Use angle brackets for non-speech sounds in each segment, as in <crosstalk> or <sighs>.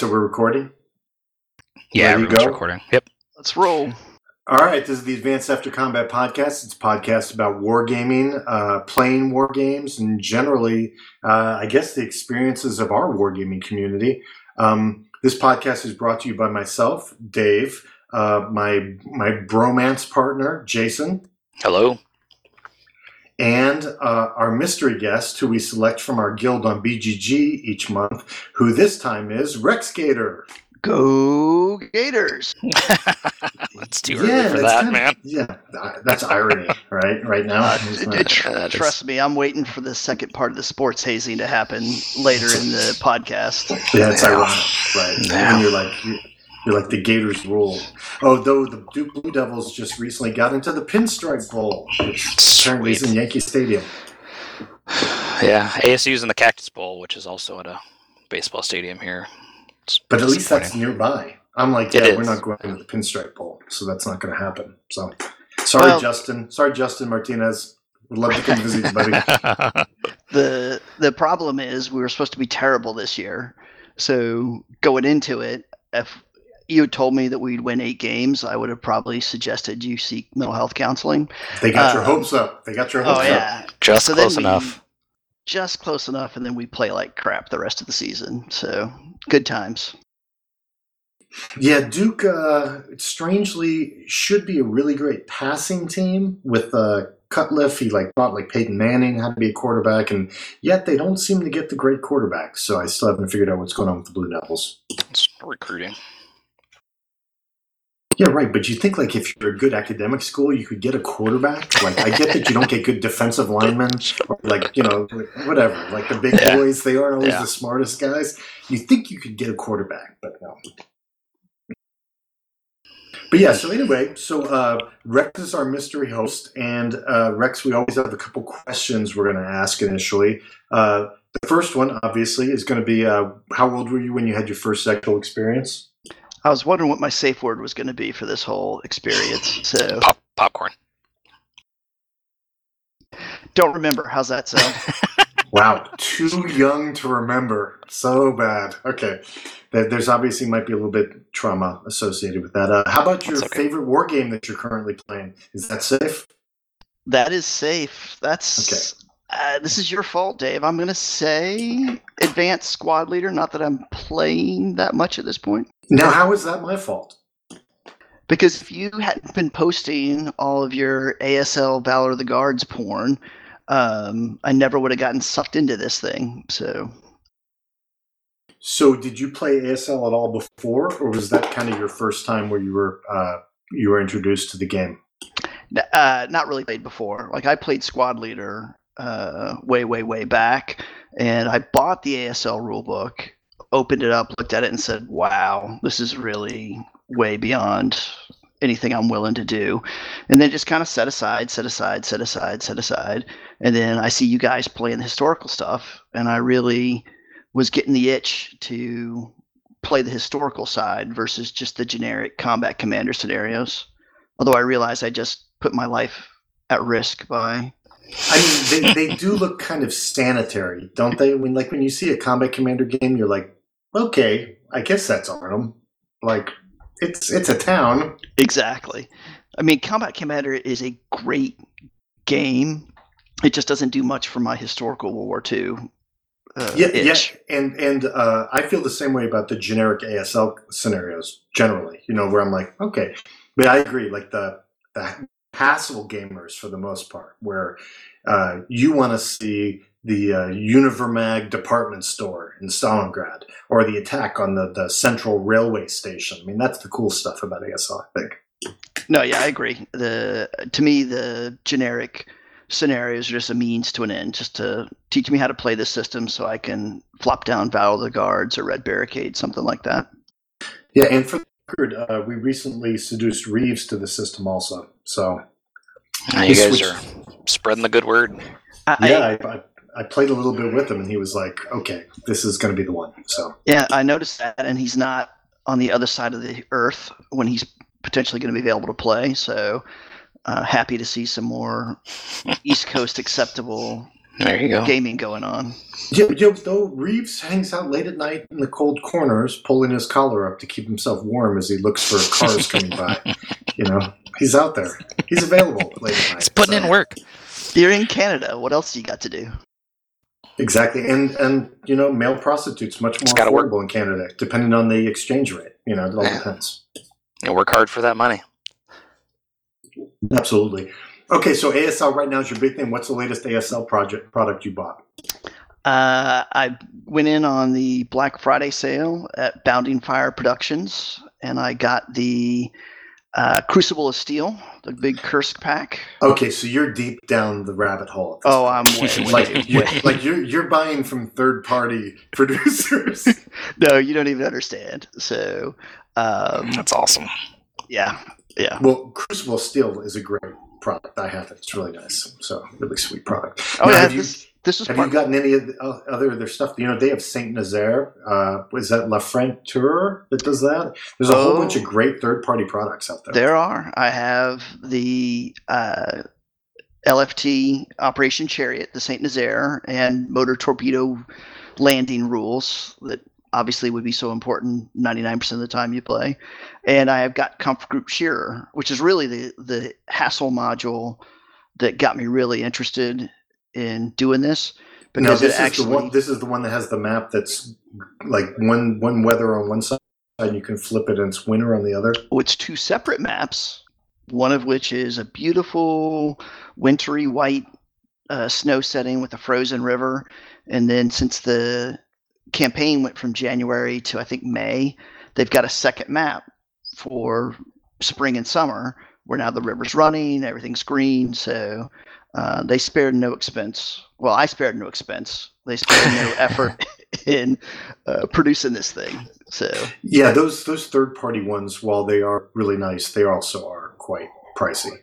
so we're recording. Yeah, Ready to everyone's go? recording. Yep. Let's roll. All right, this is the Advanced After Combat podcast. It's a podcast about wargaming, uh, playing war games, and generally, uh, I guess, the experiences of our wargaming community. Um, this podcast is brought to you by myself, Dave, uh, my my bromance partner, Jason, Hello. And uh, our mystery guest, who we select from our guild on BGG each month, who this time is Rex Gator. Go Gators. <laughs> It's too early for that, kinda- man. Yeah, that's irony, right? Right now, Uh, it- tr- uh, trust me, I'm waiting for the second part of the sports hazing to happen later in the podcast. Yeah, it's Yeah. ironic, right? Yeah. And you're like, you're, you're like the Gators rule. Oh, though the Duke Blue Devils just recently got into the Pinstripe Bowl, which apparently is in Yankee Stadium. <sighs> Yeah, ASU's in the Cactus Bowl, which is also at a baseball stadium here. It's But at least that's nearby. I'm like, yeah, we're not going to the Pinstripe Bowl, so that's not going to happen. So, sorry, Well- Justin. Sorry, Justin Martinez. Would love to come visit you, buddy. <laughs> The the problem is we were supposed to be terrible this year. So going into it, if you had told me that we'd win eight games, I would have probably suggested you seek mental health counseling. They got your Uh, hopes up. They got your hopes Oh up. yeah, Just So then close we- enough. just close enough, and then we play like crap the rest of the season. So good times. Yeah, Duke uh, strangely should be a really great passing team with uh, Cutcliffe. He like thought like Peyton Manning had to be a quarterback, and yet they don't seem to get the great quarterbacks. So I still haven't figured out what's going on with the Blue Devils. It's recruiting. Yeah, right. But you think like if you're a good academic school, you could get a quarterback. Like I get that you don't get good defensive linemen, or like you know whatever. Like the big Yeah. boys, they aren't always Yeah. the smartest guys. You think you could get a quarterback, but no. But yeah, so anyway, so uh, Rex is our mystery host, and uh, Rex, we always have a couple questions we're going to ask initially. Uh, the first one, obviously, is going to be uh, how old were you when you had your first sexual experience? I was wondering what my safe word was going to be for this whole experience. So Pop popcorn. don't remember. How's that sound? <laughs> Wow, too young to remember. So bad. Okay, there's obviously might be a little bit trauma associated with that. Uh, how about your okay. favorite war game that you're currently playing? Is that safe? that is safe. That's uh, this is your fault, Dave. I'm going to say advanced squad leader. Not that I'm playing that much at this point. Now, how is that my fault? Because if you hadn't been posting all of your ASL Valor of the Guards porn, um, I never would have gotten sucked into this thing. So So, did you play ASL at all before, or was that kind of your first time where you were uh, you were introduced to the game? Uh, not really played before. Like I played squad leader uh, way, way, way back, and I bought the ASL rulebook, opened it up, looked at it, and said, "Wow, this is really way beyond anything I'm willing to do." And then just kind of set aside, set aside, set aside, set aside, and then I see you guys playing the historical stuff, and I really was getting the itch to play the historical side versus just the generic combat commander scenarios. Although I realized I just put my life at risk by. I mean, they, they do look kind of sanitary, don't they? When like when you see a combat commander game, you're like, okay, I guess that's Arnhem. Like, it's it's a town. Exactly. I mean, Combat Commander is a great game. It just doesn't do much for my historical World War II. Uh, Yeah, itch. yeah, and and uh, I feel the same way about the generic ASL scenarios generally. You know, where I'm like, okay, but I agree. Like the the HASL gamers for the most part, where uh, you want to see the uh, Univermag department store in Stalingrad or the attack on the the central railway station. I mean, that's the cool stuff about ASL. I think. No, yeah, I agree. The to me, the generic scenarios are just a means to an end, just to teach me how to play the system, so I can flop down Valor of the Guards or Red Barricade, something like that. Yeah, and for the record, uh, we recently seduced Reeves to the system also. So Now you guys switched- are spreading the good word. I, yeah, I, I, I, I played a little bit with him, and he was like, "Okay, this is going to be the one." So yeah, I noticed that, and he's not on the other side of the earth when he's potentially going to be available to play. So uh, happy to see some more <laughs> East Coast acceptable There you go. gaming going on. Yeah, you know, though Reeves hangs out late at night in the cold corners, pulling his collar up to keep himself warm as he looks for cars coming by. <laughs> You know, he's out there. He's available late at night. He's putting so- in work. You're in Canada. What else do you got to do? Exactly, and and you know, male prostitutes much It's more gotta work. affordable in Canada, depending on the exchange rate. You know, it all Yeah. depends. You work hard for that money. Absolutely. Okay, so ASL right now is your big thing. What's the latest ASL project product you bought? Uh, I went in on the Black Friday sale at Bounding Fire Productions, and I got the uh, Crucible of Steel, the big Kursk pack. Okay, so you're deep down the rabbit hole. Oh. I'm way, <laughs> way, like you're, like you're you're buying from third party <laughs> producers. <laughs> No, you don't even understand. So, um, That's awesome. yeah, yeah. well, Crucible Steel is a great product. I have it. It's really nice. So really sweet product. Oh Now, yeah, this this was Have you gotten any of the other their stuff? You know, they have Saint Nazaire. Uh, is that Le Franc Tireur that does that? There's a whole Oh. bunch of great third party products out there. There are. I have the uh, LFT Operation Chariot, the Saint Nazaire, and motor torpedo landing rules that obviously would be so important 99% of the time you play. And I have got Kampfgruppe Scherer, which is really the the HASL module that got me really interested in doing this Now because this it is actually the one. This is the one that has the map that's like one one weather on one side, and you can flip it, and it's winter on the other. Oh, it's two separate maps, one of which is a beautiful wintry white uh, snow setting with a frozen river. And then since the campaign went from January to I think May, they've got a second map for spring and summer where now the river's running, everything's green. So uh, they spared no expense. Well, I spared no expense. They spared no <laughs> effort in uh, producing this thing. So Yeah, those those third party ones, while they are really nice, they also are quite pricey.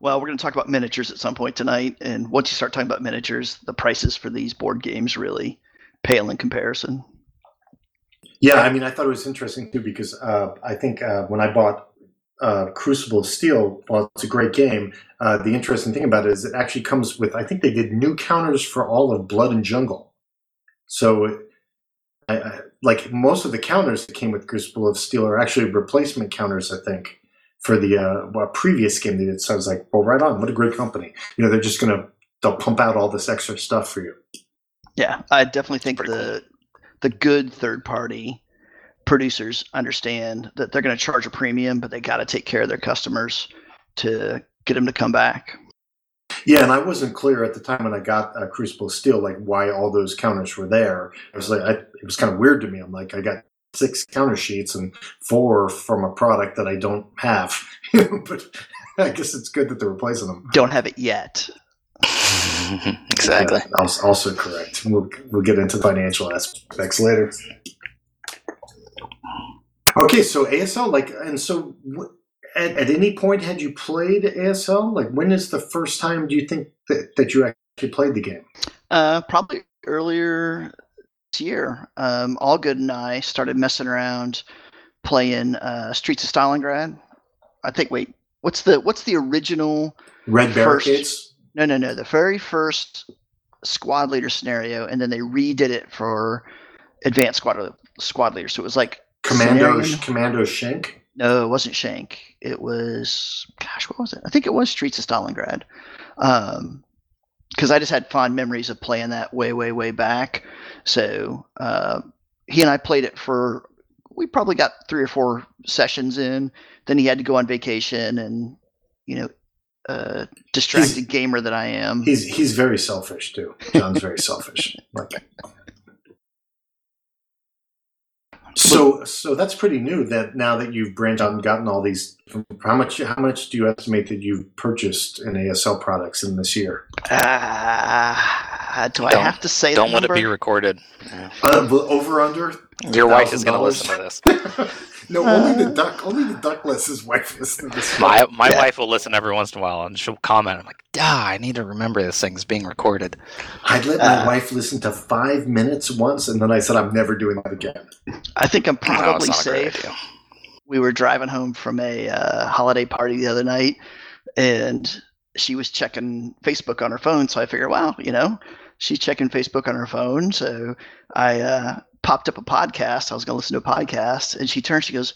Well, we're going to talk about miniatures at some point tonight, and once you start talking about miniatures, the prices for these board games really pale in comparison. Yeah, I mean, I thought it was interesting too because uh, I think uh, when I bought uh, Crucible of Steel, while it's a great game, uh, the interesting thing about it is it actually comes with. I think they did new counters for all of Blood and Jungle. So, I, I, like most of the counters that came with Crucible of Steel are actually replacement counters. I think for the uh, previous game they did. So I was like, well, right on. What a great company. You know, they're just gonna they'll pump out all this extra stuff for you. Yeah, I definitely think the the good third party producers understand that they're going to charge a premium, but they got to take care of their customers to get them to come back. Yeah, and I wasn't clear at the time when I got uh, Crucible Steel, like why all those counters were there. I was like, I, it was kind of weird to me. I'm like, I got six counter sheets and four from a product that I don't have, <laughs> but I guess it's good that they're replacing them. Don't have it yet. <laughs> exactly. Yeah, also, also correct. We'll we'll get into financial aspects later. Okay, so ASL, like, and so at, at any point had you played ASL? Like, when is the first time do you think that, that you actually played the game? Uh, probably earlier this year. Um, Allgood and I started messing around playing uh, Streets of Stalingrad. I think. Wait, what's the what's the original? Red First- Barricades? No, no, no. The very first squad leader scenario, and then they redid it for advanced squad squad leader. So it was like Commando, Scenario? Commando Shank. no, it wasn't Shank. It was gosh, what was it? I think it was Streets of Stalingrad. Um, because I just had fond memories of playing that way, way, way back. So uh, he and I played it for we probably got three or four sessions in. Then he had to go on vacation, and you know, uh, distracted gamer that I am. He's he's very selfish too. John's very selfish. <laughs> Like, so so that's pretty new. That now that you've branched out and gotten all these, how much how much do you estimate that you've purchased in ASL products in this year? Ah, do I Don't- have to say that? Don't that let it be recorded. Uh, over under. Your wife is going to listen to this. <laughs> no, only the duck. Only the duckless's wife listens to this. My my Yeah. wife will listen every once in a while and she'll comment. I'm like, ah, I need to remember this thing's being recorded. I'd let my Uh, wife listen to five minutes once, and then I said I'm never doing that again. I think I'm probably not a great safe. we were driving home from a uh, holiday party the other night, and she was checking Facebook on her phone. So I figured, well, you know, she's checking Facebook on her phone. So I uh, popped up a podcast. I was going to listen to a podcast, and she turns, she goes,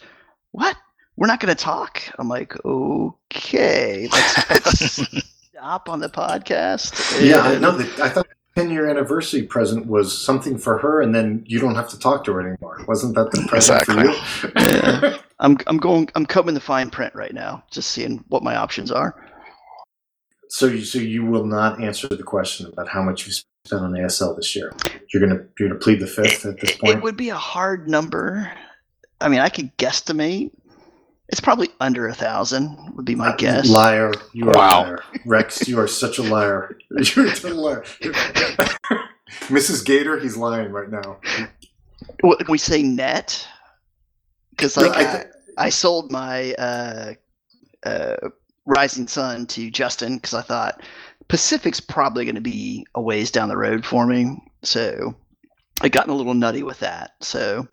"What? We're not going to talk?" I'm like, "Okay, let's, let's <laughs> stop on the podcast." Yeah, I know that. I thought the 10 year anniversary present was something for her, and then you don't have to talk to her anymore. Wasn't that the present for you? Yeah. I'm I'm going I'm combing the fine print right now, just seeing what my options are. so, you, so you will not answer the question about how much you spent on ASL this year. You're gonna you're gonna plead the fifth at this point? It would be a hard number. I mean, I could guesstimate. It's probably under a thousand. Would be my Uh, guess. Liar, you are Wow. a liar. Rex, you are such a liar. <laughs> You're a total liar. <laughs> Mrs. Gator, he's lying right now. What can we say net? Because No, like I I, I sold my uh, uh, Rising Sun to Justin because I thought Pacific's probably going to be a ways down the road for me. So I gotten a little nutty with that. So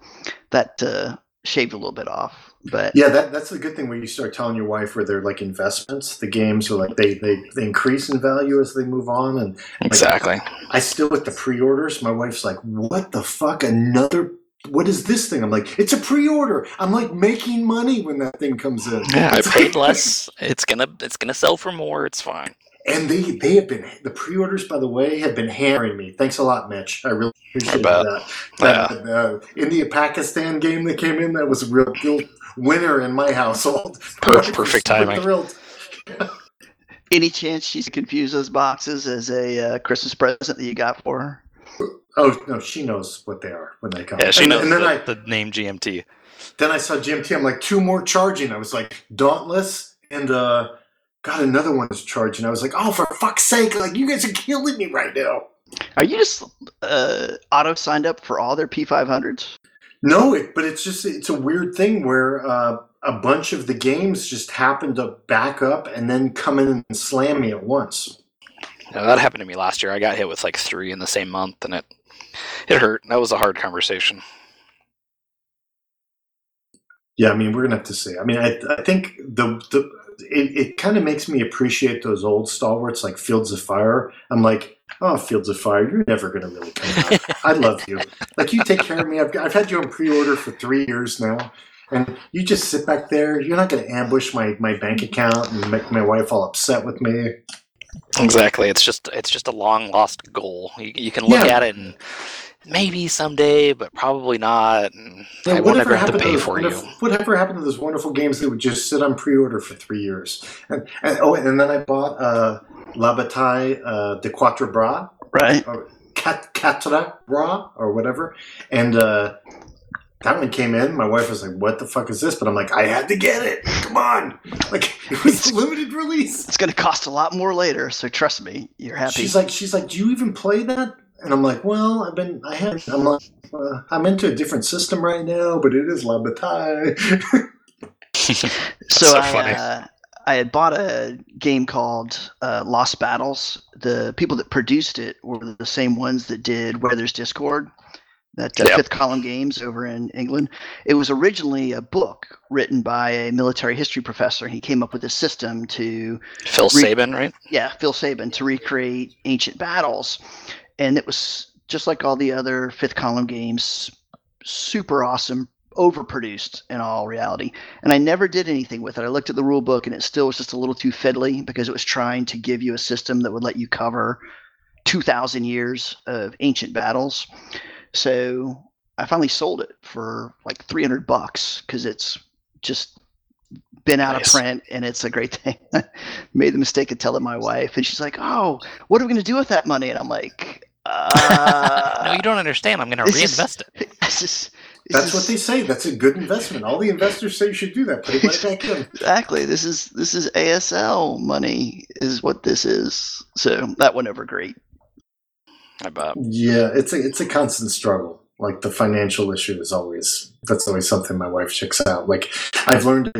that uh, shaved a little bit off. But Yeah, that, that's the good thing when you start telling your wife where they're like investments. The games are like they, they, they increase in value as they move on. And Exactly. I still with the pre-orders. My wife's like, "What the fuck? Another? What is this thing?" I'm like, "It's a pre-order." I'm like making money when that thing comes in. Yeah, I It's paid like- <laughs> less. It's gonna it's gonna sell for more. It's fine. And they they have been the pre-orders, by the way, have been hammering me. Thanks a lot, Mitch. I really appreciate bet. that. That uh, India Pakistan game that came in that was a real, real winner in my household. Per- My wife was perfect <laughs> timing. Thrilled. any chance she's confused those boxes as a uh, Christmas present that you got for her? Oh no, she knows what they are when they come. Yeah, she and, knows And then the, I the name GMT. then I saw GMT. I'm like two more charging. I was like Dauntless and uh, God, another one is charging. I was like, oh, for fuck's sake! Like you guys are killing me right now. Are you just uh, auto signed up for all their P500s? No, it, but it's just it's a weird thing where uh, a bunch of the games just happen to back up and then come in and slam me at once. Yeah, that happened to me last year. I got hit with like three in the same month, and it it hurt. That was a hard conversation. Yeah, I mean, we're gonna have to see. I mean, I, I think the the it, it kind of makes me appreciate those old stalwarts like Fields of Fire. I'm like, oh, Fields of Fire, you're never gonna really come out. <laughs> I love you. Like you take care of me. I've, I've had you on pre-order for three years now, and you just sit back there. You're not gonna ambush my my bank account and make my wife all upset with me. Exactly. It's just it's just a long lost goal. You, you can look Yeah. at it and maybe someday, but probably not. And Yeah, I will never have to pay those for you. Whatever happened to those wonderful games that would just sit on pre-order for three years? And, and oh, and then I bought uh, La Bataille uh, de Quatre Bras, Right. or Cat Quatre Bras, or whatever, and uh, that one came in. My wife was like, "What the fuck is this?" But I'm like, "I had to get it. Come on!" Like it was a limited release. It's going to cost a lot more later, so trust me, you're happy. She's like, she's like, "Do you even play that?" And I'm like, "Well, I've been, I have, I'm like, uh, I'm into a different system right now, but it is La Bataille." <laughs> so so I, funny. uh, I had bought a game called uh, Lost Battles. The people that produced it were the same ones that did Where There's Discord, that uh, Yep. fifth column games over in England. It was originally a book written by a military history professor. He came up with a system to Phil Re- Sabin, right? yeah, Phil Sabin to recreate ancient battles, and it was just like all the other fifth column games, super awesome, overproduced in all reality. And I never did anything with it. I looked at the rule book, and it still was just a little too fiddly because it was trying to give you a system that would let you cover two thousand years of ancient battles. So I finally sold it for like three hundred bucks because it's just been out Nice. of print and it's a great <laughs> thing. Made the mistake of telling my wife, and she's like, "Oh, what are we going to do with that money?" And I'm like, uh, <laughs> no, you don't understand. I'm going to this is- reinvest it. <laughs> this is, this That's is- what they say. That's a good investment. All the investors say you should do that. Put it right back in. exactly. This is this is ASL money is what this is. So that went over great. I bet. Yeah, it's a it's a constant struggle. Like the financial issue is always that's always something my wife checks out. Like I've learned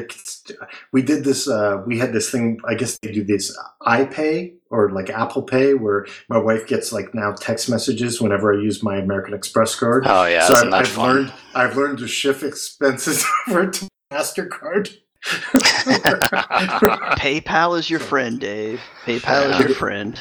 we did this uh we had this thing I guess they do this iPay or like Apple Pay where my wife gets like now text messages whenever I use my American Express card. Oh yeah, so isn't I've, that I've fun? learned I've learned to shift expenses <laughs> over to Mastercard. <laughs> <laughs> PayPal is your friend, Dave. PayPal is your friend.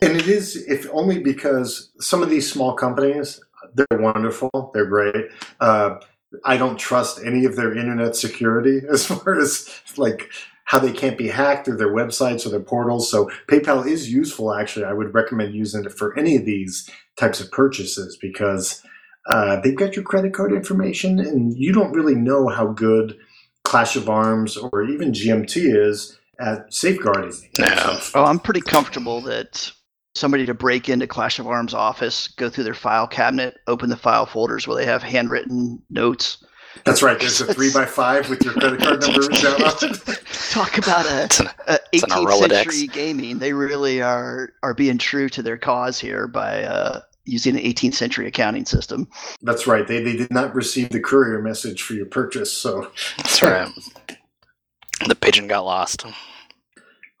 And it is, if only because some of these small companies, they're wonderful, they're great. Uh, I don't trust any of their internet security <laughs> as far as like how they can't be hacked or their websites or their portals. So PayPal is useful. Actually, I would recommend using it for any of these types of purchases because uh, they've got your credit card information, and you don't really know how good Clash of Arms or even GMT is at safeguarding. No. Oh, I'm pretty comfortable that somebody to break into Clash of Arms office, go through their file cabinet, open the file folders where they have handwritten notes. That's right. There's a three by five with your credit card number down on it. <laughs> Talk about a, It's an, a It's an 18th century gaming. They really are are being true to their cause here by uh, using an 18th century accounting system. That's right. They they did not receive the courier message for your purchase. So that's right. The pigeon got lost. all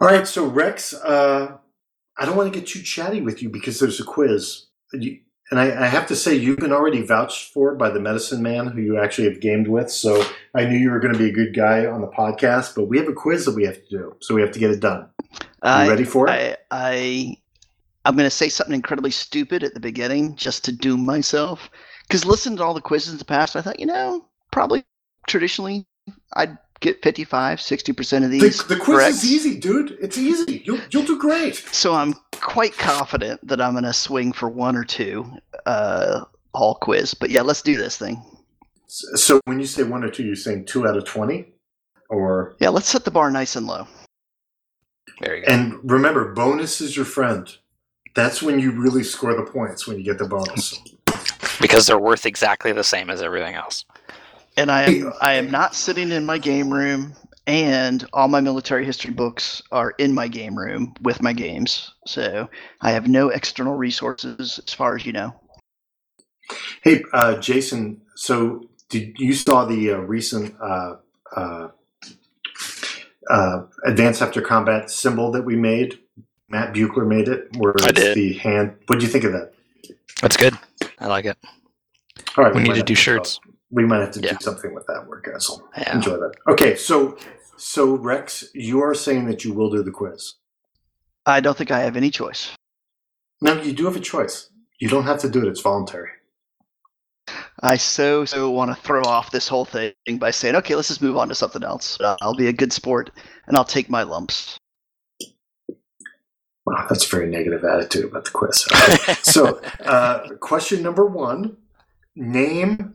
right. So Rex, uh, I don't want to get too chatty with you because there's a quiz, and I, I have to say you've been already vouched for by the medicine man who you actually have gamed with. So I knew you were going to be a good guy on the podcast, but we have a quiz that we have to do, so we have to get it done. You I, ready for it? I, I, I'm going to say something incredibly stupid at the beginning just to doom myself. Because listening to all the quizzes in the past, I thought, you know, probably traditionally I'd get 55, 60% of these. the, the quiz correct. is easy, dude. It's easy. You'll you'll do great. So I'm quite confident that I'm going to swing for one or two uh, all quiz. But yeah, let's do this thing. So when you say one or two, you're saying two out of twenty, or Yeah, let's set the bar nice and low. There you go. And remember, bonus is your friend. That's when you really score the points when you get the bonus. Because they're worth exactly the same as everything else. And I am I am not sitting in my game room, and all my military history books are in my game room with my games. So I have no external resources as far as you know. Hey, uh, Jason. So did you saw the uh, recent uh, uh, uh, Advanced After Combat symbol that we made? Matt Buchler made it, where I did. the hand. What do you think of that? That's good. I like it. All right, We need to do shirts. We might have to Yeah. do something with that. Word. I'll Yeah. Enjoy that. Okay, so so Rex, you are saying that you will do the quiz. I don't think I have any choice. No, you do have a choice. You don't have to do it. It's voluntary. I so so want to throw off this whole thing by saying, okay, let's just move on to something else. I'll be a good sport and I'll take my lumps. Wow, that's a very negative attitude about the quiz. <laughs> So, uh, question number one: Name.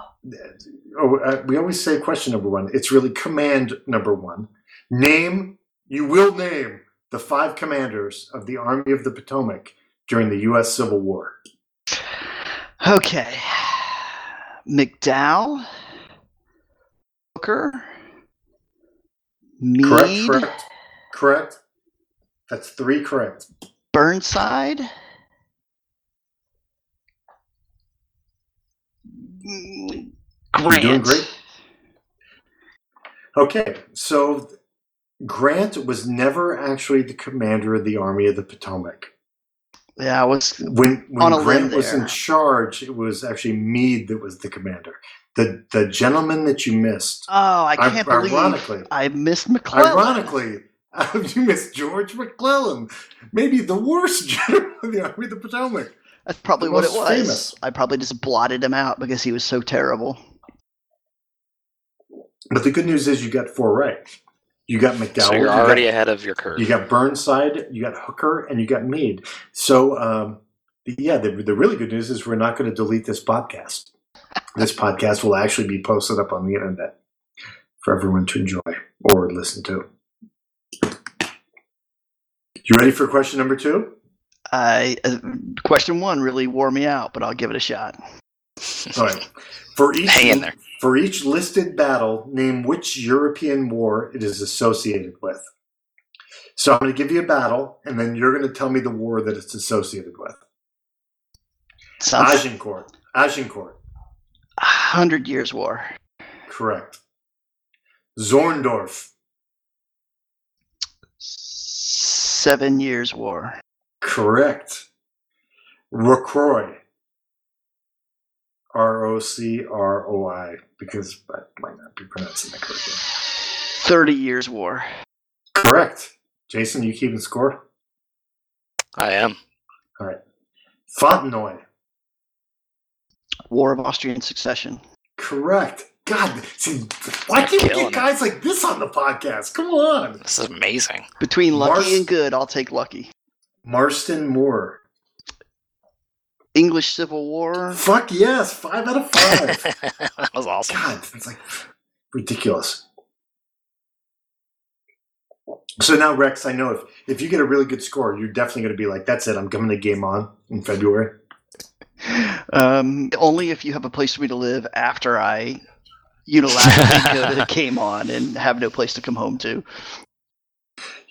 Oh, uh, we always say question number one. It's really command number one. Name. You will name the five commanders of the Army of the Potomac during the U.S. Civil War. Okay. McDowell, Hooker, Meade, Correct. Correct. Correct. That's three correct. Burnside. Grant. doing great. Okay, so Grant was never actually the commander of the Army of the Potomac. Yeah, I was When when Grant was in charge, it was actually Meade that was the commander. The the gentleman that you missed, Oh, I I- can't believe ironically, I missed McClellan. ironically, <laughs> you missed George McClellan, maybe the worst <laughs> general of the Army of the Potomac. That's probably what it was. famous. I probably just blotted him out because he was so terrible. But the good news is you got four right. You got McDowell. so you're you got already ahead of your curve. You got Burnside, you got Hooker, and you got Meade. So, um, yeah, the, the really good news is we're not going to delete this podcast. This podcast will actually be posted up on the internet for everyone to enjoy or listen to. You ready for question number two? I uh, question one really wore me out, but I'll give it a shot. All right. For each Hang in there. for each listed battle, name which European war it is associated with. So I'm going to give you a battle, and then you're going to tell me the war that it's associated with. Sounds Agincourt. Agincourt. Hundred Years' War. Correct. Zorndorf. Seven Years' War. Correct. Rocroi. R O C R O I, because I might not be pronouncing that correctly. Thirty Years' War. Correct. Jason, you keeping score? I am. All right. Fontenoy. War of Austrian Succession. Correct. God, see, why can't we Killing get it. guys like this on the podcast? Come on. This is amazing. Between lucky Mars- and good, I'll take lucky. Marston Moor. English Civil War. Fuck yes, five out of five. <laughs> that was awesome. God, it's like ridiculous. So now, Rex, I know if, if you get a really good score, you're definitely going to be like, that's it, I'm coming to Game On in February. Um, only if you have a place for me to live after I unilaterally go to <laughs> Game On and have no place to come home to.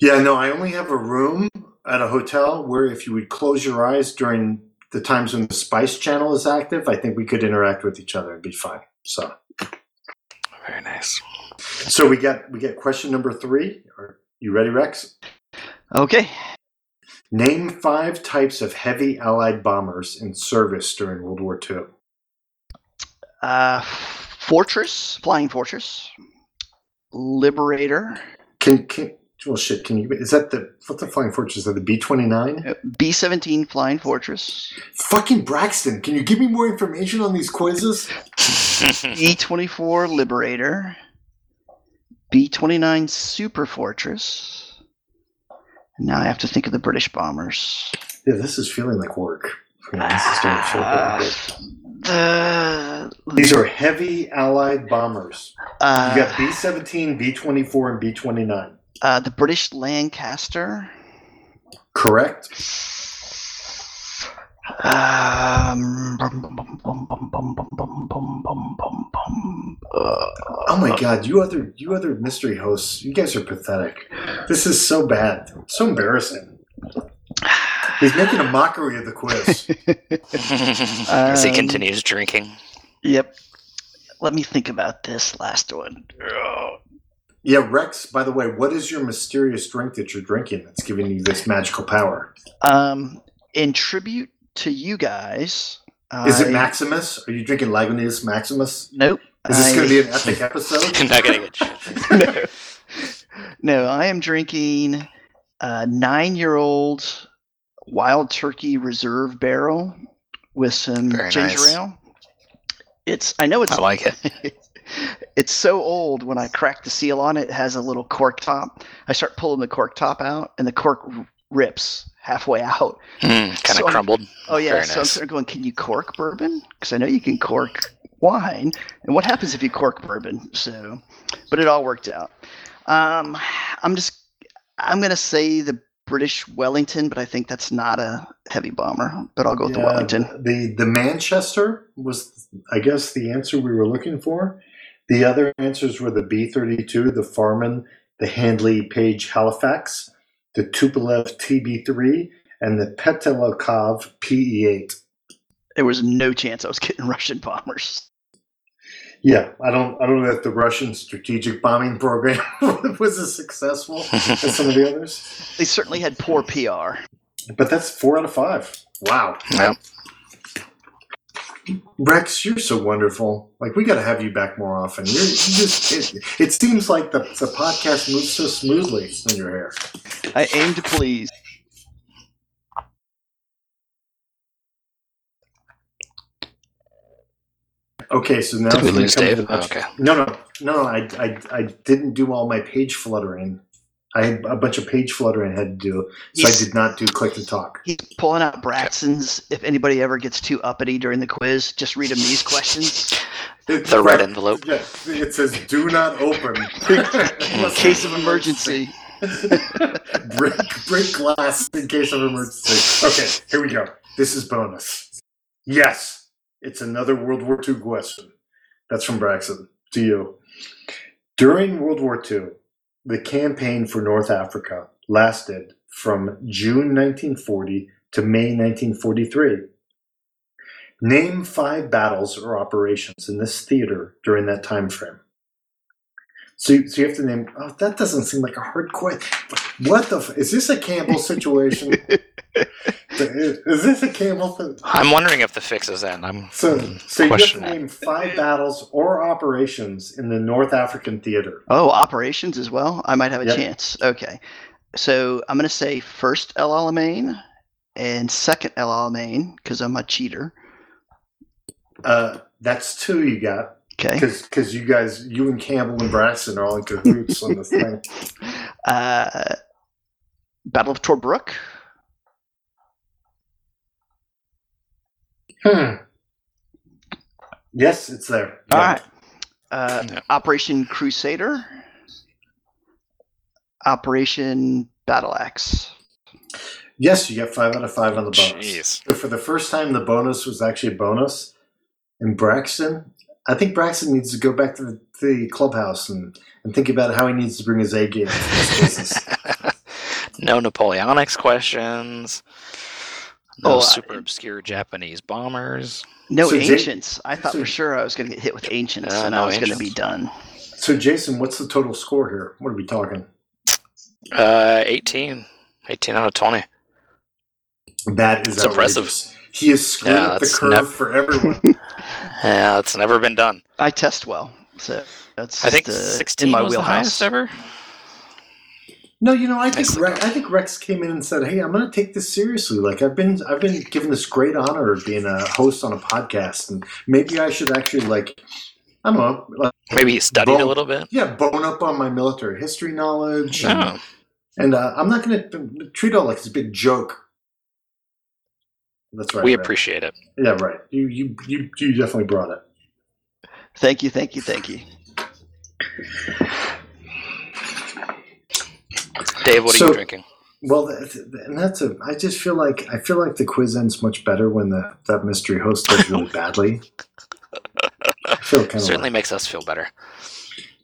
Yeah, no, I only have a room at a hotel where if you would close your eyes during the times when the Spice Channel is active, I think we could interact with each other and be fine. So, Very nice. so we get we get question number three. Are you ready, Rex? Okay. Name five types of heavy Allied bombers in service during World War II. Uh, Fortress, Flying Fortress, Liberator, Can can well shit? Can you? Is that the what's the flying fortress? Is that the B twenty nine? B 17 Flying Fortress, Fucking Braxton, can you give me more information on these quizzes? <laughs> E 24 Liberator, B 29 Super Fortress. And now I have to think of the British bombers. Yeah, this is feeling like work. Yeah, this is starting to feel like Uh. These are heavy Allied bombers. uh, You got B seventeen, B twenty four, and B twenty nine uh, the British Lancaster. Correct. Um, oh my god, you other you other mystery hosts, you guys are pathetic. This is so bad, so embarrassing. He's making a mockery of the quiz as he continues drinking. Yep. Let me think about this last one. Oh, yeah, Rex, by the way, what is your mysterious drink that you're drinking that's giving you this magical power? Um, in tribute to you guys, Is I- it Maximus? Are you drinking Lagunitas Maximus? Nope. Is this going to be an epic episode? <laughs> Not gonna get <laughs> no. no, I am drinking a nine-year-old wild turkey reserve barrel with some Very ginger nice. ale. It's I know it's I like it. <laughs> it's so old when I crack the seal on it, it has a little cork top. I start pulling the cork top out and the cork r- rips halfway out. Mm, kind So of I'm- crumbled. Oh yeah, Very so I'm nice. sort of going, can you cork bourbon? Because I know you can cork wine. And what happens if you cork bourbon? So, but it all worked out. Um, I'm just, I'm gonna say the British Wellington, but I think that's not a heavy bomber. But I'll go with the Wellington. The the Manchester was, I guess, the answer we were looking for. The other answers were the B thirty two, the Farman, the Handley Page Halifax, the Tupolev TB three, and the Petlyakov PE eight. There was no chance I was getting <laughs> Russian bombers. Yeah, I don't I don't know if the Russian strategic bombing program <laughs> was as successful <laughs> as some of the others, They certainly had poor PR. but that's four out of five. Wow. Yep. Rex, you're so wonderful. Like we got to have you back more often. You're, you just it, it seems like the, the podcast moves so smoothly when you're here. I aim to please. Okay, so now Did we lose come to Dave? Oh, okay. No, no, no. I, I I didn't do all my page fluttering. I had a bunch of page fluttering I had to do, so He's- I did not do click to talk. He's pulling out Braxton's. If anybody ever gets too uppity during the quiz, just read him these questions. <laughs> The red envelope. Yeah, it says "Do not open." <laughs> In case of emergency. <laughs> break, break glass in case of emergency. Okay, here we go. This is bonus. Yes, it's another World War II question. That's from Braxton to you. During World War II, the campaign for North Africa lasted from June 1940 to May 1943. Name five battles or operations in this theater during that time frame. So, you- so you have to name. Oh, that doesn't seem like a hard question. What the? F- is this a Campbell situation? <laughs> is this a Campbell? Thing? I'm wondering if the fix is in. I'm So, so you have to name five battles or operations in the North African theater. Oh, operations as well. I might have a Yep. chance. Okay, so I'm going to say first El Alamein and second El Alamein because I'm a cheater. Uh, that's two you got Okay. because you guys, you and Campbell and Braxton are all in cahoots on this thing. <laughs> <laughs> Uh, Battle of Tobruk. Hmm. Yes, it's there. All Yeah. right. Uh, Yeah. Operation Crusader. Operation Battle Axe. Yes, you get five out of five on the bonus. Jeez. So for the first time, the bonus was actually a bonus. And Braxton, I think Braxton needs to go back to the, the clubhouse and, and think about how he needs to bring his A game to this <laughs> no Napoleonics questions. No Oh, I- super obscure Japanese bombers. No So ancients. I thought so- for sure I was going to get hit with ancients, Uh, and no I was going to be done. so, Jason, what's the total score here? What are we talking? Uh, 18. 18 out of 20. That is It's impressive. He has screwed Yeah, up the curve nev- for everyone. <laughs> Yeah, it's never been done. I test well, so that's I think just, uh, 16 in my was the wheelhouse. highest ever. No, you know, I think Nicely Rex, I think Rex came in and said, "Hey, I'm going to take this seriously. Like I've been I've been given this great honor of being a host on a podcast, and maybe I should actually like I don't know, like, Maybe he studied a little bit. yeah, bone up on my military history knowledge, and, Oh, and uh, I'm not going to treat it all like it's a big joke. That's right. we Rex. appreciate it. Yeah, right. You you you you definitely brought it. Thank you, thank you, thank you. Dave, what are you drinking? Well, and that's a. I just feel like I feel like the quiz ends much better when the that mystery host does really badly. I feel kind of Certainly like, makes us feel better.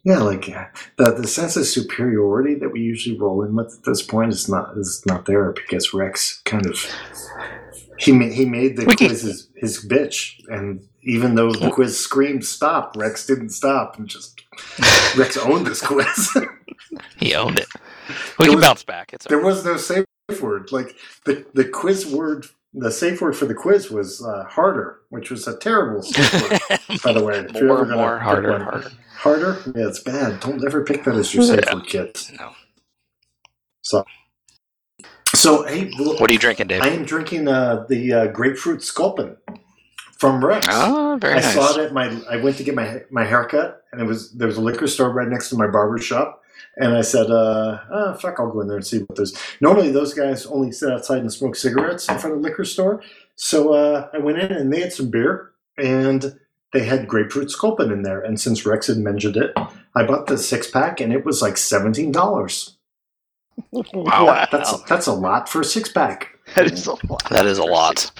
yeah, like uh, the the sense of superiority that we usually roll in with at this point is not is not there because Rex kind of he made he made the quiz his, his bitch, and even though the quiz screamed stop, Rex didn't stop and just <laughs> Rex owned this quiz. <laughs> He owned it. <laughs> We There can was- bounce back. It's there was no safe word. Like the the quiz word, the safe word for the quiz was uh, harder, which was a terrible safe word. By the way, more, more, harder, one- harder. Harder? Yeah, it's bad. Don't ever pick that as your safe Yeah. word, kids. No. So, so, hey, look, what are you drinking, Dave? I am drinking uh, the uh, grapefruit sculpin from Rex. Oh, very I nice. saw it at my. I went to get my my haircut, and it was there was a liquor store right next to my barber shop. And I said, uh, oh, fuck, I'll go in there and see what there's. Normally, those guys only sit outside and smoke cigarettes in front of the liquor store. So uh, I went in and they had some beer and they had grapefruit sculpin in there. And since Rex had mentioned it, I bought the six pack and it was like $17 wow. <laughs> That's, that's a lot for a six pack. <laughs> That is a lot. That is a lot.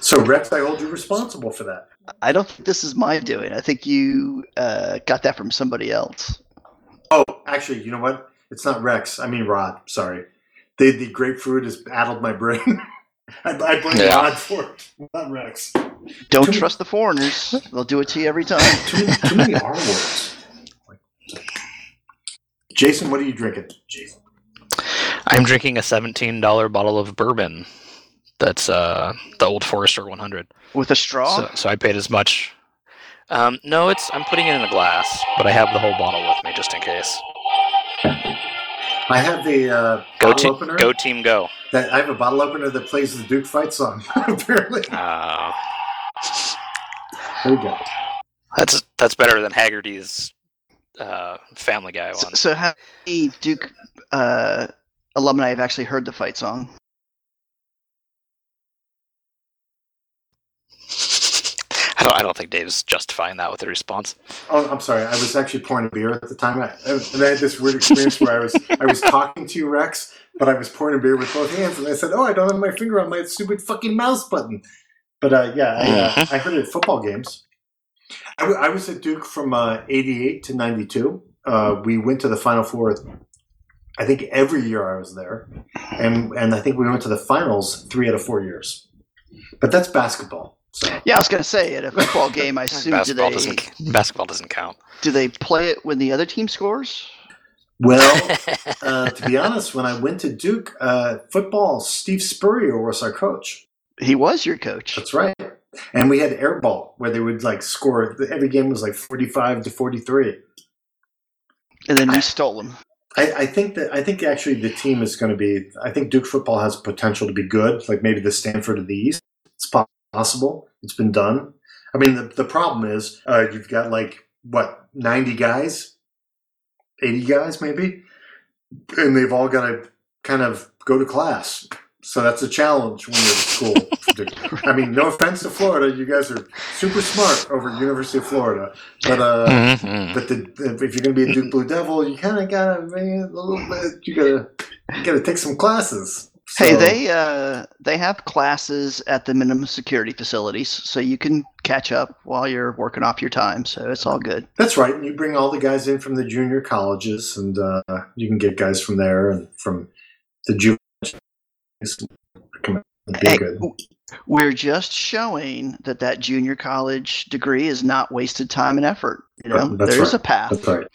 So Rex, I hold you responsible for that. I don't think this is my doing. I think you uh, got that from somebody else. Oh, actually, you know what? It's not Rex. I mean Rod. Sorry. The, the grapefruit has addled my brain. <laughs> I, I blame yeah. Rod for it, not Rex. Don't too trust many, the foreigners. They'll do it to you every time. too, many, too many R words. Jason, what are you drinking? Jason. I'm drinking a $17 bottle of bourbon. That's uh, the Old Forester 100. With a straw? So, so I paid as much. Um, no, it's I'm putting it in a glass, but I have the whole bottle with me just in case. I have the uh, Go bottle team, opener. go team, go! That I have a bottle opener that plays the Duke fight song. <laughs> Apparently, Uh, there we go. that's that's better than Haggerty's uh, Family Guy So, one. so how many Duke uh, alumni have actually heard the fight song? I don't, I don't think Dave's justifying that with a response. Oh, I'm sorry. I was actually pouring a beer at the time. I, and I had this weird experience where I was I was talking to you, Rex, but I was pouring a beer with both hands, and I said, "Oh, I don't have my finger on my stupid fucking mouse button." But uh, yeah, I, uh, I heard it at football games. I, w- I was at Duke from uh, '88 to '92. Uh, we went to the Final Four. I think every year I was there, and and I think we went to the finals three out of four years. But that's basketball. So Yeah, I was gonna say at a football <laughs> game, I assume do basketball they doesn't basketball doesn't count. do they play it when the other team scores? well, uh, <laughs> to be honest, when I went to Duke uh, football, Steve Spurrier was our coach. He was your coach. That's right. And we had airball where they would like score. Every game was like forty-five to forty-three. And then we stole him. I, I think that I think actually the team is going to be. I think Duke football has potential to be good, like maybe the Stanford of the East. It's possible. It's been done. I mean, the the problem is uh, you've got like what ninety guys, eighty guys maybe, and they've all got to kind of go to class. So that's a challenge when you're at school. <laughs> I mean, no offense to Florida, you guys are super smart over at University of Florida, but uh, Mhm. but the, if you're going to be a Duke Blue Devil, you kind of gotta a little bit. You gotta gotta take some classes. Hey, they uh, they have classes at the minimum security facilities, so you can catch up while you're working off your time. So it's all good. That's right. And you bring all the guys in from the junior colleges, and uh, you can get guys from there and from the junior. Come on, it'd be Hey, good. We're just showing that that junior college degree is not wasted time and effort. You know, Right, there is right. a path. That's right.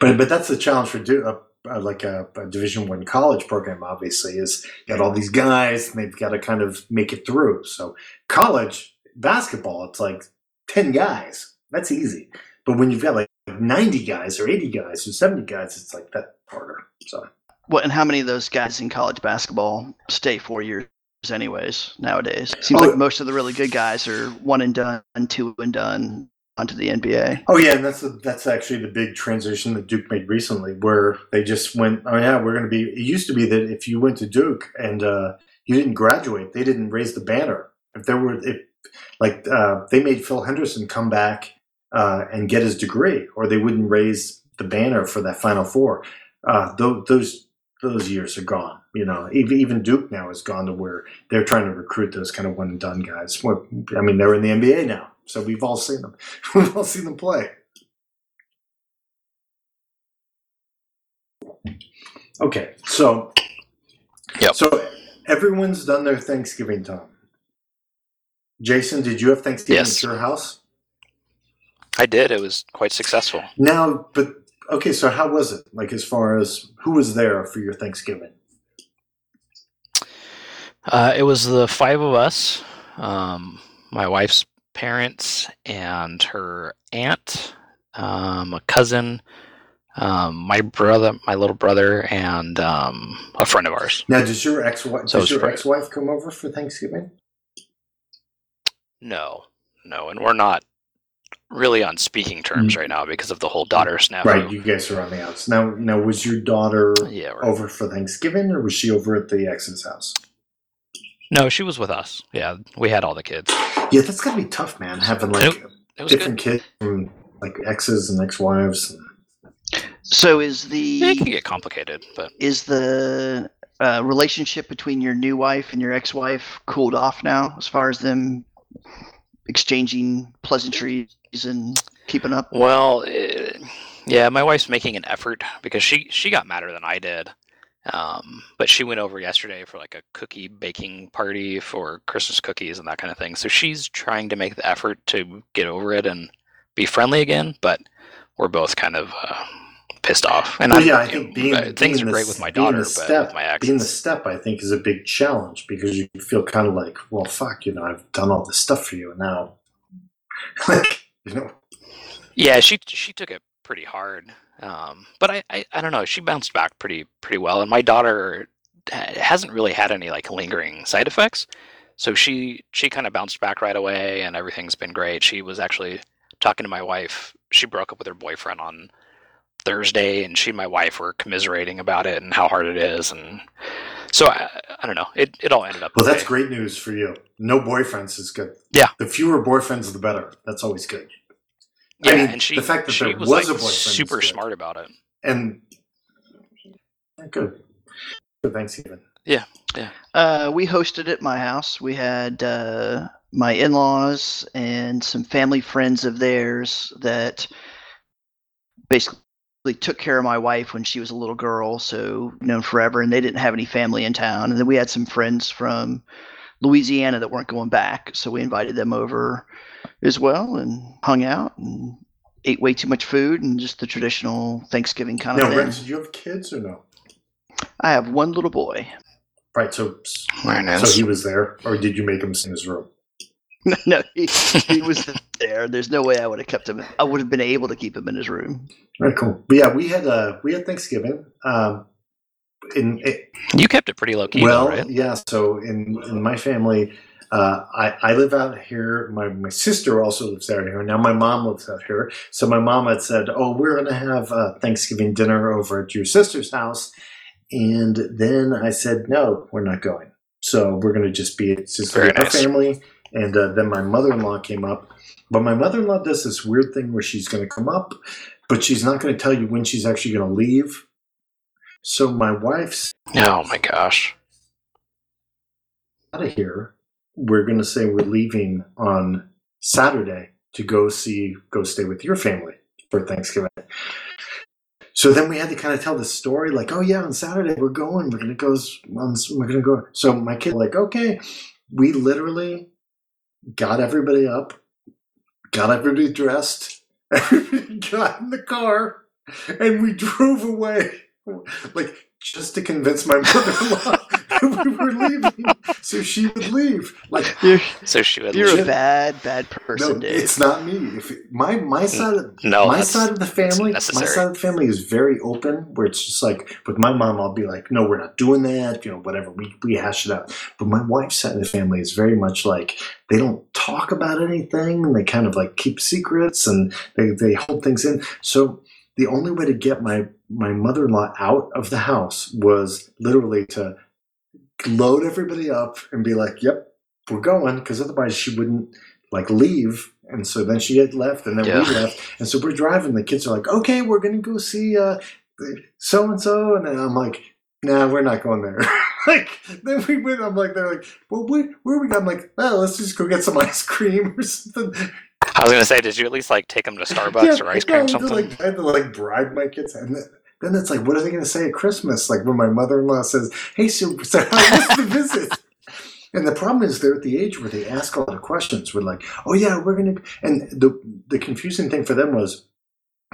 But but that's the challenge for do, uh, uh, like a, a Division One college program. Obviously, is you got all these guys, and they've got to kind of make it through. So college basketball, it's like ten guys. That's easy. But when you've got like ninety guys or eighty guys or seventy guys, it's like that harder. So What and how many of those guys in college basketball stay four years anyways nowadays? Seems Oh. like most of the really good guys are one and done, two and done onto the NBA. Oh yeah, and that's the, that's actually the big transition that Duke made recently, where they just went, oh yeah, we're going to be. It used to be that if you went to Duke and uh, you didn't graduate, they didn't raise the banner. If there were, if like uh, they made Phil Henderson come back uh, and get his degree, or they wouldn't raise the banner for that Final Four. Uh, those those those years are gone. You know, even Duke now has gone to where they're trying to recruit those kind of one and done guys. I mean, they're in the NBA now, so we've all seen them. <laughs> we've all seen them play. Okay, so Yep. so everyone's done their Thanksgiving time. Jason, did you have Thanksgiving Yes. at your house? I did. It was quite successful. Now, but okay, so how was it? Like as far as who was there for your Thanksgiving? Uh, it was the five of us, um, my wife's parents and her aunt, um, a cousin, um, my brother, my little brother, and um, a friend of ours. Now, does your ex wife So does your ex wife come over for Thanksgiving? No, no, and we're not really on speaking terms right now because of the whole daughter snafu. Right, you guys are on the outs. Now, now was your daughter Yeah. We're, over for Thanksgiving, or was she over at the ex's house? no, she was with us. Yeah, we had all the kids. Yeah, that's gotta be tough, man. Having like Nope. It was good. different kids from like exes and ex-wives. And, So is the It can get complicated, but is the uh, relationship between your new wife and your ex-wife cooled off now, as far as them exchanging pleasantries and keeping up? Well, eh, yeah, my wife's making an effort because she she got madder than I did. Um, but she went over yesterday for like a cookie baking party for Christmas cookies and that kind of thing. So she's trying to make the effort to get over it and be friendly again. But we're both kind of uh, pissed off. And Well, I'm, yeah, I think know, being- uh, things being are the great s- with my being the daughter, but step- with my ex, being the step, I think, is a big challenge because you feel kind of like, well, fuck, you know, I've done all this stuff for you, and now, <laughs> like, you know, Yeah, she she took it pretty hard, um, but I, I I don't know. She bounced back pretty pretty well, and my daughter hasn't really had any like lingering side effects, so she she kind of bounced back right away, and everything's been great. She was actually talking to my wife. She broke up with her boyfriend on Thursday, and she and my wife were commiserating about it and how hard it is, and so I, I don't know. It it all ended up. well, that's great news for you. No boyfriends is good. Yeah. the fewer boyfriends, the better. That's always good. Yeah, I mean, and she the fact that she there was, was like, a boyfriend is super good. smart about it. And good, good Thanksgiving. Yeah, Uh, we hosted at my house. We had uh, my in-laws and some family friends of theirs that basically took care of my wife when she was a little girl, so known forever. And they didn't have any family in town. And then we had some friends from Louisiana that weren't going back, so we invited them over as well and hung out and ate way too much food and just the traditional Thanksgiving kind of Now, thing. Rex, did you have kids or no? I have one little boy. Right. So, so he was there, or did you make him sit in his room? <laughs> no, he, he was there. There's no way I would have kept him. I would have been able to keep him in his room. Very cool. But yeah, we had uh, we had Thanksgiving. Um, in it, you kept it pretty low key, well, though, right? yeah. So in in my family, uh, I I live out here. My my sister also lives out here. Now my mom lives out here. So my mom had said, "Oh, we're gonna have uh, Thanksgiving dinner over at your sister's house," and then I said, "No, we're not going." So we're gonna just be it's just Very our nice. family. And uh, then my mother in law came up. But my mother in law does this weird thing where she's going to come up, but she's not going to tell you when she's actually going to leave. So my wife's Oh my gosh. out of here. We're going to say we're leaving on Saturday to go see, go stay with your family for Thanksgiving. So then we had to kind of tell the story, like, oh yeah, on Saturday we're going. We're gonna go. On, we're gonna go. So my kid, like, okay, we literally got everybody up, got everybody dressed, <laughs> everybody got in the car, and we drove away, like just to convince my mother-in-law <laughs> that we were leaving, so she would leave. Like, You're, So she would. you're a bad, bad person, no, Dave. it's not me. If it- my my side of no, my side of the family, my side of the family is very open. Where it's just like with my mom, I'll be like, "No, we're not doing that." You know, whatever. We we hash it out. But my wife's side of the family is very much like they don't talk about anything, and they kind of like keep secrets and they they hold things in. So the only way to get my my mother in law out of the house was literally to load everybody up and be like, "Yep, we're going," because otherwise she wouldn't like leave. And so then she had left, and then Yeah. we left, and so we're driving. The kids are like, "Okay, we're gonna go see uh, so and so," and then I'm like, "Nah, we're not going there." <laughs> like then we went. I'm like, they're like, "Well, where, where are we?" Going? I'm like, "Well, let's just go get some ice cream or something." I was gonna say, did you at least like take them to Starbucks or ice cream no, or something? Like, I had to like bribe my kids, and then, then it's like, what are they going to say at Christmas? Like when my mother-in-law says, "Hey, so, <laughs> so how was the visit?" And the problem is they're at the age where they ask a lot of questions. We're like, "Oh yeah, we're going to," and the the confusing thing for them was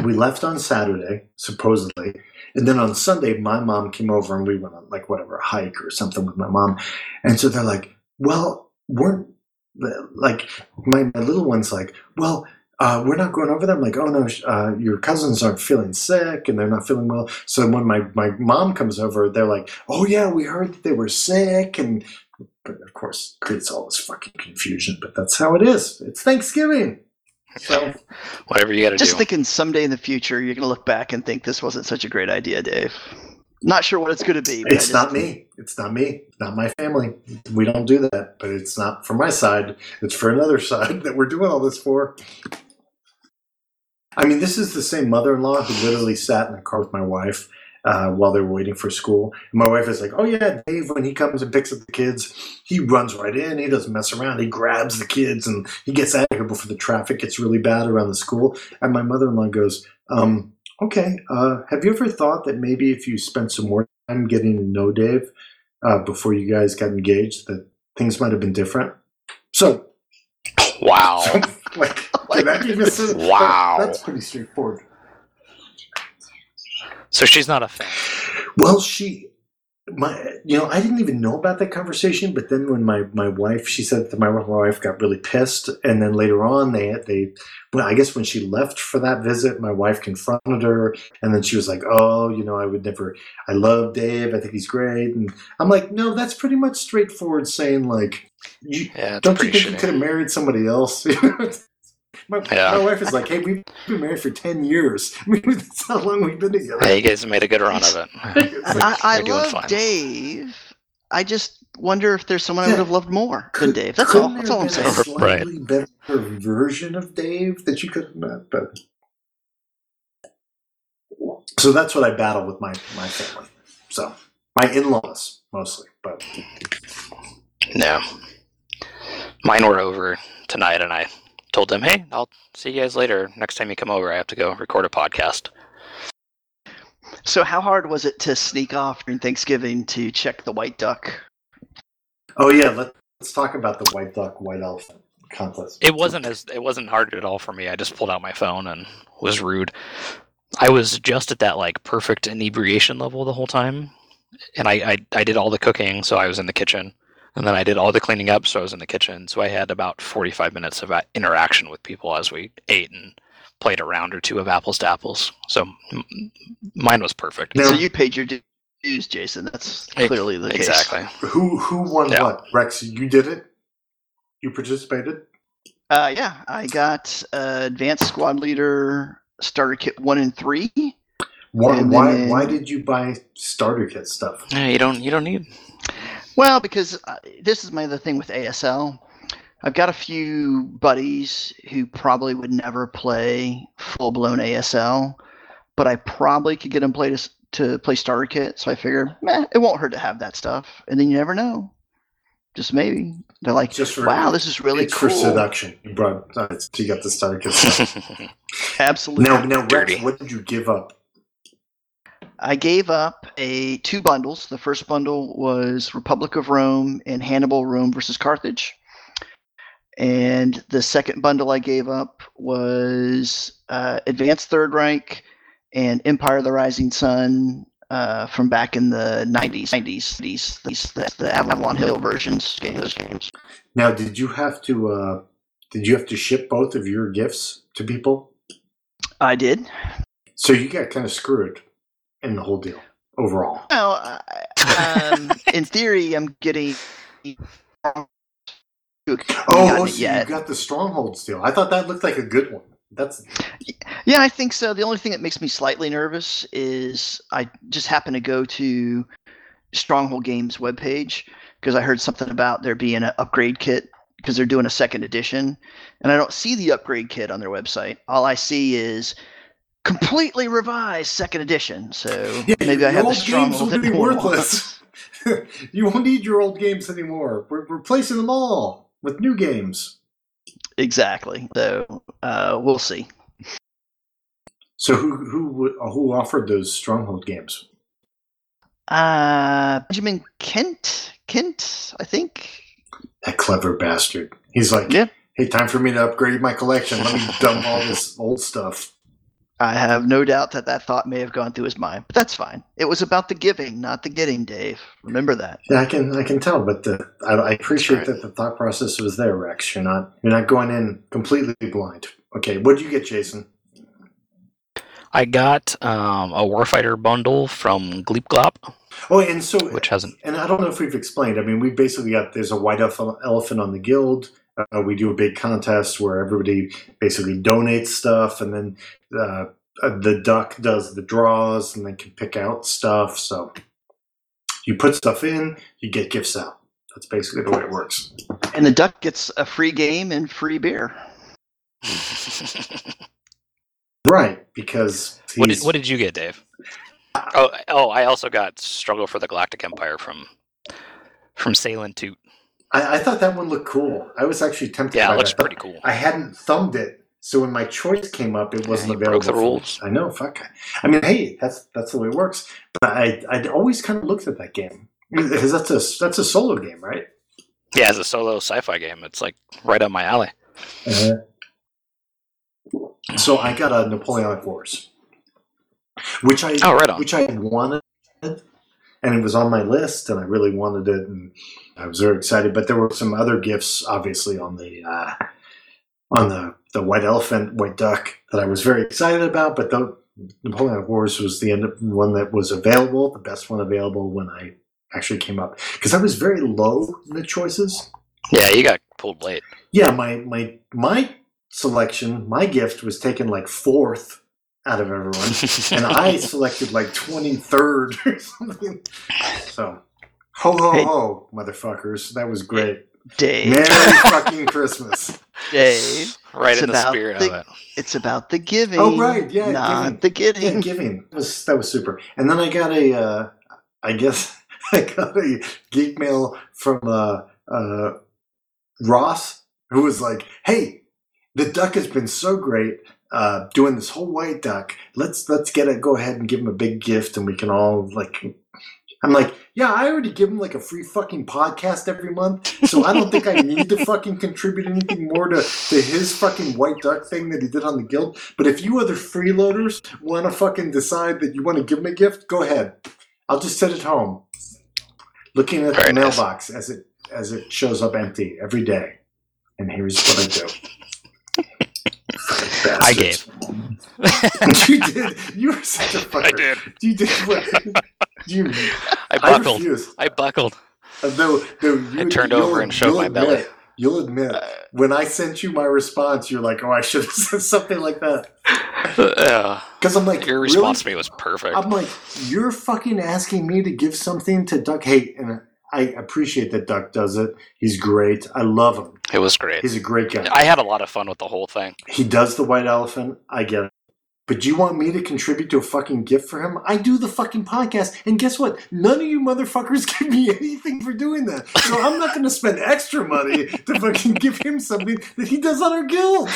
we left on Saturday supposedly, and then on Sunday my mom came over and we went on like whatever a hike or something with my mom, and so they're like, "Well, weren't." Like my, my little one's like, well, uh, we're not going over them. Like, oh no, uh, your cousins aren't feeling sick and they're not feeling well. So when my, my mom comes over, they're like, oh yeah, we heard that they were sick. And, but of course, creates all this fucking confusion, but that's how it is. It's Thanksgiving. So, Whatever you got to do. Just thinking someday in the future, you're going to look back and think this wasn't such a great idea, Dave. Not sure what it's going to be. but it's not me. It's not me. Not my family. We don't do that, but it's not for my side. It's for another <laughs> side that we're doing all this for. I mean, this is the same mother in law who literally sat in the car with my wife uh, while they were waiting for school. And my wife is like, Oh, yeah, Dave, when he comes and picks up the kids, he runs right in. He doesn't mess around. He grabs the kids and he gets out of here before the traffic gets really bad around the school. And my mother in law goes, um, Okay, uh, have you ever thought that maybe if you spent some more time getting to know Dave uh, before you guys got engaged, that things might have been different? So, wow. <laughs> like, my can that be mis- <laughs> Wow. That's pretty straightforward. So she's not a fan. Well, she, my, you know, I didn't even know about that conversation. But then when my my wife, she said that my wife got really pissed, and then later on, they they, well, I guess when she left for that visit, my wife confronted her, and then she was like, "Oh, you know, I would never. I love Dave. I think he's great." And I'm like, "No, that's pretty much straightforward saying like." You, Yeah, don't you think you could have married somebody else? <laughs> my, Yeah. my wife is like, "Hey, we've been married for ten years. <laughs> I mean, that's how long we've been together." Hey, you guys have made a good run of it. <laughs> Like, I, I doing love fine. Dave. I just wonder if there's someone I would have loved more than Dave. That's all. That's all I'm saying. A Right. slightly better version of Dave that you could have met, but so that's what I battle with my my family. So my in laws mostly, but No. Mine were over tonight, and I told them, hey, I'll see you guys later. Next time you come over, I have to go record a podcast. So, how hard was it to sneak off during Thanksgiving to check the white duck? oh yeah, let let's talk about the white duck, white elephant contest. It wasn't as it wasn't hard at all for me. I just pulled out my phone and was rude. I was just at that like perfect inebriation level the whole time, and I, I I did all the cooking, so I was in the kitchen, and then I did all the cleaning up, so I was in the kitchen. So I had about forty five minutes of uh, interaction with people as we ate and played a round or two of apples to apples. So m- mine was perfect. Now- So you paid your dues, Jason. That's clearly the case. exactly. Who who won Yeah. what? Rex, you did it. You participated. Uh, yeah, I got uh, advanced squad leader starter kit one and three. Why And why, then- why did you buy starter kit stuff? Yeah, you don't you don't need. Well, because uh, this is my other thing with ASL. I've got a few buddies who probably would never play full blown ASL, but I probably could get them play to, to play starter kit. So I figured, meh, it won't hurt to have that stuff. And then you never know. Just maybe they're like, Just for wow, this is really it's cool. for seduction. You brought uh, so you got the starter kit. <laughs> Absolutely. now now Rex, what did you give up? I gave up a two bundles. The first bundle was Republic of Rome and Hannibal Rome versus Carthage. And the second bundle I gave up was uh, Advanced Third Reich and Empire of the Rising Sun uh, from back in the 90s. 90s. These, these the, the Avalon Hill versions. Those games. Now did you have to uh did you have to ship both of your gifts to people? I did. So you got kind of screwed in the whole deal overall. Well, I- um, <laughs> in theory, I'm getting. Oh, oh so you got the stronghold deal. I thought that looked like a good one. That's Yeah, I think so. The only thing that makes me slightly nervous is I just happen to go to Stronghold Games webpage because I heard something about there being an upgrade kit because they're doing a second edition, and I don't see the upgrade kit on their website. All I see is completely revised second edition. So Yeah, maybe I have the old games Stronghold will be that no one worthless. <laughs> you won't need your old games anymore. We're replacing them all with new games. Exactly. So uh, we'll see. So who who who offered those stronghold games? Uh, Benjamin Kent, Kent, I think. That clever bastard. He's like, Yeah. hey, time for me to upgrade my collection. Let me dump all this old stuff. I have no doubt that that thought may have gone through his mind, but that's fine. It was about the giving, not the getting, Dave. Remember that. Yeah, I can I can tell, but the, I, I appreciate right. that the thought process was there, Rex. You're not you're not going in completely blind. Okay, what did you get, Jason? I got um, a Warfighter bundle from Gleep Glop, Oh, and so which hasn't. and I don't know if we've explained. I mean, we basically got there's a white elephant on the guild. Uh, we do a big contest where everybody basically donates stuff, and then uh, uh, the duck does the draws, and they can pick out stuff. So you put stuff in, you get gifts out. That's basically the way it works. And the duck gets a free game and free beer. <laughs> Right, because what did What did you get, Dave? Oh, oh, I also got Struggle for the Galactic Empire from from Salen Toot. I, I thought that one looked cool. I was actually tempted. Yeah, by it looks that, pretty cool. I hadn't thumbed it, so when my choice came up, it wasn't you available. broke the rules. I know. Fuck. I mean, hey, that's that's the way it works. But I I'd always kind of looked at that game because that's a that's a solo game, right? Yeah, it's a solo sci-fi game, it's like right up my alley. Uh-huh. So I got a Napoleonic Wars, which I Oh, right on. which I wanted, it was on my list, and I really wanted it, and I was very excited. But there were some other gifts, obviously, on the uh, on the the white elephant, white duck that I was very excited about. But the Napoleonic Wars was the end one that was available, the best one available when I actually came up because I was very low in the choices. Yeah, you got pulled late. Yeah, my my my selection, my gift was taken like fourth out of everyone <laughs> and I selected like 23rd or something. So, ho ho Hey. ho, motherfuckers. That was great. Dave, Merry fucking Christmas. <laughs> Dave, right It's in the about spirit the- of it. it's about the giving. Oh, right, yeah, not giving. the Yeah, giving. That was, that was super. And then I got a, uh, I guess, <laughs> I got a geek mail from uh, uh, Ross who was like, hey, the duck has been so great. Uh, doing this whole white duck. Let's let's get it. Go ahead and give him a big gift, and we can all like. I'm like, yeah, I already give him like a free fucking podcast every month, so I don't think I <laughs> need to fucking contribute anything more to, to his fucking white duck thing that he did on the guild. But if you other freeloaders want to fucking decide that you want to give him a gift, go ahead. I'll just sit at home, looking at Very the nice. mailbox as it as it shows up empty every day. And here's what I do. <laughs> Fucking I bastards. <laughs> you did. You were such a <laughs> fucker. I did. You did what? <laughs> You. I I buckled. refuse. I buckled. Uh, Though, though you, I turned over and showed you'll my belly. admit- You'll admit when I sent you my response, you're like, "Oh, I should have said something like that." Uh, Because I'm like, your really? response to me was perfect. I'm like, you're fucking asking me to give something to Duck. Hey, and I appreciate that Duck does it. He's great. I love him. It was great. He's a great guy. I had a lot of fun with the whole thing. He does the white elephant. I get it. But do you want me to contribute to a fucking gift for him? I do the fucking podcast, and guess what? None of you motherfuckers <laughs> give me anything for doing that. So I'm not going to spend extra money to fucking give him something that he does on our guild.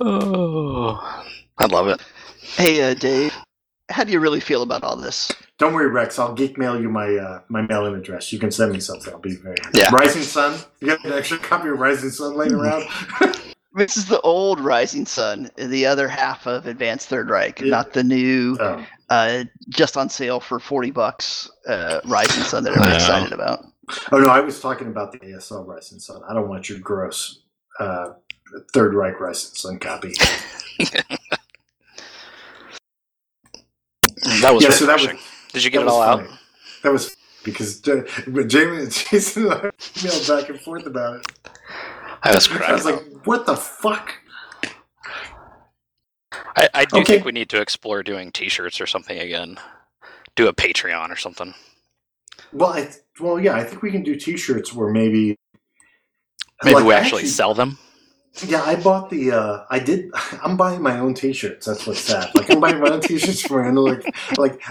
Oh, I love it. Hey, uh, Dave, how do you really feel about all this? Don't worry, Rex. I'll geek mail you my uh, my mailing address. You can send me something. I'll be very happy. Yeah. Rising Sun. You got an extra copy of Rising Sun laying <laughs> around? This is the old Rising Sun, the other half of Advanced Third Reich, Yeah. not the new, Oh. uh, just on sale for forty bucks uh, Rising Sun that everyone's Yeah. excited about. oh no, I was talking about the ASL Rising Sun. I don't want your gross uh, Third Reich Rising Sun copy. <laughs> That was Yeah, so that was- refreshing. Did you get it all out? That was because Jamie and <laughs> Jason and I emailed back and forth about it. I was I was like, "What the fuck?" I, I do Okay. think we need to explore doing T-shirts or something again. Do a Patreon or something. Well, I well, yeah, I think we can do T-shirts where maybe Maybe like, we I actually, sell them. Yeah, I bought the. uh I did. <laughs> I'm buying my own T-shirts. That's what's sad. Like I'm buying my own T-shirts for like like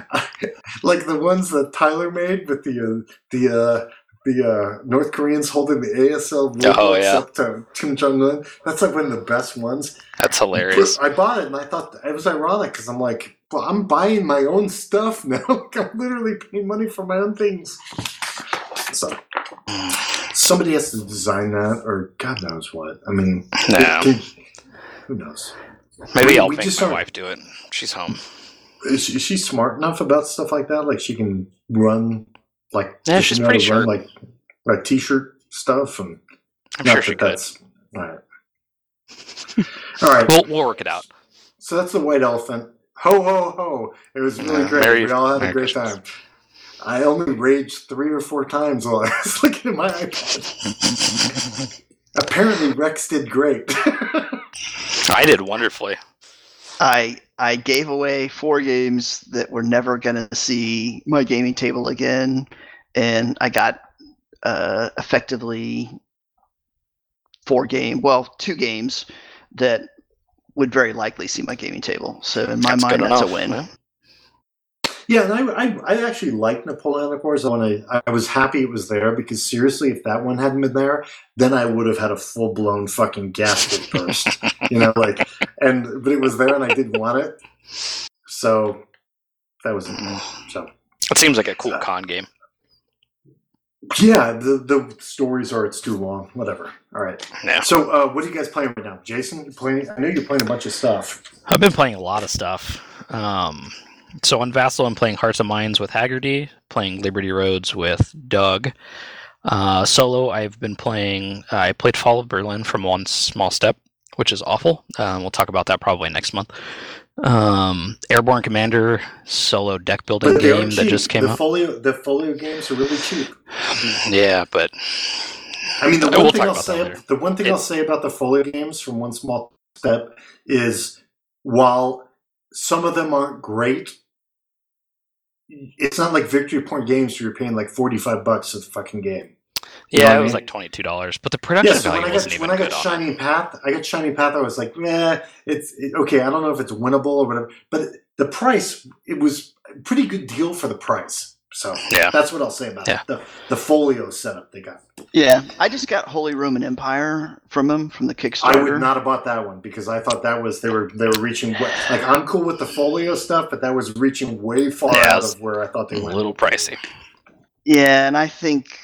<laughs> like the ones that Tyler made with the uh, the uh the uh, North Koreans holding the ASL Oh, yeah. up to Kim Jong Un. That's like one of the best ones. That's hilarious. I bought it and I thought it was ironic because I'm like, well, I'm buying my own stuff <laughs> now. Like, I'm literally paying money for my own things. So somebody has to design that, or God knows what. I mean, No. it can- who knows? Maybe we- I'll we make just my aren't- wife do it. She's home. Is she, is she smart enough about stuff like that? Like she can run, like Yeah, she she's pretty to run, sharp. like like t-shirt stuff and. I'm sure she that could. that's- All right. <laughs> All right. We'll, we'll work it out. So that's the white elephant. Ho ho ho! It was really Yeah, great. Merry- we all had Merry a great Christmas. time. I only raged three or four times while I was <laughs> looking at my iPad. <laughs> Apparently, Rex did great. I did wonderfully. I I gave away four games that were never gonna see my gaming table again, and I got uh, effectively four game, well, two games that would very likely see my gaming table. So in my That's mind, that's enough. a win. Yeah. Yeah, and I, I, I actually like Napoleonic Wars. I, wanna, I was happy it was there because seriously, if that one hadn't been there, then I would have had a full blown fucking gasket <laughs> burst. you know, like, and but it was there and I did want it, so that was it. So. It seems like a cool Uh, con game. Yeah, the the stories are it's too long. Whatever. All right. Yeah. So, uh, what are you guys playing right now, Jason? You playing? I know you're playing a bunch of stuff. I've been playing a lot of stuff. Um, so on Vassal, I'm playing Hearts and Minds with Haggerty, playing Liberty Roads with Doug. Uh, solo, I've been playing. Uh, I played Fall of Berlin from One Small Step, which is awful. Um, we'll talk about that probably next month. Um, Airborne Commander solo deck building But game that just came the out. Folio, the folio games are really cheap. Yeah, but I mean, the Uh, one we'll thing I'll say, the one thing I'll say about the folio games from One Small Step is, while some of them aren't great, it's not like Victory Point Games where you're paying like forty five bucks for the fucking game. You yeah, it was mean? like twenty two dollars. But the production Yeah, so when value I wasn't got even when I good got. Shining Path, I got Shining Path. I was like, meh, it's it, okay. I don't know if it's winnable or whatever, but the price it was a pretty good deal for the price. So Yeah. that's what I'll say about Yeah. it. The the folio setup they got. Yeah, I just got Holy Roman Empire from them from the Kickstarter. I would not have bought that one because I thought that was they were they were reaching like I'm cool with the folio stuff, but that was reaching way far Yeah, out of where I thought they were. A went. little pricey. Yeah, and I think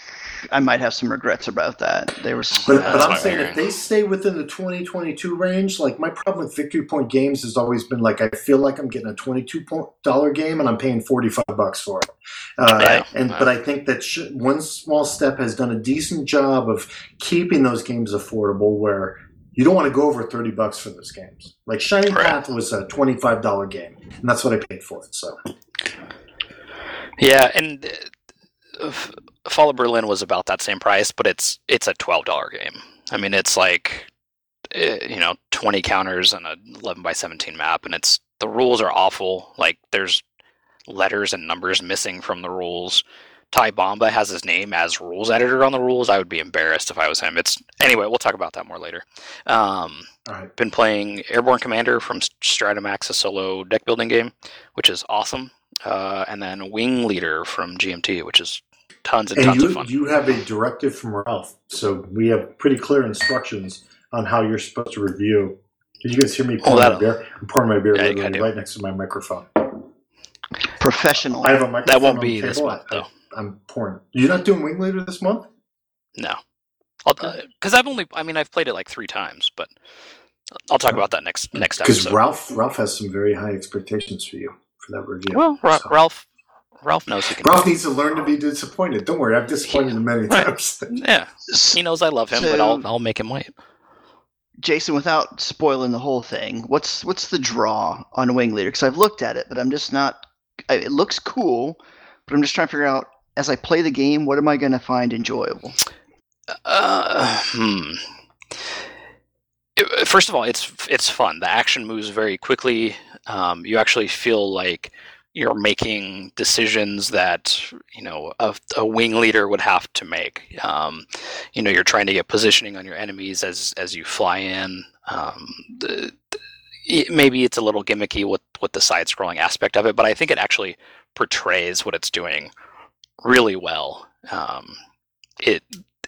I might have some regrets about that. There was, But, Yeah, but I'm saying if they stay within the 2022 range, like my problem with Victory Point games has always been like I feel like I'm getting a 22 dollar game and I'm paying 45 bucks for it. Uh, Yeah. and but I think that sh- one small step has done a decent job of keeping those games affordable, where you don't want to go over 30 bucks for those games. Like Shining Right. Path was a 25 dollar game, and that's what I paid for it. So Yeah, and uh, F- Fall of Berlin was about that same price, but it's it's a twelve dollar game. I mean, it's like uh, you know twenty counters and a eleven by seventeen map, and it's the rules are awful. Like there's letters and numbers missing from the rules. Ty Bomba has his name as rules editor on the rules. I would be embarrassed if I was him. It's anyway. We'll talk about that more later. Um, right, been playing Airborne Commander from Stratamax, a solo deck building game, which is awesome. Uh, and then Wing Leader from GMT, which is tons and, and tons you of fun. you have a directive from Ralph, so we have pretty clear instructions on how you're supposed to review. Did you guys hear me Oh, my beer? I'm pouring my beer Yeah, you literally gotta do. right next to my microphone. professional. I have a microphone. that won't be the this month, I- though. I'm pouring. You're not doing Wing Leader this month? No, because I've only, I mean, I've played it like three times, but I'll talk about that next next Because. Ralph Ralph has some very high expectations for you for that review. well, Ra- So- Ralph, Ralph knows he can. Ralph needs to learn to be disappointed. Don't worry, I've disappointed him many <laughs> Right. times. Yeah, he knows I love him, but I'll I'll make him wait. Jason, without spoiling the whole thing, what's what's the draw on Wing Leader? Because I've looked at it, but I'm just not. I, it looks cool, but I'm just trying to figure out as I play the game, what am I going to find enjoyable? Uh, hmm. First of all, it's it's fun. The action moves very quickly. Um, you actually feel like you're making decisions that you know a, a wing leader would have to make. Um, you know, you're trying to get positioning on your enemies as as you fly in. Um, the, it, maybe it's a little gimmicky with with the side scrolling aspect of it, but I think it actually portrays what it's doing really well. Um, it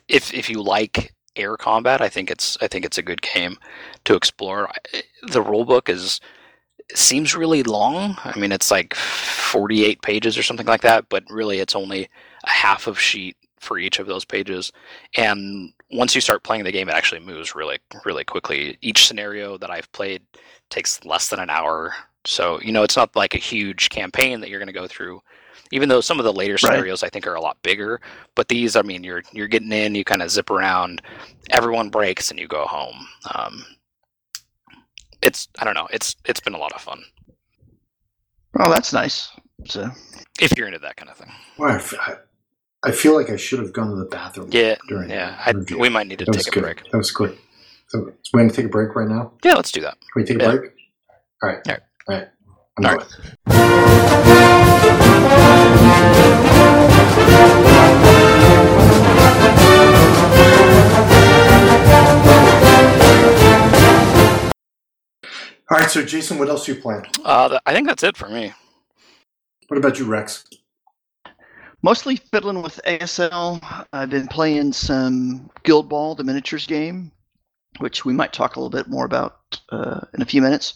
if if you like air combat, I think it's I think it's a good game to explore. The rulebook is seems really long. I mean, it's like 48 pages or something like that, but really it's only a half of sheet for each of those pages. And once you start playing the game, it actually moves really really quickly. Each scenario that I've played takes less than an hour. So, you know, it's not like a huge campaign that you're going to go through. Even though some of the later scenarios I think are a lot bigger, but these, I mean, you're you're getting in, you kind of zip around, everyone breaks, and you go home. Um, it's I don't know, it's it's been a lot of fun Oh, that's nice. So if you're into that kind of thing. Well, I f- I, I feel like I should have gone to the bathroom. Yeah, During yeah. I, we might need to that take a good. break. That was quick. So, we're going to take a break right now. Yeah, let's do that. Can we take a Yeah. break? All right. All right. All right. I'm All going. All right. So, Jason, what else are you playing? Uh, I think that's it for me. What about you, Rex? mostly fiddling with ASL. I've been playing some Guild Ball, the miniatures game, which we might talk a little bit more about uh, in a few minutes.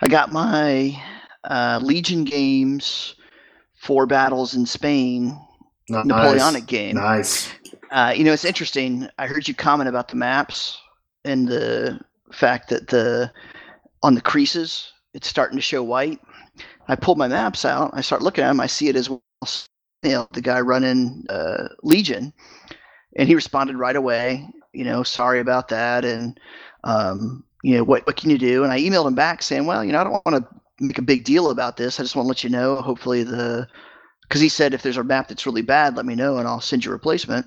I got my uh, Legion games, four battles in Spain, Nice. Napoleonic game. Nice. Uh, you know, it's interesting. I heard you comment about the maps and the fact that the on the creases it's starting to show white. I pull my maps out. I start looking at them. I see it as well. The guy running uh, Legion, and he responded right away. You know, sorry about that, and um, you know what what can you do? And I emailed him back saying, well, you know, I don't want to make a big deal about this. I just want to let you know. Hopefully the because he said if there's a map that's really bad, let me know and I'll send you a replacement.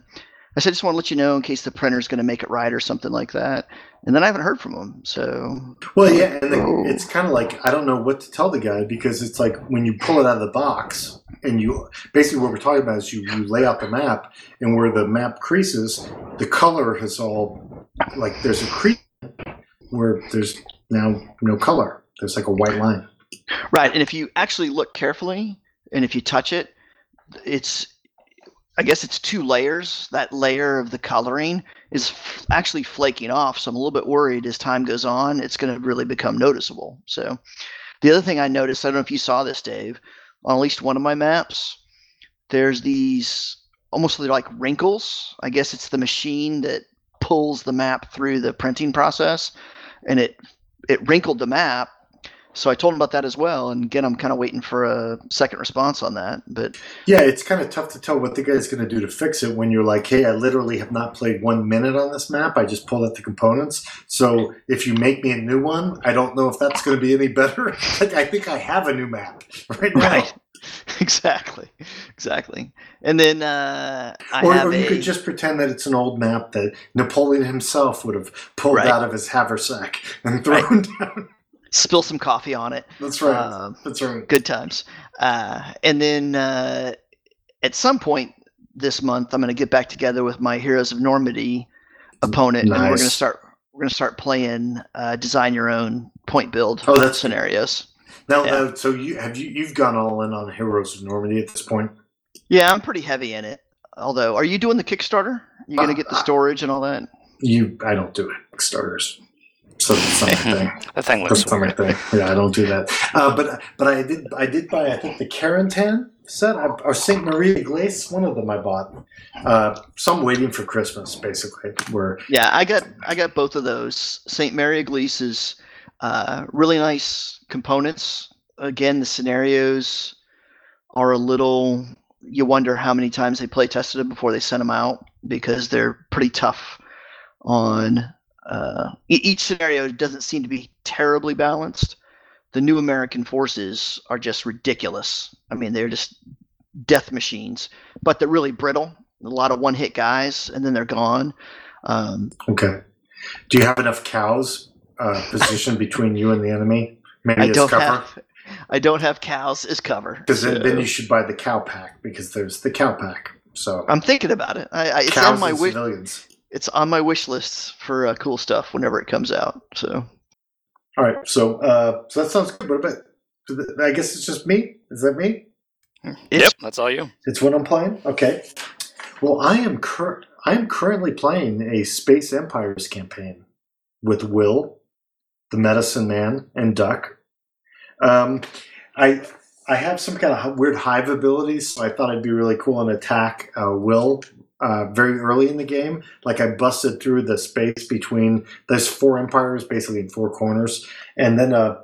I said, I just want to let you know in case the printer's going to make it right or something like that. And then I haven't heard from him. So Well, yeah, and Oh. it's kind of like I don't know what to tell the guy because it's like when you pull it out of the box and you basically what we're talking about is you, you lay out the map and where the map creases, the color has all like there's a crease where there's now no color. There's like a white line. right, and if you actually look carefully and if you touch it, it's I guess it's two layers. That layer of the coloring is f- actually flaking off. So I'm a little bit worried as time goes on, it's going to really become noticeable. So the other thing I noticed, I don't know if you saw this, Dave, on at least one of my maps, there's these almost like wrinkles. I guess it's the machine that pulls the map through the printing process, and it it wrinkled the map. So I told him about that as well, and again, I'm kind of waiting for a second response on that. But Yeah, it's kind of tough to tell what the guy's going to do to fix it when you're like, hey, I literally have not played one minute on this map. I just pulled out the components. So if you make me a new one, I don't know if that's going to be any better. <laughs> like, I think I have a new map <laughs> right now. Right. <laughs> exactly, exactly. And then uh, I Or, or you a, could just pretend that it's an old map that Napoleon himself would have pulled Right. out of his haversack and thrown down. Spill some coffee on it. That's right. Um, That's right. good times. Uh, and then uh, at some point this month, I'm going to get back together with my Heroes of Normandy opponent, and we're going to start. We're going to start playing uh, design your own point build Oh, that's- scenarios. Now, yeah. now, so you have you you've gone all in on Heroes of Normandy at this point. Yeah, I'm pretty heavy in it. Although, are you doing the Kickstarter? You going to Uh, get the uh, storage and all that? You, I don't do it. Starters. So that's not my thing. That thing looks That's not my weird. thing. Yeah, I don't do that. Uh, but but I did I did buy I think the Carentan set I, or Sainte-Mère-Église. One of them I bought. Uh, so I'm waiting for Christmas basically. Where Yeah, I got I got both of those. Sainte-Mère-Église is uh, really nice components. Again, the scenarios are a little. You wonder how many times they play tested them before they sent them out because they're pretty tough on. Uh, each scenario doesn't seem to be terribly balanced. The new American forces are just ridiculous. I mean, they're just death machines, but they're really brittle. A lot of one-hit guys, and then they're gone. Um, okay, do you have enough cows uh, positioned between you and the enemy? Maybe I as don't cover. have I don't have cows as cover. Because then, then you should buy the cow pack because there's the cow pack. So I'm thinking about it. I, I, it's cows on my and wish. Civilians. It's on my wish list for uh, cool stuff whenever it comes out. So All right, so uh, so that sounds good. What about? I guess it's just me. Is that me? Yep, that's all you. It's what I'm playing. Okay. Well, I am cur- I am currently playing a Space Empires campaign with Will, the Medicine Man, and Duck. Um, I I have some kind of weird hive abilities, so I thought I'd be really cool and attack uh, Will uh, very early in the game. Like I busted through the space between there's four empires, basically in four corners, and then uh,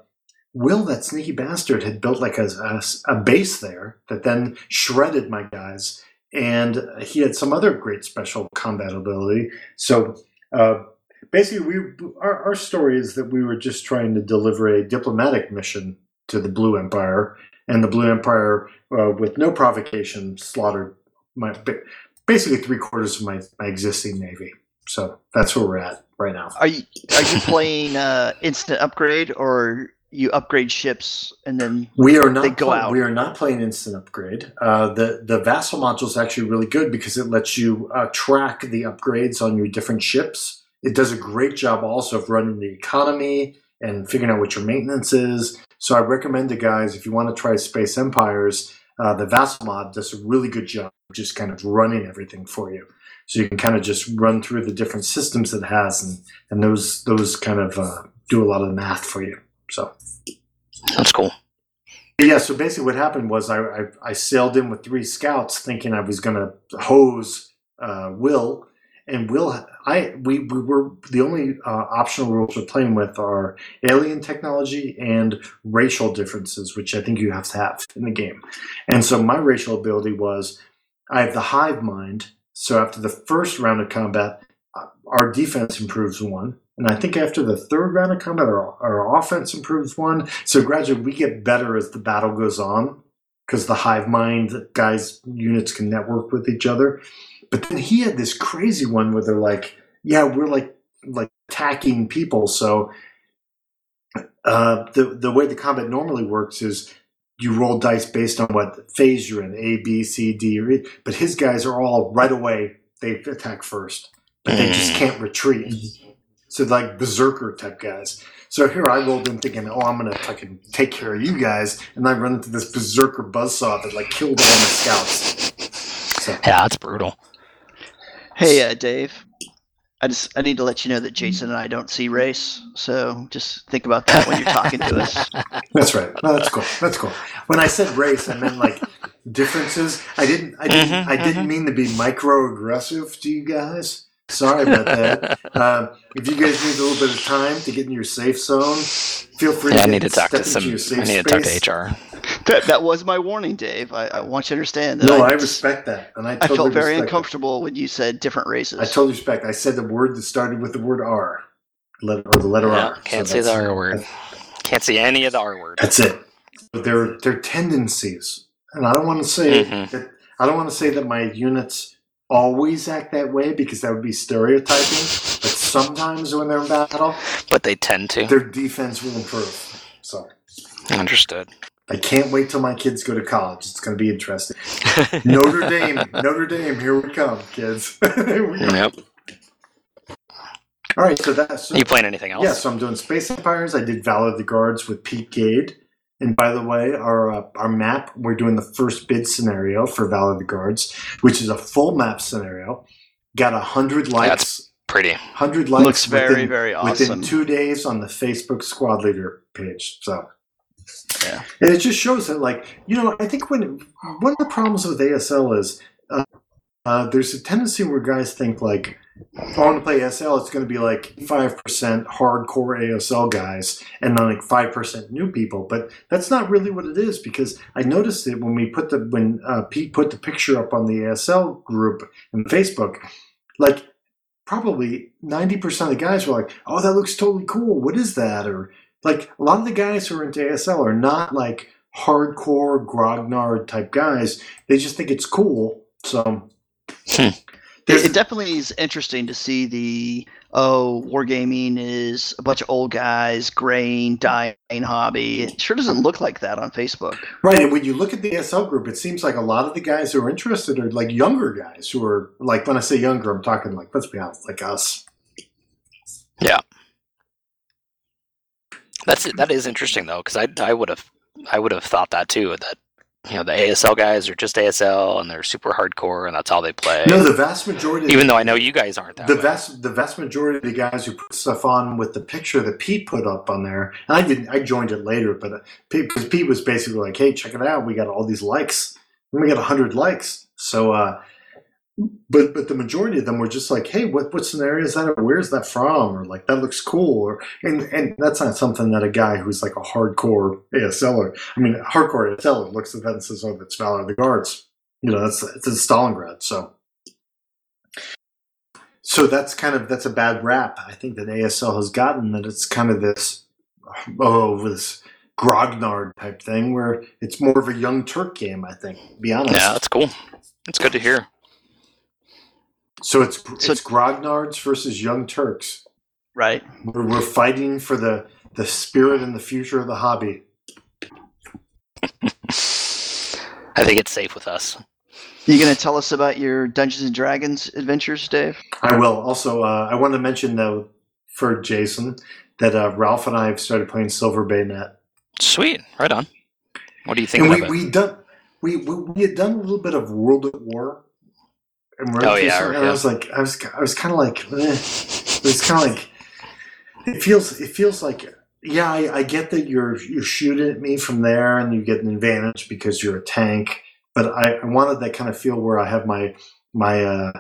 Will, that sneaky bastard, had built like a, a, a base there that then shredded my guys, and he had some other great special combat ability. So uh, basically, we our, our story is that we were just trying to deliver a diplomatic mission to the Blue Empire, and the Blue Empire, uh, with no provocation, slaughtered my basically three quarters of my, my existing navy. So that's where we're at right now. are you are you playing uh, instant upgrade or you upgrade ships and then We are not. They go play- out. We are not playing instant upgrade. Uh, the the vassal module is actually really good because it lets you uh, track the upgrades on your different ships. It does a great job also of running the economy and figuring out what your maintenance is. So I recommend to guys if you want to try Space Empires, uh, the vassal mod does a really good job just kind of running everything for you. So you can kind of just run through the different systems it has, and and those those kind of uh, do a lot of the math for you. So. That's cool. Yeah, so basically what happened was I, I, I sailed in with three scouts thinking I was going to hose uh, Will. And Will, I we, we were the only uh, optional rules we're playing with are alien technology and racial differences, which I think you have to have in the game. And so my racial ability was I have the hive mind. So after the first round of combat, uh, our defense improves one. And I think after the third round of combat, our, our offense improves one. So gradually, we get better as the battle goes on because the hive mind guys units can network with each other. But then he had this crazy one where they're like, "Yeah, we're like like attacking people." So uh, the the way the combat normally works is you roll dice based on what phase you're in, A, B, C, D, or E. But his guys are all right away. They attack first, but they just can't retreat. So like berserker type guys. So here I rolled in thinking, oh, I'm gonna fucking take care of you guys, and I run into this berserker buzzsaw that like killed all my scouts. So Yeah, that's brutal. Hey, uh, Dave. I just I need to let you know that Jason and I don't see race, so just think about that when you're talking to us. <laughs> that's right. No, that's cool. That's cool. When I said race, I meant like differences. I didn't. I didn't. Mhm, I didn't mean to be microaggressive to you guys. Sorry about that. uh, <laughs> if you guys need a little bit of time to get in your safe zone, feel free. Yeah, I need to talk step to some. into your safe I need to talk to HR. That, that was my warning, Dave. I, I want you to understand that. No, I I, respect that, and I I felt very respect that. uncomfortable when you said different races. I totally respect. I said the word that started with the word R, letter, or the letter Yeah, R. can't So say the R word. Can't see any of the R word. That's it. But their their tendencies, and I don't want to say Mhm. that. I don't want to say that my units always act that way because that would be stereotyping. But sometimes when they're in battle, But they tend to. their defense will improve. So Understood. I can't wait till my kids go to college. It's going to be interesting. <laughs> Notre Dame, Notre Dame, here we come, kids. <laughs> We. Yep. All right, so that's you playing anything else? Yeah, so I'm doing Space Empires. I did Valor of the Guards with Pete Gade. And by the way, our uh, our map, we're doing the first bid scenario for Valor of the Guards, which is a full map scenario. Got a hundred likes. That's Pretty. Hundred likes. Looks very, within, very Within awesome. two days on the Facebook Squad Leader page. So. Yeah. And it just shows that, like, you know, I think when one of the problems with ASL is uh, uh, there's a tendency where guys think like, if I want to play ASL, it's going to be like five percent hardcore ASL guys and then like five percent new people. But that's not really what it is because I noticed it when we put the when uh, Pete put the picture up on the ASL group in Facebook, like probably ninety percent of the guys were like, "Oh, that looks totally cool. What is that?" Or like a lot of the guys who are into ASL are not like hardcore grognard type guys. They just think it's cool. So Hmm. It, it definitely is interesting to see the oh, wargaming is a bunch of old guys, graying, dying hobby. It sure doesn't look like that on Facebook. Right, and when you look at the ASL group, it seems like a lot of the guys who are interested are like younger guys who are like when I say younger, I'm talking like let's be honest, like us. That's. That is interesting though, because I I would have I would have thought that too. That you know the ASL guys are just ASL and they're super hardcore and that's all they play. No, the vast majority. Even though I know you guys aren't that. the way. vast the vast majority of the guys who put stuff on with the picture that Pete put up on there, and I didn't, I joined it later, but uh, Pete, Pete was basically like, "Hey, check it out, we got all these likes, we got hundred likes." So, uh, but but the majority of them were just like, "Hey, what what scenario is that? Or where's that from? Or like that looks cool." Or and and that's not something that a guy who's like a hardcore ASLer, I mean, hardcore ASLer looks at that and says, "Oh, that's Valor of the Guards." You know, that's it's in Stalingrad, so. So that's kind of that's a bad rap. I think that ASL has gotten that it's kind of this oh this grognard type thing where it's more of a young Turk game. I think, to be honest. yeah, that's cool. It's good to hear. So it's So- it's grognards versus young Turks. Right. We're, we're fighting for the the spirit and the future of the hobby. I think it's safe with us. You going to tell us about your Dungeons and Dragons adventures, Dave? I will also. Uh, I want to mention though for Jason that uh, Ralph and I have started playing Silver Bayonet. Sweet. Right on. What do you think and of we it? we done we, we we had done a little bit of World at War. And Oh, yeah, and I was like, I was I was kind of like, eh. it was kind of like, it feels it feels like, yeah, I, I get that you're you're shooting at me from there and you get an advantage because you're a tank, but I, I wanted that kind of feel where I have my my uh,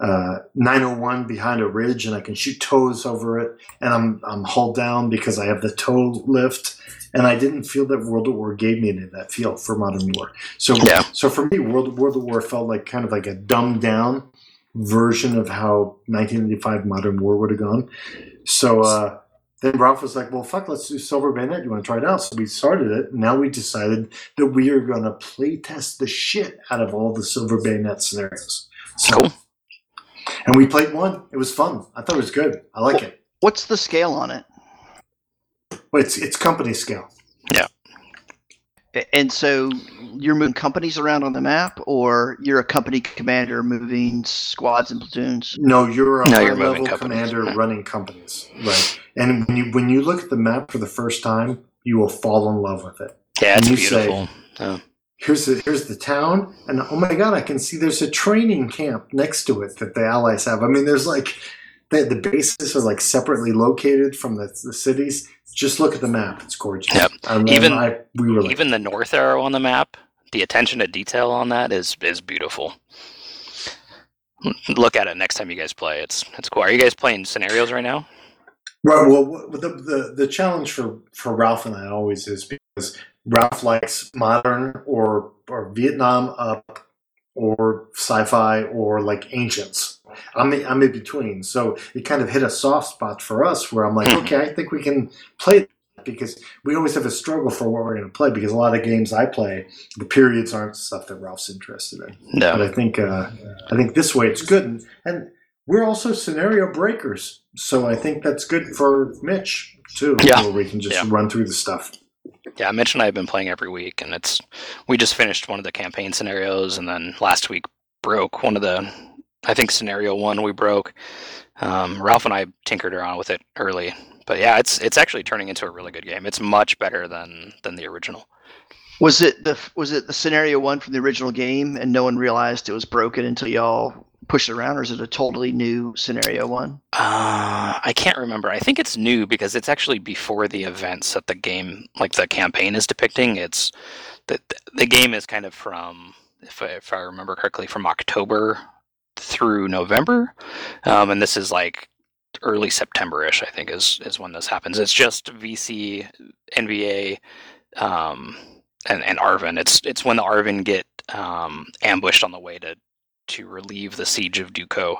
uh, 901 behind a ridge and I can shoot TOWs over it, and I'm I'm hull down because I have the toe lift and I didn't feel that World at War gave me any of that feel for Modern War. So, Yeah. so for me, World World at War felt like kind of like a dumbed down version of how 1995 Modern War would have gone. So uh, then Ralph was like, "Well, fuck, let's do Silver Bayonet. You want to try it out?" So we started it. Now we decided that we are going to play test the shit out of all the Silver Bayonet scenarios. So, Cool. And we played one. It was fun. I thought it was good. I like it. What's the scale on it? But it's it's company scale. Yeah. And so you're moving companies around on the map, or you're a company commander moving squads and platoons? No, you're a No, high you're level companies. commander running companies, right? And when you when you look at the map for the first time, you will fall in love with it. Yeah, it's And you say- beautiful. Here's the here's the town, and oh my god, I can see there's a training camp next to it that the Allies have. I mean, there's like the the bases are like separately located from the, the cities. Just look at the map; it's gorgeous. Yep. Even- I, we were like, Even the north arrow on the map, the attention to detail on that is is beautiful. Look at it next time you guys play. It's it's cool. Are you guys playing scenarios right now? Right. Well, the, the the challenge for for Ralph and I always is because Ralph likes modern or or Vietnam up or sci-fi or like ancients. I'm I'm in between, so it kind of hit a soft spot for us where I'm like, Mhm. okay, I think we can play because we always have a struggle for what we're going to play because a lot of games I play, the periods aren't stuff that Ralph's interested in. But No. I think uh, I think this way it's good, and, and we're also scenario breakers, so I think that's good for Mitch too. Yeah. where we can just Yeah. run through the stuff. Yeah, Mitch and I have been playing every week, and it's we just finished one of the campaign scenarios, and then last week broke one of the I think scenario one we broke. Um, Ralph and I tinkered around with it early, but yeah, it's it's actually turning into a really good game. It's much better than than the original. Was it the was it the scenario one from the original game, and no one realized it was broken until y'all pushed around, or is it a totally new scenario one? Uh, I can't remember. I think it's new because it's actually before the events that the game, like the campaign, is depicting. It's the the game is kind of from, if I, if I remember correctly, from October through November, um, and this is like early September-ish. I think is is when this happens. It's just VC, NVA, um, and and ARVN. It's it's when the ARVN get um, ambushed on the way to to relieve the siege of Duc Co,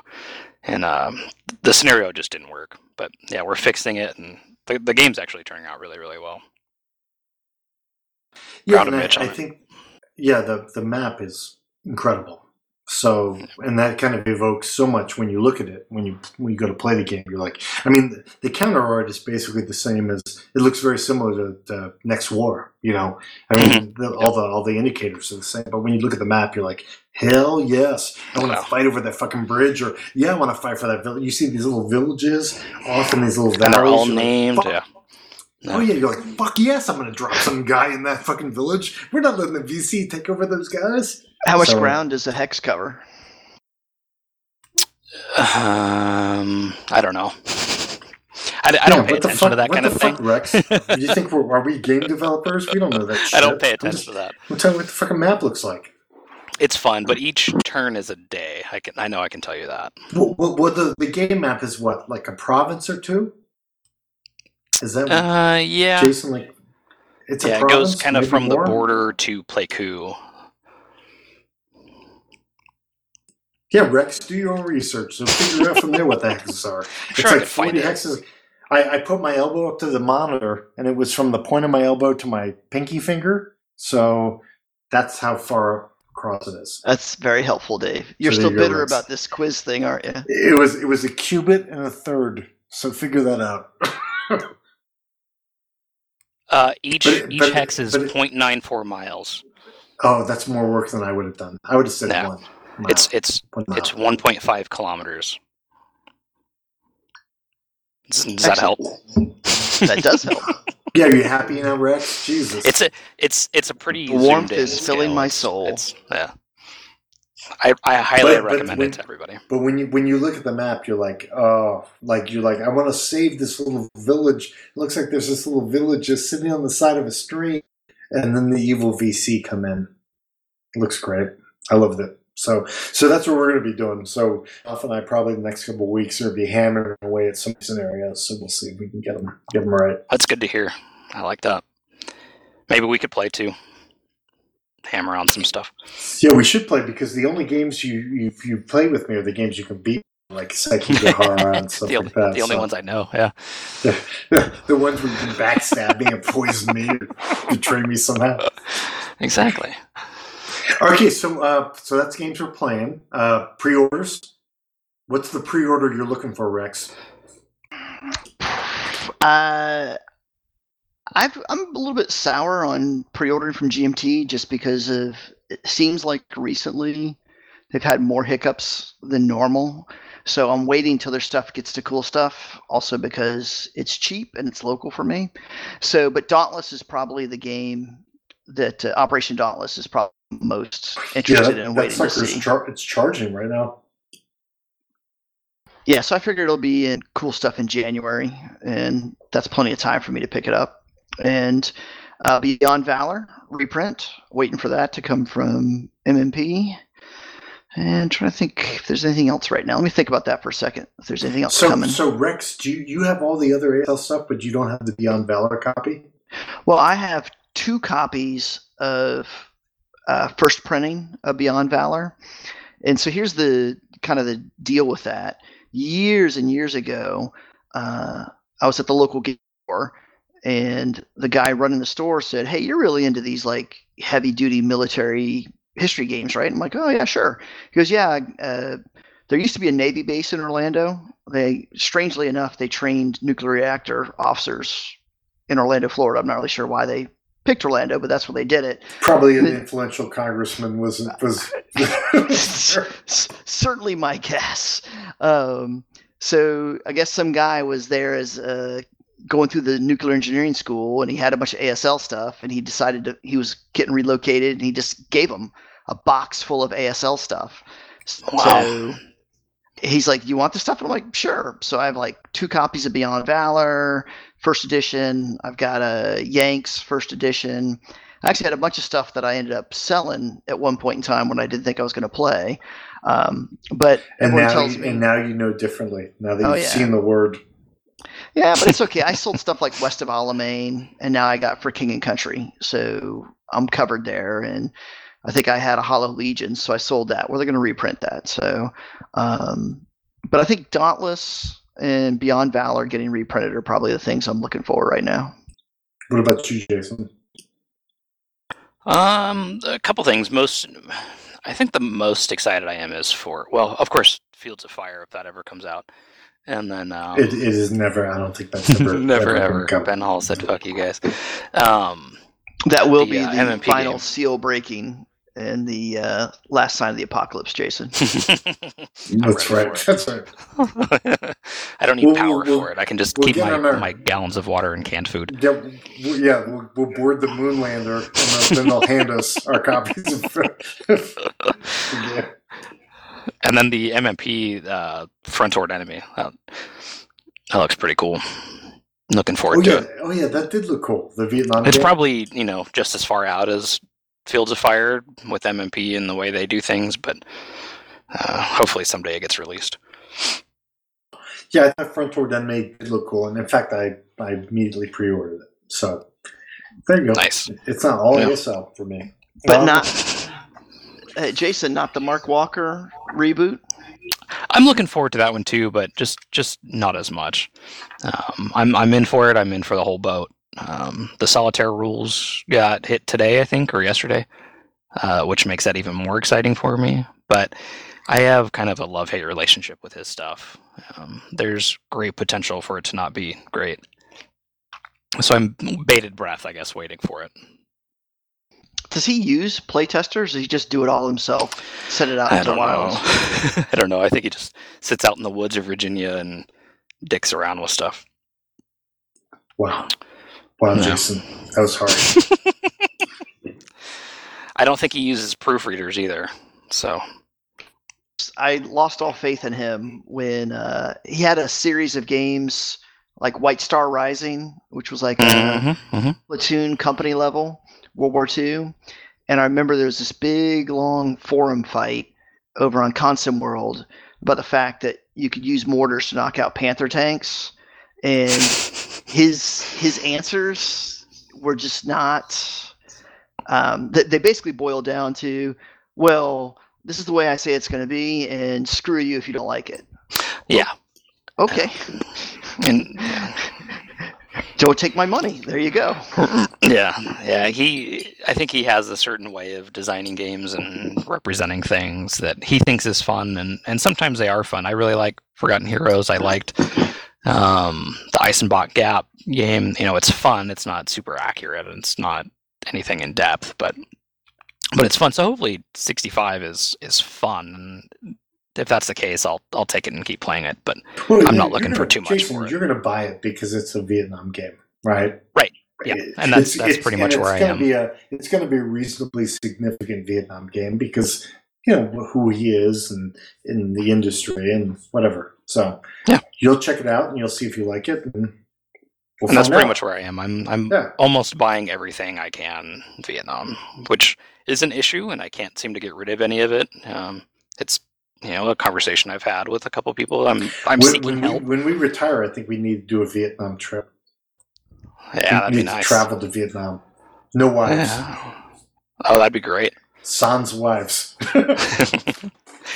and um, the scenario just didn't work. But yeah, we're fixing it, and the, the game's actually turning out really, really well. Yeah, Proud of and I, I think yeah, the the map is incredible. So, and that kind of evokes so much when you look at it. When you when you go to play the game, you're like, I mean, the, the counter art is basically the same as it looks very similar to the Next War. You know, I mean, Mm-hmm. the, all the all the indicators are the same. But when you look at the map, you're like, hell yes, I want to fight over that fucking bridge, or yeah, I want to fight for that village. You see these little villages off in these little And they're all like, named. "Fuck Yeah. Oh yeah, you're like, fuck yes, I'm gonna drop some guy in that fucking village. We're not letting the VC take over those guys. How much So- ground does the hex cover? Um, I don't know. I, I don't Yeah, pay what the attention fuck, to that what kind the of fuck, thing. Rex? <laughs> you think we're are we game developers? We don't know that shit. I don't pay attention just- to that. I'm telling you what the fucking map looks like. It's fun, but each turn is a day. I can I know I can tell you that. Well, well, well, the the game map is what, like a province or two? Is that what Uh, yeah, Jason like? It's a yeah. It goes kind of maybe from more? the border to Pleiku. Yeah, Rex, do your own research. So figure out from there what the hexes are. <laughs> It's Sure, like could find 40 it. hexes. I, I put my elbow up to the monitor, and it was from the point of my elbow to my pinky finger. So that's how far across it is. That's very helpful, Dave. You're So still you bitter Rex. about this quiz thing, aren't you? It was it was a cubit and a third. So figure that out. <laughs> Uh, each But it- each but hex is but it- 0.94 miles. oh, that's more work than I would have done. I would have said No. one. Mile. It's it's One mile. it's 1.5 kilometers. Does, does that help? That does help. <laughs> yeah. Are you happy now, Rex? Jesus. It's a it's it's a pretty The warmth zoomed in is filling my soul. It's, yeah. I, I highly But- but recommend when- it to everybody. But when you when you look at the map, you're like, oh, like you're like, I want to save this little village. It looks like there's this little village just sitting on the side of a street, and then the evil VC come in. It looks great. I loved it. So so that's what we're going to be doing. So Off and I probably the next couple of weeks are going to be hammering away at some scenarios. So we'll see if we can get them get them right. That's good to hear. I like that. Maybe we could play too. Hammer on some stuff. Yeah, we should play because the only games you you, you play with me are the games you can beat, like Sekigahara <laughs> and stuff the only, like that. the only so. ones I know. Yeah. <laughs> the ones where you can backstab me and poison me or betray me somehow. <laughs> Exactly. Okay, so uh, so that's games we're playing. Uh, pre-orders. What's the pre-order you're looking for, Rex? Uh, I've, I'm a little bit sour on pre-ordering from GMT just because of it seems like recently they've had more hiccups than normal. So I'm waiting till their stuff gets to cool stuff. Also because it's cheap and it's local for me. So, but Dauntless is probably the game that uh, Operation Dauntless is probably most interested that, in waiting to see. char- it's charging right now. Yeah, so I figured it'll be in cool stuff in January, and that's plenty of time for me to pick it up. And Uh, Beyond Valor reprint, waiting for that to come from MMP. And trying to think if there's anything else right now. Let me think about that for a second. If there's anything else So, coming. so Rex, do you, you have all the other ASL stuff, but you don't have the Beyond Valor copy? Well, I have two copies of uh, first printing of Beyond Valor, and so here's the kind of the deal with that. Years and years ago, uh, I was at the local game store, and the guy running the store said, "Hey, you're really into these like heavy duty military history games, right?" I'm like, "Oh yeah, sure." He goes, "Yeah." Uh, there used to be a Navy base in Orlando. They, strangely enough, they trained nuclear reactor officers in Orlando, Florida. I'm not really sure why they picked Orlando, but that's where they did it. Probably an The- influential congressman was was. <laughs> <laughs> Certainly my guess. Um, so I guess some guy was there as uh, going through the nuclear engineering school, and he had a bunch of ASL stuff, and he decided to, he was getting relocated, and he just gave him a box full of ASL stuff. Wow. So he's like, "You want this stuff?" And I'm like, "Sure." So I have like two copies of Beyond Valor, first edition. I've got a Yanks first edition. I actually had a bunch of stuff that I ended up selling at one point in time when I didn't think I was going to play. Um, but and everyone now, tells you, me, and now you know differently. Now that Oh, you've yeah. seen the word, yeah, but it's okay. I sold stuff like West of Alamein, and now I got for King and Country, so I'm covered there. And I think I had a Hollow Legion, so I sold that. Well, they're going to reprint that. So, um, but I think Dauntless and Beyond Valor getting reprinted are probably the things I'm looking for right now. what about you, Jason? Um, a couple things. Most, I think the most excited I am is for well, of course, Fields of Fire if that ever comes out, and then um, It, it is never. I don't think that's ever <laughs> never gonna ever. Ben Hull said, "Fuck you guys." Um, That will The, be uh, the MMP final seal breaking and the uh, last sign of the apocalypse, Jason. <laughs> That's right. That's <laughs> right. I don't need We'll- power we'll- for it. I can just we'll keep my, our- my gallons of water and canned food. Yeah, we'll, yeah, we'll, we'll board the Moonlander, and then- then they'll hand us our copies of. yeah. <laughs> And then the MMP uh, Front Toward Enemy. That, that looks pretty cool. Looking forward Oh to yeah, it. oh yeah, that did look cool. The Vietnam. It's game. probably you know just as far out as Fields of Fire with MMP and the way they do things, but uh, hopefully someday it gets released. Yeah, I thought Front Toward Enemy did look cool, and in fact, I I immediately pre-ordered it. So there you go. Nice. It's not all Yeah. ASL for me, But Um, not, uh, Jason, not the Mark Walker reboot. I'm looking forward to that one too, but just just not as much. Um, I'm I'm in for it. I'm in for the whole boat. Um, the solitaire rules got hit today, I think, or yesterday, uh, which makes that even more exciting for me. But I have kind of a love hate relationship with his stuff. Um, there's great potential for it to not be great. So I'm bated breath, I guess, waiting for it. Does he use playtesters? Or does he just do it all himself? Set it out I into don't know. <laughs> I don't know. I think he just sits out in the woods of Virginia and dicks around with stuff. wow, wow, No. Jason, that was hard. <laughs> I don't think he uses proofreaders either. So I lost all faith in him when uh, he had a series of games like White Star Rising, which was like a Mhm, mhm. platoon company level, World War II. And I remember there was this big, long forum fight over on ConsimWorld about the fact that you could use mortars to knock out Panther tanks, and <laughs> his his answers were just not. Um, they, they basically boiled down to, well, this is the way I say it's going to be, and screw you if you don't like it. yeah, Okay, and <laughs> don't take my money. There you go. <laughs> yeah, yeah. He, I think he has a certain way of designing games and representing things that he thinks is fun, and and sometimes they are fun. I really like Forgotten Heroes. I liked um, the Eisenbach Gap game. You know, it's fun. It's not super accurate, and it's not anything in depth, but but it's fun. So hopefully, 65 is is fun. And if that's the case, I'll I'll take it and keep playing it. But Well, I'm not looking you're for gonna- too much Jason, for it. You're going to buy it because it's a Vietnam game, right? Right. Yeah, and that's- it's- that's it's- pretty much where I gonna am. Be a, it's going to be a reasonably significant Vietnam game because you know who he is and in the industry and whatever. So Yeah. you'll check it out and you'll see if you like it. And We'll and that's pretty out. much where I am. I'm I'm Yeah. almost buying everything I can Vietnam, which is an issue, and I can't seem to get rid of any of it. Um, it's you know a conversation I've had with a couple people. I'm I'm when, seeking when we, help. when we retire, I think we need to do a Vietnam trip. Yeah, we that'd be need to nice. travel to Vietnam. No wives. Yeah. Oh, that'd be great. Sans wives. <laughs>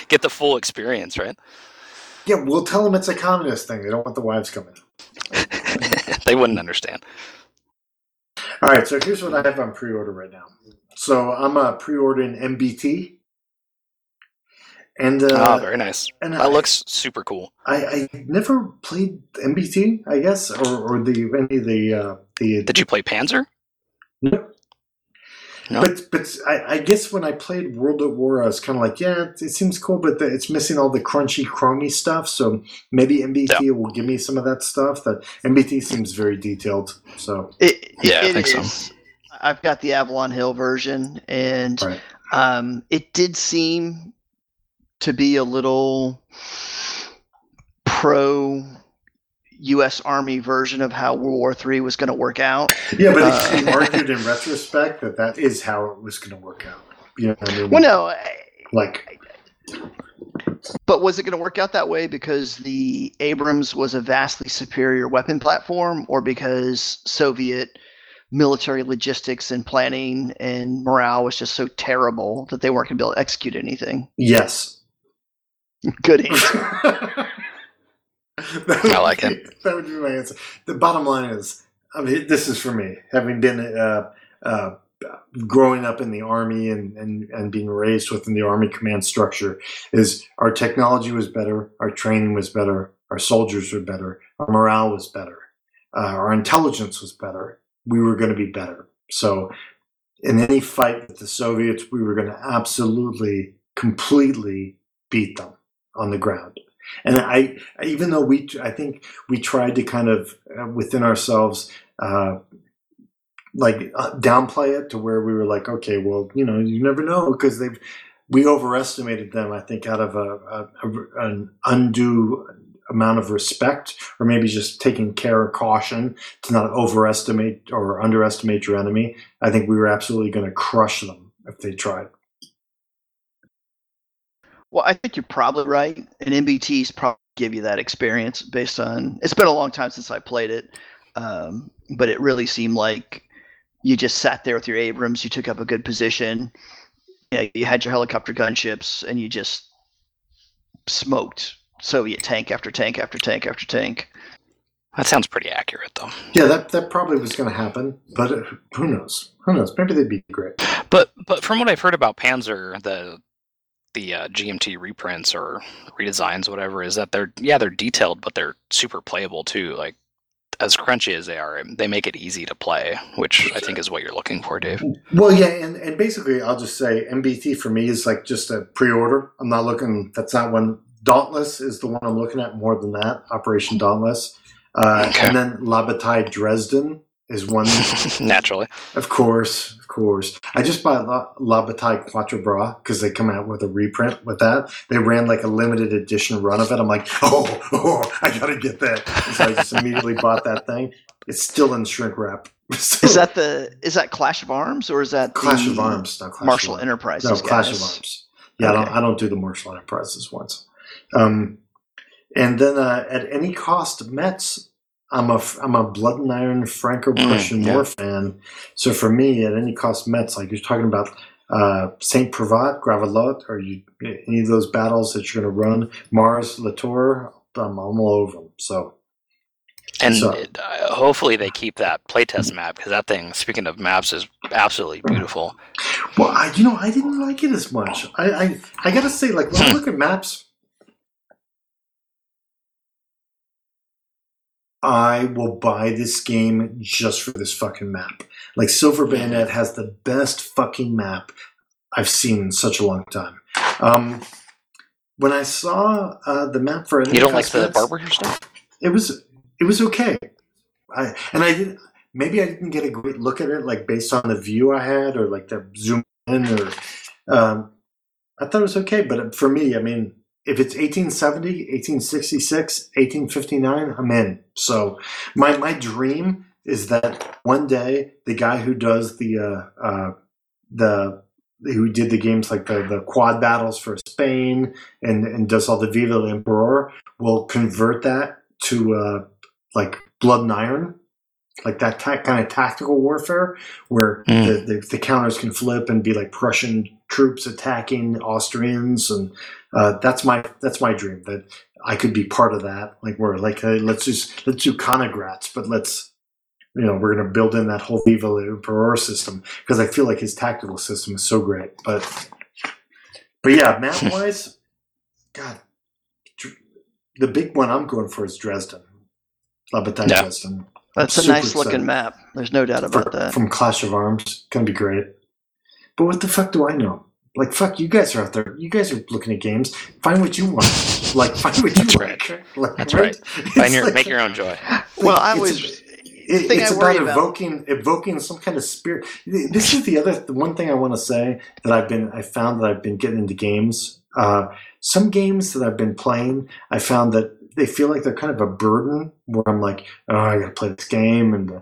Get the full experience, right? yeah, we'll tell them it's a communist thing. They don't want the wives coming. <laughs> they wouldn't understand. All right, so here's what I have on pre-order right now. So I'm uh, pre-ordering MBT, and uh, oh, very nice. and That looks super cool. I, I never played MBT, I guess, or, or the any of the uh, the. Did you play Panzer? No. No. But but I, I guess when I played World at War, I was kind of like, yeah, it, it seems cool, but the, it's missing all the crunchy, chromy stuff. So maybe MBT will give me some of that stuff. That MBT seems very detailed. So It, Yeah, I it think so. is. I've got the Avalon Hill version, and right. um, it did seem to be a little pro U.S. Army version of how World War III was going to work out. Yeah, but Uh, he argued in retrospect that that is how it was going to work out. You know I mean? Well, no, Like, but was it going to work out that way because the Abrams was a vastly superior weapon platform, or because Soviet military logistics and planning and morale was just so terrible that they weren't going to be able to execute anything? yes. Good answer. <laughs> <laughs> I like be- it. <laughs> That would be my answer. The bottom line is, I mean, this is for me, having been uh, uh, growing up in the army and, and, and being raised within the army command structure, is our technology was better, our training was better, our soldiers were better, our morale was better, uh, our intelligence was better. We were going to be better. So, in any fight with the Soviets, we were going to absolutely, completely beat them on the ground. And I, even though we, I think we tried to kind of uh, within ourselves, uh, like uh, downplay it to where we were like, okay, well, you know, you never know because they've, we overestimated them. I think out of a, a, a an undue amount of respect, or maybe just taking care or caution to not overestimate or underestimate your enemy. I think we were absolutely going to crush them if they tried. Well, I think you're probably right, and MBT's probably give you that experience based on. It's been a long time since I played it, um, but it really seemed like you just sat there with your Abrams, you took up a good position, you, know, you had your helicopter gunships, and you just smoked Soviet tank after tank after tank after tank. That sounds pretty accurate, though. Yeah, that that probably was going to happen, but uh, who knows? Who knows? Maybe they'd be great. But but from what I've heard about Panzer, the the uh, GMT reprints or redesigns, whatever, is that they're yeah they're detailed, but they're super playable too. Like as crunchy as they are, they make it easy to play, which I think is what you're looking for, Dave. Well, yeah, and, and basically, I'll just say MBT for me is like just a pre-order. I'm not looking. That's not one. Dauntless is the one I'm looking at more than that. Operation Dauntless, uh, Okay. and then La Bataille Dresden is one. <laughs> Naturally, of course, course. I just bought La, La Bataille Quatre Bras because they come out with a reprint with that. They ran like a limited edition run of it. I'm like, <laughs> oh, oh I gotta get that. And so I just immediately bought that thing. It's still in shrink wrap. <laughs> So- Is that the is that Clash of Arms or is that Clash the of Arms? Not Clash Marshal of Arms. Enterprises? No, Clash guys? of Arms. Yeah, I, don't, I don't do the Marshal Enterprises ones. Um, and then uh, at any cost, Metz. I'm a I'm a Blood and Iron Franco Mm, yeah. War fan. So for me, at any cost, Metz. Like you're talking about uh, Saint Privat, Gravelotte, or you any of those battles that you're going to run, Mars-la-Tour. I'm, I'm all over them. So and So- uh, hopefully they keep that playtest map because that thing. Speaking of maps, is absolutely beautiful. Well, I, you know, I didn't like it as much. I, I, I gotta say, like when I look at maps, I will buy this game just for this fucking map. Like Silver Bayonet has the best fucking map I've seen in such a long time. Um, when I saw uh, the map for You don't like the barber stuff? it was it was okay. I and I didn't maybe I didn't get a great look at it like based on the view I had or like the zoom in or um, I thought it was okay. But for me, I mean, if it's 1870, 1866, 1859, I'm in. So my my dream is that one day the guy who does the uh, uh, the who did the games like the, the quad battles for Spain and, and does all the Vive l'Empereur will convert that to uh, like blood and iron, like that ta- kind of tactical warfare where Mm. the, the, the counters can flip and be like Prussian troops attacking Austrians, and uh, that's my that's my dream that I could be part of that. Like we're like hey, let's just let's do Königgrätz, but let's you know we're going to build in that whole Vive l'Empereur system because I feel like his tactical system is so great. But but yeah, map <laughs> wise, God, the big one I'm going for is Dresden. La Bataille Yeah. Dresden. That's a Super nice looking excited. map. There's no doubt about For- that. From Clash of Arms, gonna be great. But what the fuck do I know? Like fuck, you guys are out there. You guys are looking at games. Find what you want. Like find what you That's like. <laughs> Like, That's right. It's Find your, like- make your own joy. Well, I it's- always it- it's I worry about about- evoking evoking some kind of spirit. This is the other the one thing I want to say that I've been I found that I've been getting into games. Uh, some games that I've been playing, I found that they feel like they're kind of a burden. Where I'm like, oh, I got to play this game, and uh,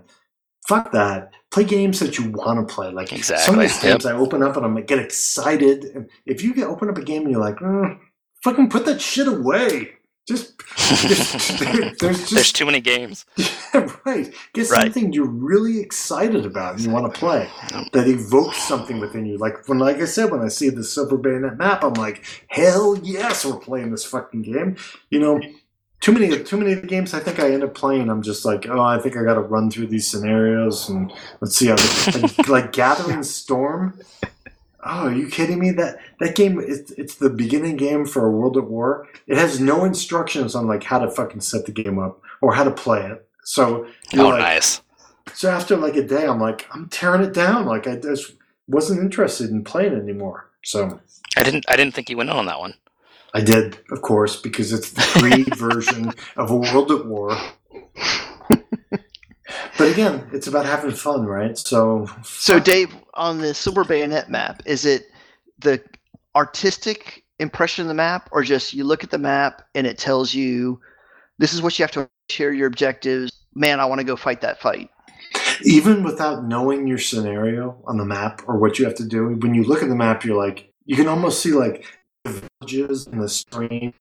fuck that. Play games that you want to play. Like exactly. some of these games, I open up and I'm like, get excited. And if you get open up a game and you're like, mm, fucking put that shit away. Just there's, <laughs> there's just There's too many games. <laughs> yeah, right. Get Right. something you're really excited about and you want to play that evokes something within you. Like when, like I said, when I see the Silver Bayonet map, I'm like, hell yes, we're playing this fucking game. You know, too many, too many of the games I think I end up playing. I'm just like, oh, I think I got to run through these scenarios and let's see how. like, <laughs> like Gathering Storm. Oh, are you kidding me? That that game it's, it's the beginning game for a World at War. It has no instructions on like how to fucking set the game up or how to play it. So Oh, like, nice. so after like a day, I'm like, I'm tearing it down. Like I just wasn't interested in playing it anymore. So I didn't. I didn't think you went in on that one. I did, of course, because it's the free <laughs> version of a World at War. But again, it's about having fun, right? So, So, Dave, on the Silver Bayonet map, is it the artistic impression of the map, or just you look at the map and it tells you this is what you have to share your objectives? Man, I want to go fight that fight. even without knowing your scenario on the map or what you have to do, when you look at the map, you're like, you can almost see like villages in the stream.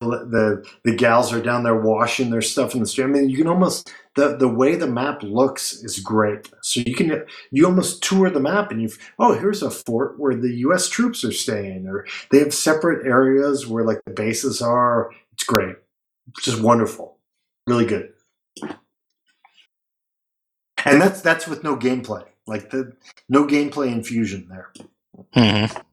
The the gals are down there washing their stuff in the stream. I mean, you can almost the the way the map looks is great. So you can you almost tour the map and you've oh here's a fort where the U.S. troops are staying, or they have separate areas where like the bases are. It's great, it's just wonderful, really good. And that's that's with no gameplay, like the no gameplay infusion there. hmm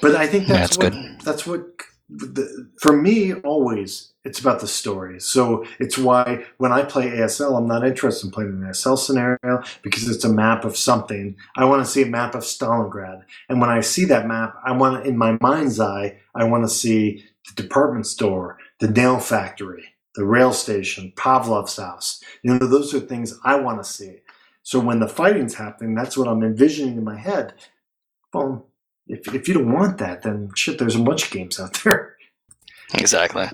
But I think that's, That's what that's what the, for me always it's about the story. So it's why when I play ASL, I'm not interested in playing an ASL scenario because it's a map of something. I want to see a map of Stalingrad, and when I see that map, I want in my mind's eye, I want to see the department store, the nail factory, the rail station, Pavlov's house. You know, those are things I want to see. So when the fighting's happening, that's what I'm envisioning in my head. Well, if, if you don't want that, then shit, there's a bunch of games out there. <laughs> Exactly.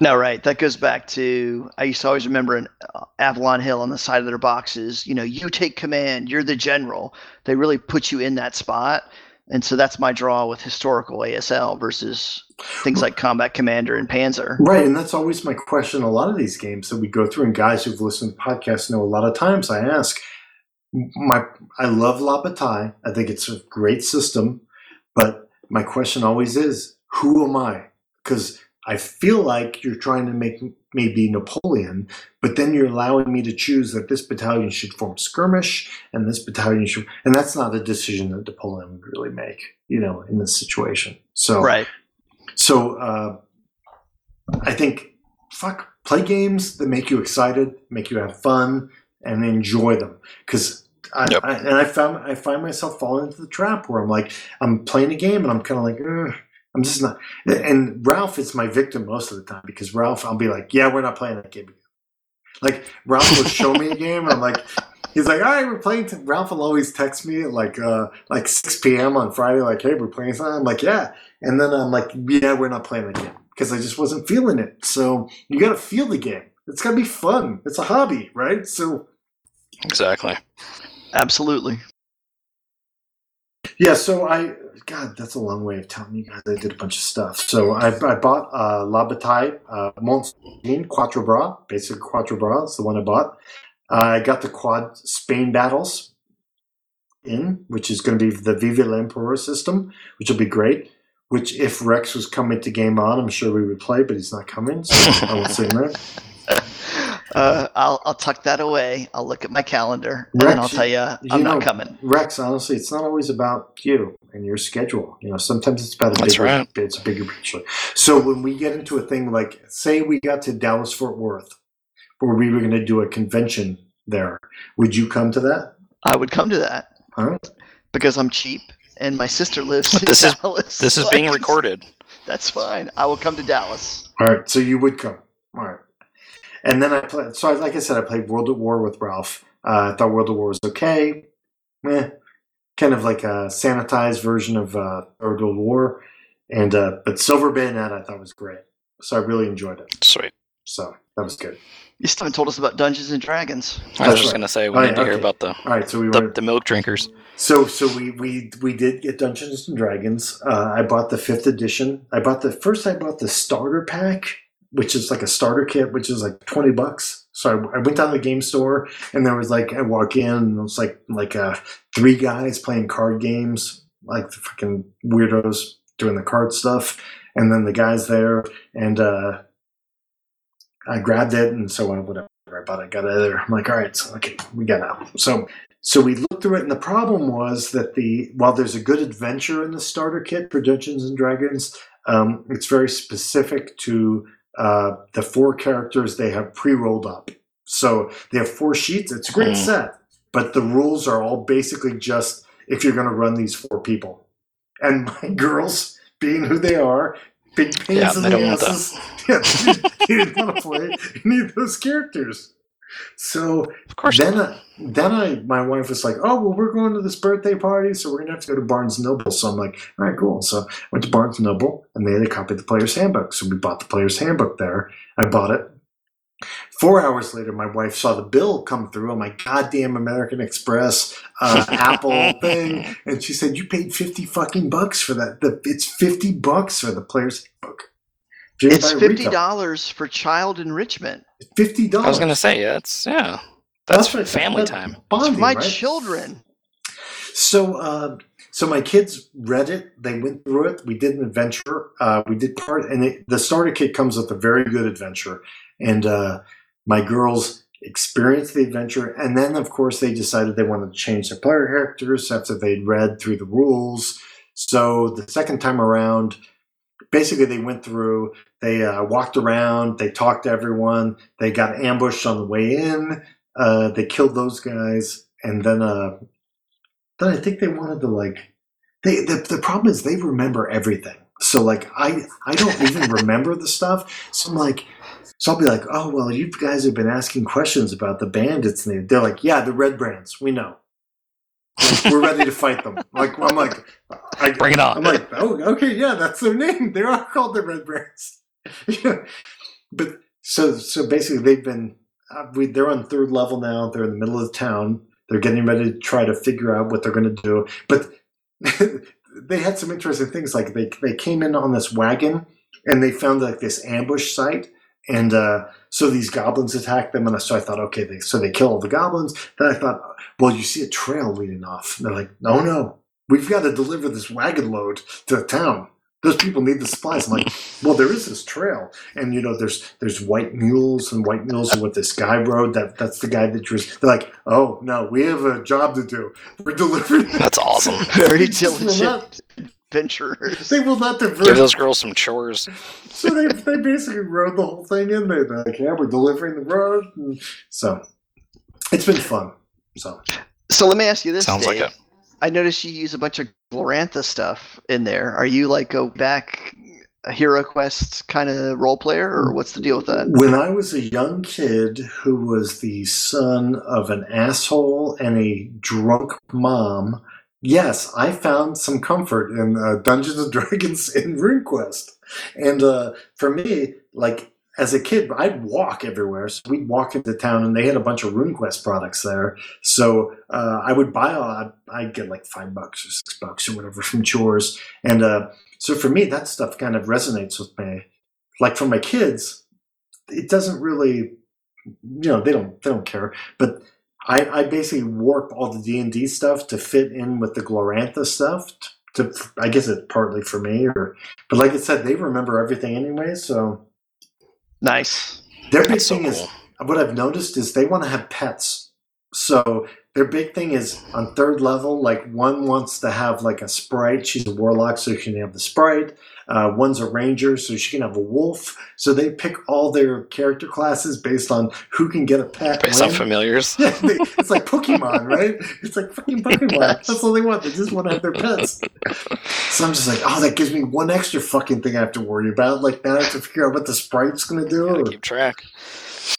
No, right. That goes back to I used to always remember in uh, Avalon Hill on the side of their boxes. You know, you take command. You're the general. They really put you in that spot, and so that's my draw with historical ASL versus things like Combat Commander and Panzer. Right, and that's always my question. A lot of these games that we go through, and guys who've listened to podcasts know a lot of times I ask, my I love La Bataille. I think it's a great system, but my question always is, who am I? Because I feel like you're trying to make me be Napoleon, but then you're allowing me to choose that this battalion should form skirmish and this battalion should, and that's not a decision that Napoleon would really make, you know, in this situation. So, Right. so uh, I think fuck play games that make you excited, make you have fun, and enjoy them. Because I, Yep. I and I found I find myself falling into the trap where I'm like I'm playing a game and I'm kind of like "Ugh, I'm just not. And Ralph is my victim most of the time because Ralph I'll be like yeah we're not playing that game again. Like Ralph will show me a game and I'm like He's like, all right, we're playing. T-. Ralph will always text me at like uh, like 6 p.m. on Friday, like, hey, we're playing something. I'm like, yeah. And then I'm like, yeah, we're not playing the game because I just wasn't feeling it. So you got to feel the game. It's got to be fun. It's a hobby, right? So Exactly. Absolutely. yeah, so I, God, that's a long way of telling you guys I did a bunch of stuff. So I, I bought uh, La Bataille, uh, Montserrat, Quatre Bras, basically Quatre Bras, is the one I bought. Uh, I got the quad Spain battles in, which is going to be the Vive l'Empereur system, which will be great. Which, if Rex was coming to Game On, I'm sure we would play, but he's not coming, so I won't say that. <laughs> Uh, I'll I'll tuck that away. I'll look at my calendar and then I'll tell you you I'm know- not coming. Rex, honestly, it's not always about you and your schedule. You know, sometimes it's about a That's bigger, right. it's a bigger picture. So when we get into a thing like, say, we got to Dallas Fort Worth, where we were going to do a convention there, would you come to that? I would come to that All right. because I'm cheap and my sister lives But in this is- Dallas. This is <laughs> being recorded. That's fine. I will come to Dallas. All right. So you would come. All right. And then I played. So I, like I said, I played World at War with Ralph. Uh, I thought World at War was okay. Eh, kind of like a sanitized version of uh, Third World War. And uh, but Silver Bayonet I thought was great. So I really enjoyed it. Sweet. So that was good. You still haven't told us about Dungeons and Dragons. I was That's just right. gonna say we Oh, need yeah, to hear okay. about the, All right. So we the were the milk drinkers. so so we we we did get Dungeons and Dragons. Uh, I bought the fifth edition. I bought the first. I bought the starter pack, which is like a starter kit, which is like twenty bucks. So I, I went down to the game store, and there was like I walk in, and it was like like uh, three guys playing card games, like the fucking weirdos doing the card stuff, and then the guys there, and uh, I grabbed it, and so I whatever. I bought it, got it there. I'm like, all right, so okay, we got out. So so we looked through it, and the problem was that the while there's a good adventure in the starter kit for Dungeons and Dragons, um, it's very specific to uh, the four characters they have pre-rolled up. So they have four sheets. It's a great Hmm. set, but the rules are all basically just if you're going to run these four people. And <laughs> my girls, being who they are, big pains Yeah, in the don't want that. asses. <laughs> Yeah, you didn't want to play any of those characters. So Of course. then. I, then I, my wife was like, "Oh, well, we're going to this birthday party, so we're gonna have to go to Barnes Noble." So I'm like, "All right, cool." So I went to Barnes Noble, and they had a copy of the Player's Handbook. So we bought the Player's Handbook there. I bought it. Four hours later, my wife saw the bill come through on my goddamn American Express uh, <laughs> Apple thing, and she said, "You paid fifty fucking bucks for that. The, it's fifty bucks for the Player's Handbook." If It's fifty dollars for child enrichment. Fifty dollars. I was gonna say yeah. It's yeah. That's, right. family That's time. Bonding, my right? children. So, uh, so my kids read it. They went through it. We did an adventure. Uh, we did part, and it, the starter kit comes with a very good adventure. And uh, my girls experienced the adventure, and then of course they decided they wanted to change their player characters after they'd read through the rules. So the second time around, basically they went through. They uh, walked around. They talked to everyone. They got ambushed on the way in. Uh, they killed those guys, and then uh, then I think they wanted to like they the, the problem is they remember everything. So like I I don't even remember the stuff. So I'm like so I'll be like, oh well, you guys have been asking questions about the bandits, and they- they're like, yeah, the red brands, we know. We're ready to fight them. Like I'm like, I, Bring it on. I'm like, oh, okay, yeah, that's their name. They are called the Red Brands. <laughs> But so so basically, they've been uh, we, they're on third level now. They're in the middle of the town. They're getting ready to try to figure out what they're going to do. But <laughs> they had some interesting things. Like they they came in on this wagon and they found like this ambush site. And uh, so these goblins attacked them, and so I thought, okay, they, so they kill all the goblins. Then I thought, well, you see a trail leading off. And they're like, no, no, we've got to deliver this wagon load to the town. Those people need the supplies. I'm like, well, there is this trail, and you know, there's there's white mules, and white mules are what this guy rode. That that's the guy that was. They're like, oh no, we have a job to do. We're delivering. <laughs> That's awesome. <laughs> Very They just will diligent adventurers. They will not divert. Give those girls some chores. So they they basically rode the whole thing in. They're like, yeah, we're delivering the road. And so it's been fun. So So let me ask you this, Sounds like it. I noticed you use a bunch of Glorantha stuff in there. Are you like go back a Hero Quest kind of role player, or what's the deal with that? When I was a young kid who was the son of an asshole and a drunk mom, yes, I found some comfort in uh, Dungeons and <laughs> Dragons in RuneQuest. And uh, for me, like as a kid, I'd walk everywhere. So we'd walk into town, and they had a bunch of RuneQuest products there. So uh, I would buy all. I'd get like five bucks or six bucks or whatever <laughs> from chores, and uh, so for me, that stuff kind of resonates with me. Like for my kids, it doesn't really, you know, they don't they don't care. But I, I basically warp all the D and D stuff to fit in with the Glorantha stuff. To, I guess it's partly for me, or but like I said, they remember everything anyway, so Nice. their big That's so thing is what I've noticed is they want to have pets. So their big thing is on third level, like one wants to have like a sprite. She's a warlock, so she can have the sprite. Uh, one's a ranger, so she can have a wolf. So they pick all their character classes based on who can get a pet. Based on familiars. <laughs> Yeah, they- it's like Pokemon, right? It's like fucking <laughs> Pokemon. Nice. That's all they want. They just want to have their pets. So I'm just like, oh, that gives me one extra fucking thing I have to worry about. Like now I have to figure out what the sprite's gonna do. Or- keep track.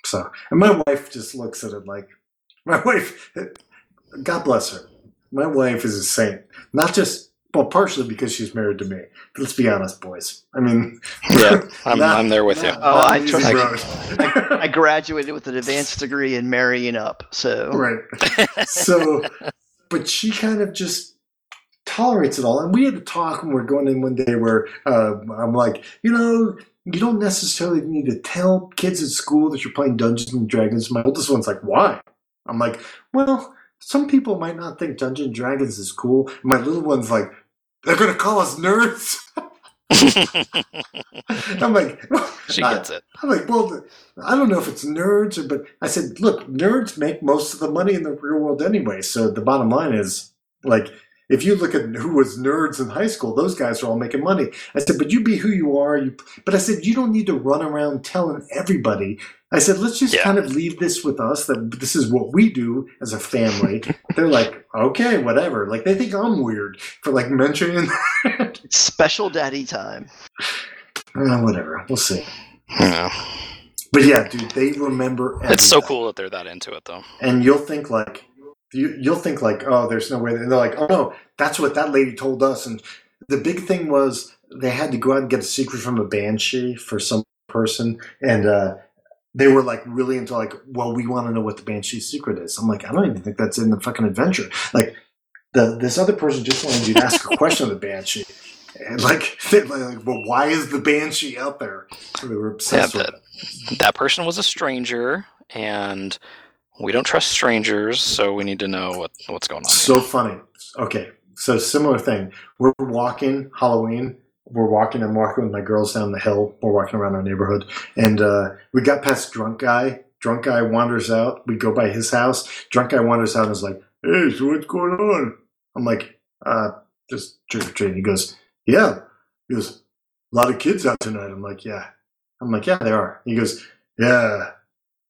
so, and my wife just looks at it like, my wife, <laughs> God bless her. My wife is a saint. Not just, well, partially because she's married to me. Let's be honest, boys. I mean, Yeah, <laughs> I'm, not- I'm there with you. Oh, not I an easy trust- I <laughs> graduated with an advanced degree in marrying up, so right. So, but she kind of just tolerates it all. And we had a talk when we are going in one day where uh, I'm like, you know, you don't necessarily need to tell kids at school that you're playing Dungeons and Dragons. My oldest one's like, why? I'm like, well, some people might not think Dungeons and Dragons is cool. My little one's like, they're going to call us nerds. <laughs> I'm like, she gets it. I'm like, well, I don't know if it's nerds or, but I said, look, nerds make most of the money in the real world anyway. So the bottom line is, like, if you look at who was nerds in high school, those guys are all making money. I said, but you be who you are. You, but I said, you don't need to run around telling everybody. I said, let's just Yeah. kind of leave this with us that this is what we do as a family. <laughs> They're like, okay, whatever. Like they think I'm weird for like mentioning. it's <laughs> special daddy time. Uh, whatever, we'll see. Yeah. But yeah, dude, they remember. It's so cool that they're that into it, though. and you'll think like you, you'll think like oh there's no way and they're like oh no that's what that lady told us and the big thing was they had to go out and get a secret from a banshee for some person and uh they were like really into like well we want to know what the banshee's secret is i'm like i don't even think that's in the fucking adventure like the this other person just wanted you to ask a question of the banshee and like, <laughs> like well why is the banshee out there so they were Yeah, obsessed with that, it that person was a stranger, and we don't trust strangers, so we need to know what what's going on. So funny. Okay, so similar thing. We're walking Halloween. We're walking. I'm walking with my girls down the hill. We're walking around our neighborhood, and uh, we got past drunk guy. Drunk guy wanders out. We go by his house. Drunk guy wanders out and is like, "Hey, so what's going on?" I'm like, "Uh, just trick or treating." He goes, "Yeah." He goes, "A lot of kids out tonight." I'm like, "Yeah." I'm like, "Yeah, there are." He goes, "Yeah."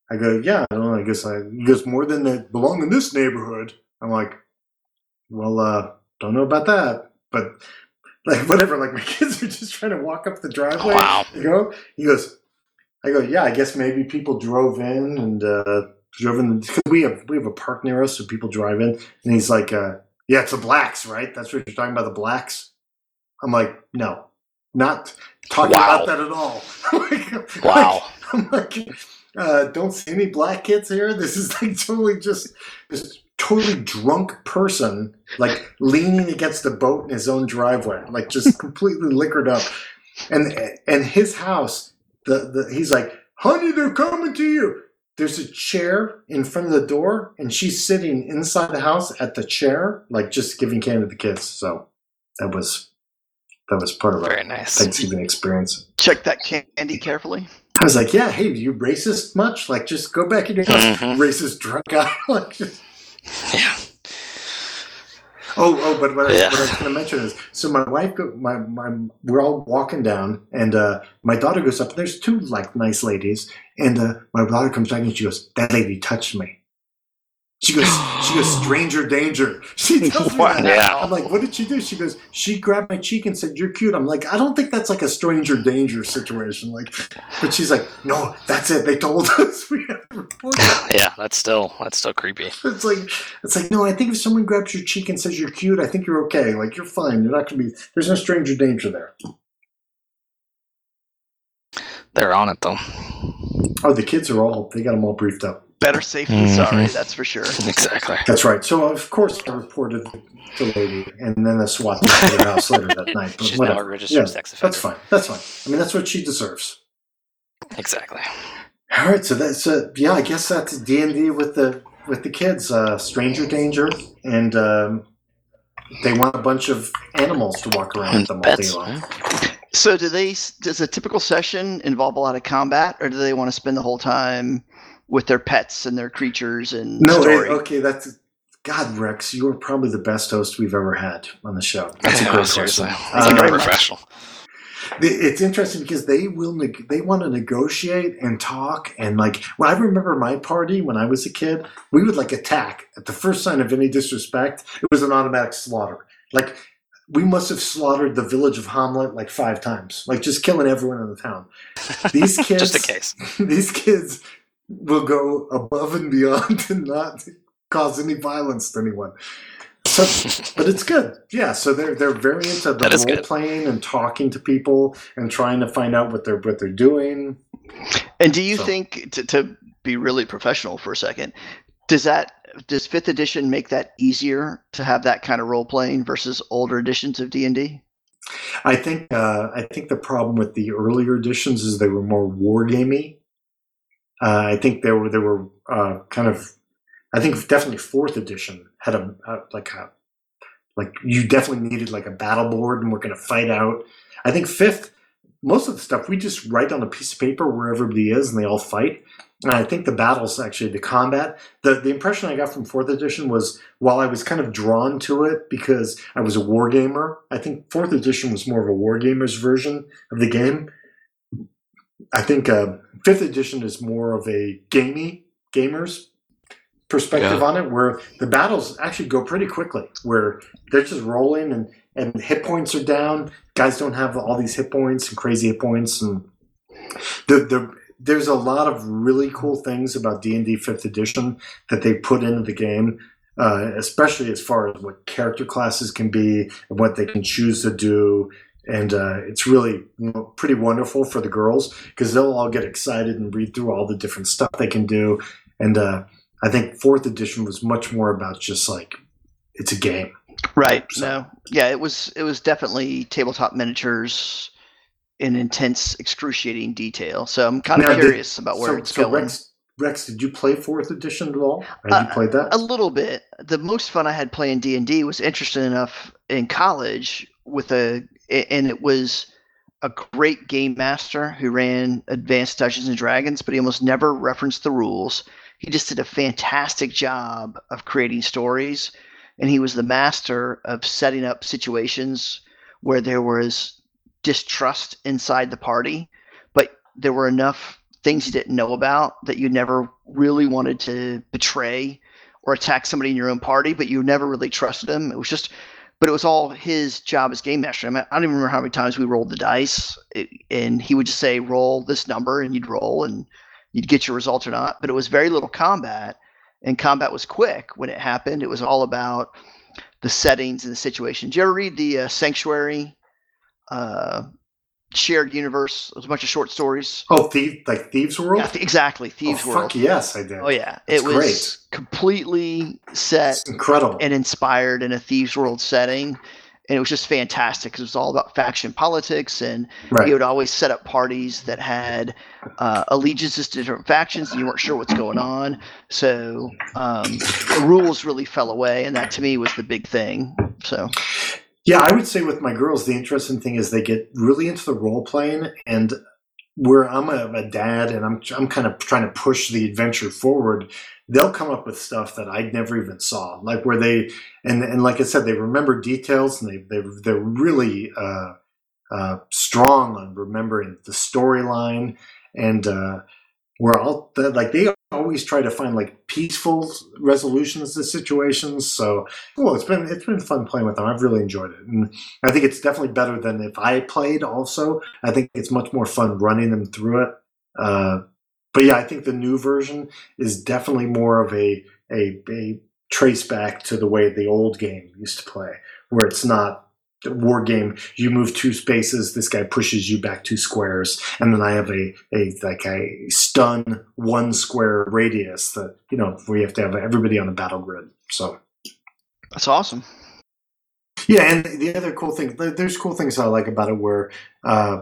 I go, "Yeah." I don't know. I guess I. He goes, "More than that belong in this neighborhood." I'm like, well, uh, don't know about that, but <laughs> like whatever. Like my <laughs> kids are just trying to walk up the driveway. Wow. You know, he goes. I go, yeah. I guess maybe people drove in and uh, drove in. Cause we have we have a park near us, so people drive in. And he's like, uh, yeah, it's the blacks, right? That's what you're talking about, the blacks. I'm like, no, not talking Wow. about that at all. <laughs> Like- Wow. I'm like, uh, don't see any black kids here. This is like totally just this totally drunk person, like leaning against a boat in his own driveway, like just <laughs> completely liquored up. And and his house, the, the he's like, honey, they're coming to you. There's a chair in front of the door, and she's sitting inside the house at the chair, like just giving candy to the kids. So that was that was part of our Very nice. Thanksgiving experience. Check that candy carefully. I was like, yeah, hey, do you racist much? Like, just go back in your house, Mhm. racist drunk guy. <laughs> like, just- Yeah. oh, oh, but what, I, Yeah. what I was going to mention is, so my wife, go, my, my, we're all walking down, and uh, my daughter goes up, and there's two like nice ladies, and uh, my daughter comes back and she goes, that lady touched me. She goes, she goes, <gasps> stranger danger. She tells me that. Yeah. I'm like, what did she do? She goes, she grabbed my cheek and said, "You're cute." I'm like, I don't think that's like a stranger danger situation. Like, but she's like, no, that's it. They told <laughs> us we have to report it. yeah, that's still that's still creepy. <laughs> It's like, it's like, no, I think if someone grabs your cheek and says you're cute, I think you're okay. Like, you're fine. You're not gonna be. There's no stranger danger there. They're on it though. Oh, the kids are all. They got them all briefed up. Better safe than Mhm. sorry, that's for sure. Exactly. That's right. So of course I reported the lady, and then the SWAT team to the house later that night. But <laughs> She's now a registered Yeah, sex offender. That's fine. That's fine. I mean, that's what she deserves. Exactly. All right. So that's uh, yeah. I guess that's D and D with the with the kids. Uh, Stranger danger, and um, they want a bunch of animals to walk around with And them all day long. So, do they? Does a typical session involve a lot of combat, or do they want to spend the whole time with their pets and their creatures and No, story? wait, okay. That's God, Rex. You are probably the best host we've ever had on the show. That's a great seriously. question. It's like Uh, professional. It's interesting because they will neg- they want to negotiate and talk and like well I remember my party when I was a kid we would like attack at the first sign of any disrespect it was an automatic slaughter like we must have slaughtered the village of Hamlet like five times like just killing everyone in the town <laughs> <laughs> these kids Just in case. these kids will go above and beyond <laughs> to not cause any violence to anyone so but it's good. Yeah, so they're they're very into the role good. playing and talking to people and trying to find out what they're what they're doing. And do you So- think to, to be really professional for a second, does that does fifth edition make that easier to have that kind of role playing versus older editions of D and D? I think uh, I think the problem with the earlier editions is they were more wargamey. Uh, I think there were they were uh, kind of. I think definitely fourth edition had a, a like a like you definitely needed like a battle board and we're going to fight out. I think fifth, most of the stuff we just write on a piece of paper where everybody is and they all fight. And I think the battles actually the combat. The the impression I got from fourth edition was while I was kind of drawn to it because I was a wargamer, I think fourth edition was more of a wargamer's version of the game. I think uh, fifth edition is more of a gamey gamers perspective Yeah. on it, where the battles actually go pretty quickly, where they're just rolling and and hit points are down. Guys don't have all these hit points and crazy hit points, and the the there's a lot of really cool things about D and D Fifth Edition that they put into the game. Uh, especially as far as what character classes can be and what they can choose to do, and uh, it's really you know, pretty wonderful for the girls because they'll all get excited and read through all the different stuff they can do. And uh, I think fourth edition was much more about just like it's a game. Right. So- No. Yeah, it was it was definitely tabletop miniatures in intense, excruciating detail. So I'm kind of Now, curious about where so, it's so going. Rex, Rex, did you play fourth edition at all? Have Uh, you played that? a little bit. The most fun I had playing D and D was interesting enough in college with a, and it was a great game master who ran Advanced Dungeons and Dragons, but he almost never referenced the rules. He just did a fantastic job of creating stories, and he was the master of setting up situations where there was distrust inside the party, but there were enough things you didn't know about that you never really wanted to betray or attack somebody in your own party, but you never really trusted them. It was just, but it was all his job as game master. I, mean, I don't even remember how many times we rolled the dice, and he would just say, "Roll this number," and you'd roll, and you'd get your results or not. But it was very little combat, and combat was quick when it happened. It was all about the settings and the situation. Did you ever read the uh, Sanctuary? Uh, shared universe. It was a bunch of short stories. oh, thief, like Thieves World. Yeah, th- exactly. Thieves oh, World. Fuck yes, I did. Oh yeah, That's it was great. completely set It's incredible. and inspired in a thieves world setting, and it was just fantastic because it was all about faction politics, and right. he would always set up parties that had uh, allegiances to different factions, and you weren't sure what's going on. So um, the rules really fell away, and that to me was the big thing. So Yeah, I would say with my girls, the interesting thing is they get really into the role playing, and where I'm a, a dad and I'm I'm kind of trying to push the adventure forward. They'll come up with stuff that I never even saw, like where they and and like I said, they remember details and they they they're really uh, uh, strong on remembering the storyline and. Uh, where all the, like they always try to find like peaceful resolutions to situations. So, well, it's been it's been fun playing with them. I've really enjoyed it, and I think it's definitely better than if I played. Also, I think it's much more fun running them through it. Uh, but yeah, I think the new version is definitely more of a a, a trace back to the way the old game used to play, where it's not war game you move two spaces this guy pushes you back two squares and then i have a, a like a stun one square radius that you know where you have to have everybody on the battle grid so That's awesome. yeah and the other cool thing there's cool things i like about it where uh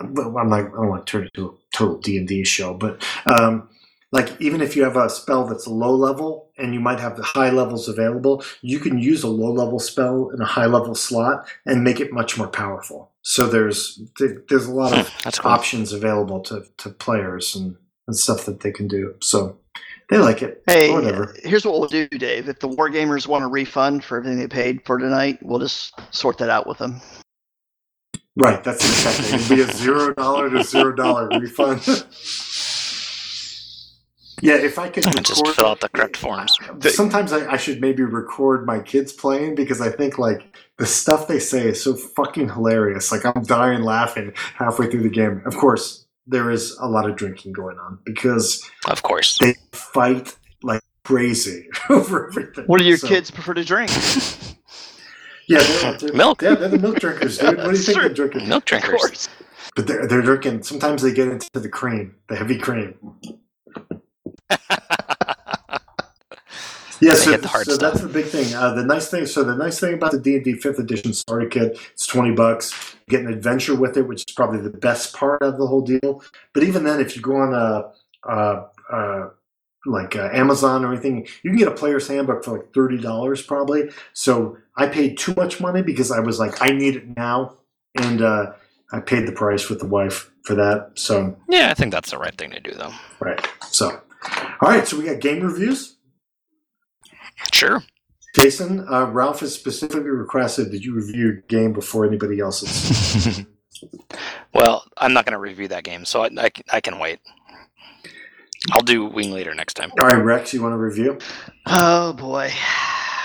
i'm not i don't want to turn it into a total d&d show but um like even if you have a spell that's low level and you might have the high levels available you can use a low level spell in a high level slot and make it much more powerful so there's there's a lot of hmm, cool. options available to, to players and, and stuff that they can do so they like it Hey, whatever here's what we'll do, Dave. If the wargamers want a refund for everything they paid for tonight, we'll just sort that out with them. right that's exactly it'll be a zero dollar to zero dollar refund <laughs> yeah if i could <laughs> Just record- fill out the correct forms. Sometimes I, I should maybe record my kids playing because I think like the stuff they say is so fucking hilarious. Like I'm dying laughing halfway through the game. Of course, there is a lot of drinking going on because Of course. they fight like crazy <laughs> over everything. What do your So- kids prefer to drink? <laughs> Yeah, they're, they're, Milk. Yeah, they're the milk drinkers, dude. What do you think Sure. they're drinking? Milk of drinkers. course. But they're they're drinking. Sometimes they get into the cream, the heavy cream. <laughs> Yeah, so, hit the hard so that's the big thing. Uh, the nice thing, so the nice thing about the D and D Fifth Edition starter kit, it's twenty bucks. You get an adventure with it, which is probably the best part of the whole deal. But even then, if you go on a, uh uh like uh, Amazon or anything, you can get a player's handbook for like thirty dollars probably. So I paid too much money because I was like, I need it now, and uh, I paid the price with the wife for that. So Yeah, I think that's the right thing to do, though. right, so all right, so we got game reviews. Sure. Jason, uh, Ralph has specifically requested that you review a game before anybody else's. <laughs> well, I'm not going to review that game, so I, I, can- I can wait. I'll do Wing Leader next time. All right, Rex, you want to review? Oh boy.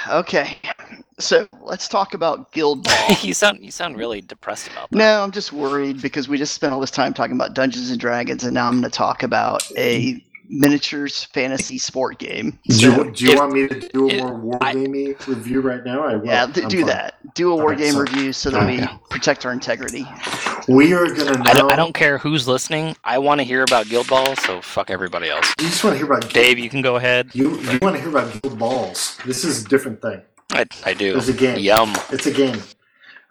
Okay. So let's talk about Guild <laughs> Ball. you sound you sound really depressed about that. No, I'm just worried because we just spent all this time talking about Dungeons and Dragons, and now I'm going to talk about a miniatures fantasy sport game. Do you, do you if- want me to do a if- more war I- gamey review right now? I will. yeah, th- I'm do fine. that. Do a war Alright, game so- review so that we Okay. protect our integrity. We are gonna. Now, I don't, I don't care who's listening. I want to hear about Guild Ball, so fuck everybody else. You just want to hear about Dave, you can go ahead. You you want to hear about guild balls? This is a different thing. I, I do. It's a game. Yum. It's a game.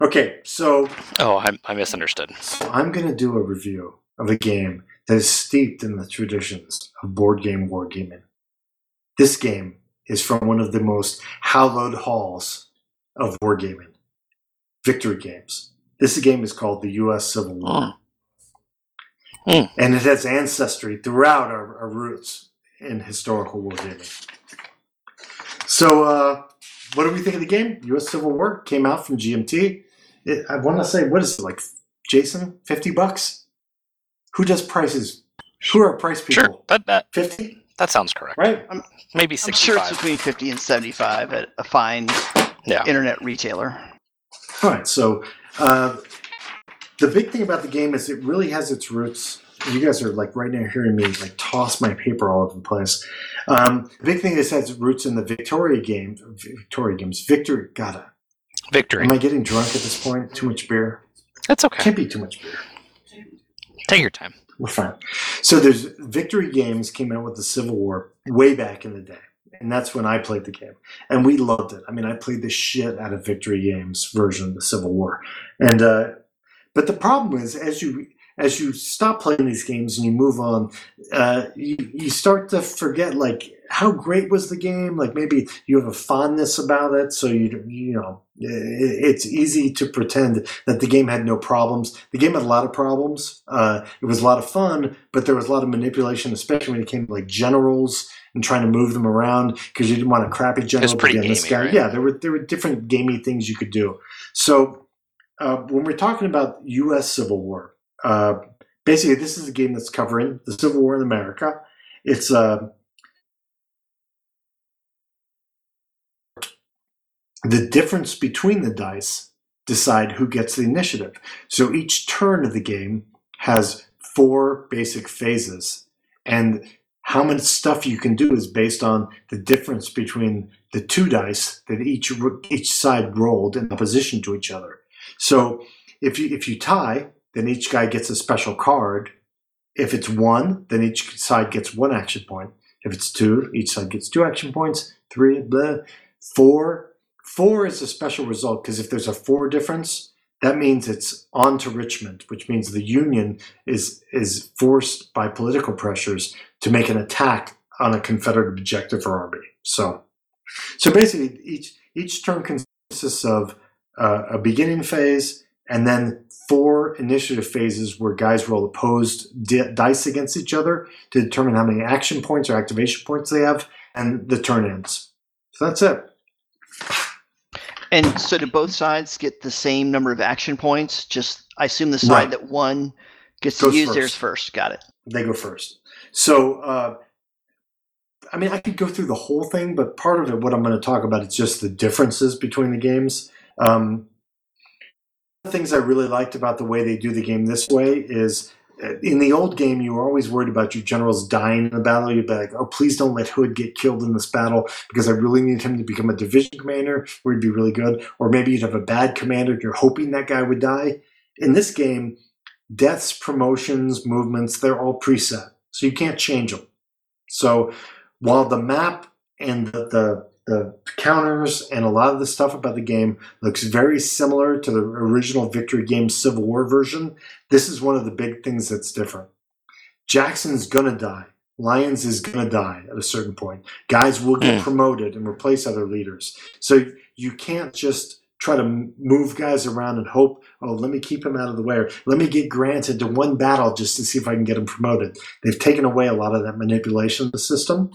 Okay, so Oh, I, I misunderstood. So I'm going to do a review of a game that is steeped in the traditions of board game wargaming. This game is from one of the most hallowed halls of wargaming, Victory Games. This game is called the U.S. Civil War, Mm. and it has ancestry throughout our, our roots in historical wargaming. So, uh, what do we think of the game? U.S. Civil War came out from GMT. It, I want to say, what is it like, Jason? Fifty bucks? Who does prices? Who are price people? Sure, that that Fifty, that sounds correct. right? Maybe I'm sure it's between 50 and 75 at a fine Yeah. internet retailer. All right. So, uh, the big thing about the game is it really has its roots. You guys are like right now hearing me like toss my paper all over the place. Um, the big thing is it has roots in the Victoria game, Victoria games. Victory. God, Victory. am I getting drunk at this point? Too much beer? That's okay. Can't be too much beer. Take your time. We're fine. So there's Victory Games came out with the Civil War way back in the day. And that's when I played the game. And we loved it. I mean, I played the shit out of Victory Games version of the Civil War. And uh but the problem is as you as you stop playing these games and you move on, uh, you, you start to forget like how great was the game. Like maybe you have a fondness about it, so you you know it's easy to pretend that the game had no problems. The game had a lot of problems. Uh, it was a lot of fun, but there was a lot of manipulation, especially when it came to like generals and trying to move them around because you didn't want a crappy general. to get this gamey, guy. right? Yeah, there were there were different gamey things you could do. So uh, when we're talking about U.S. Civil War, uh, basically this is a game that's covering the Civil War in America. It's uh, the difference between the dice decide who gets the initiative. So each turn of the game has four basic phases, and how much stuff you can do is based on the difference between the two dice that each each side rolled in opposition to each other. So if you if you tie, then each guy gets a special card. If it's one, then each side gets one action point. If it's two, each side gets two action points. Three, blah. Four, four is a special result because if there's a four difference, that means it's on to Richmond, which means the Union is is forced by political pressures to make an attack on a Confederate objective or army. So, so basically, each each turn consists of uh, a beginning phase and then four initiative phases where guys roll opposed di- dice against each other to determine how many action points or activation points they have, and the turn ends. So that's it. And so, do both sides get the same number of action points? Just, I assume the side Right. that won gets Goes to use first. theirs first. Got it. They go first. So, uh, I mean, I could go through the whole thing, but part of it, what I'm going to talk about, is just the differences between the games. Um, the things I really liked about the way they do the game this way is uh, in the old game, you were always worried about your generals dying in the battle. You'd be like, oh, please don't let Hood get killed in this battle because I really need him to become a division commander where he'd be really good. Or maybe you'd have a bad commander and you're hoping that guy would die. In this game, deaths, promotions, movements, they're all preset. So you can't change them. So while the map and the, the, the counters and a lot of the stuff about the game looks very similar to the original Victory Game Civil War version, this is one of the big things that's different. Jackson's gonna die. Lyons is gonna die at a certain point. Guys will get Mm. promoted and replace other leaders. So you can't just try to move guys around and hope, oh, let me keep him out of the way, or let me get Grant into one battle just to see if I can get him promoted. They've taken away a lot of that manipulation of the system.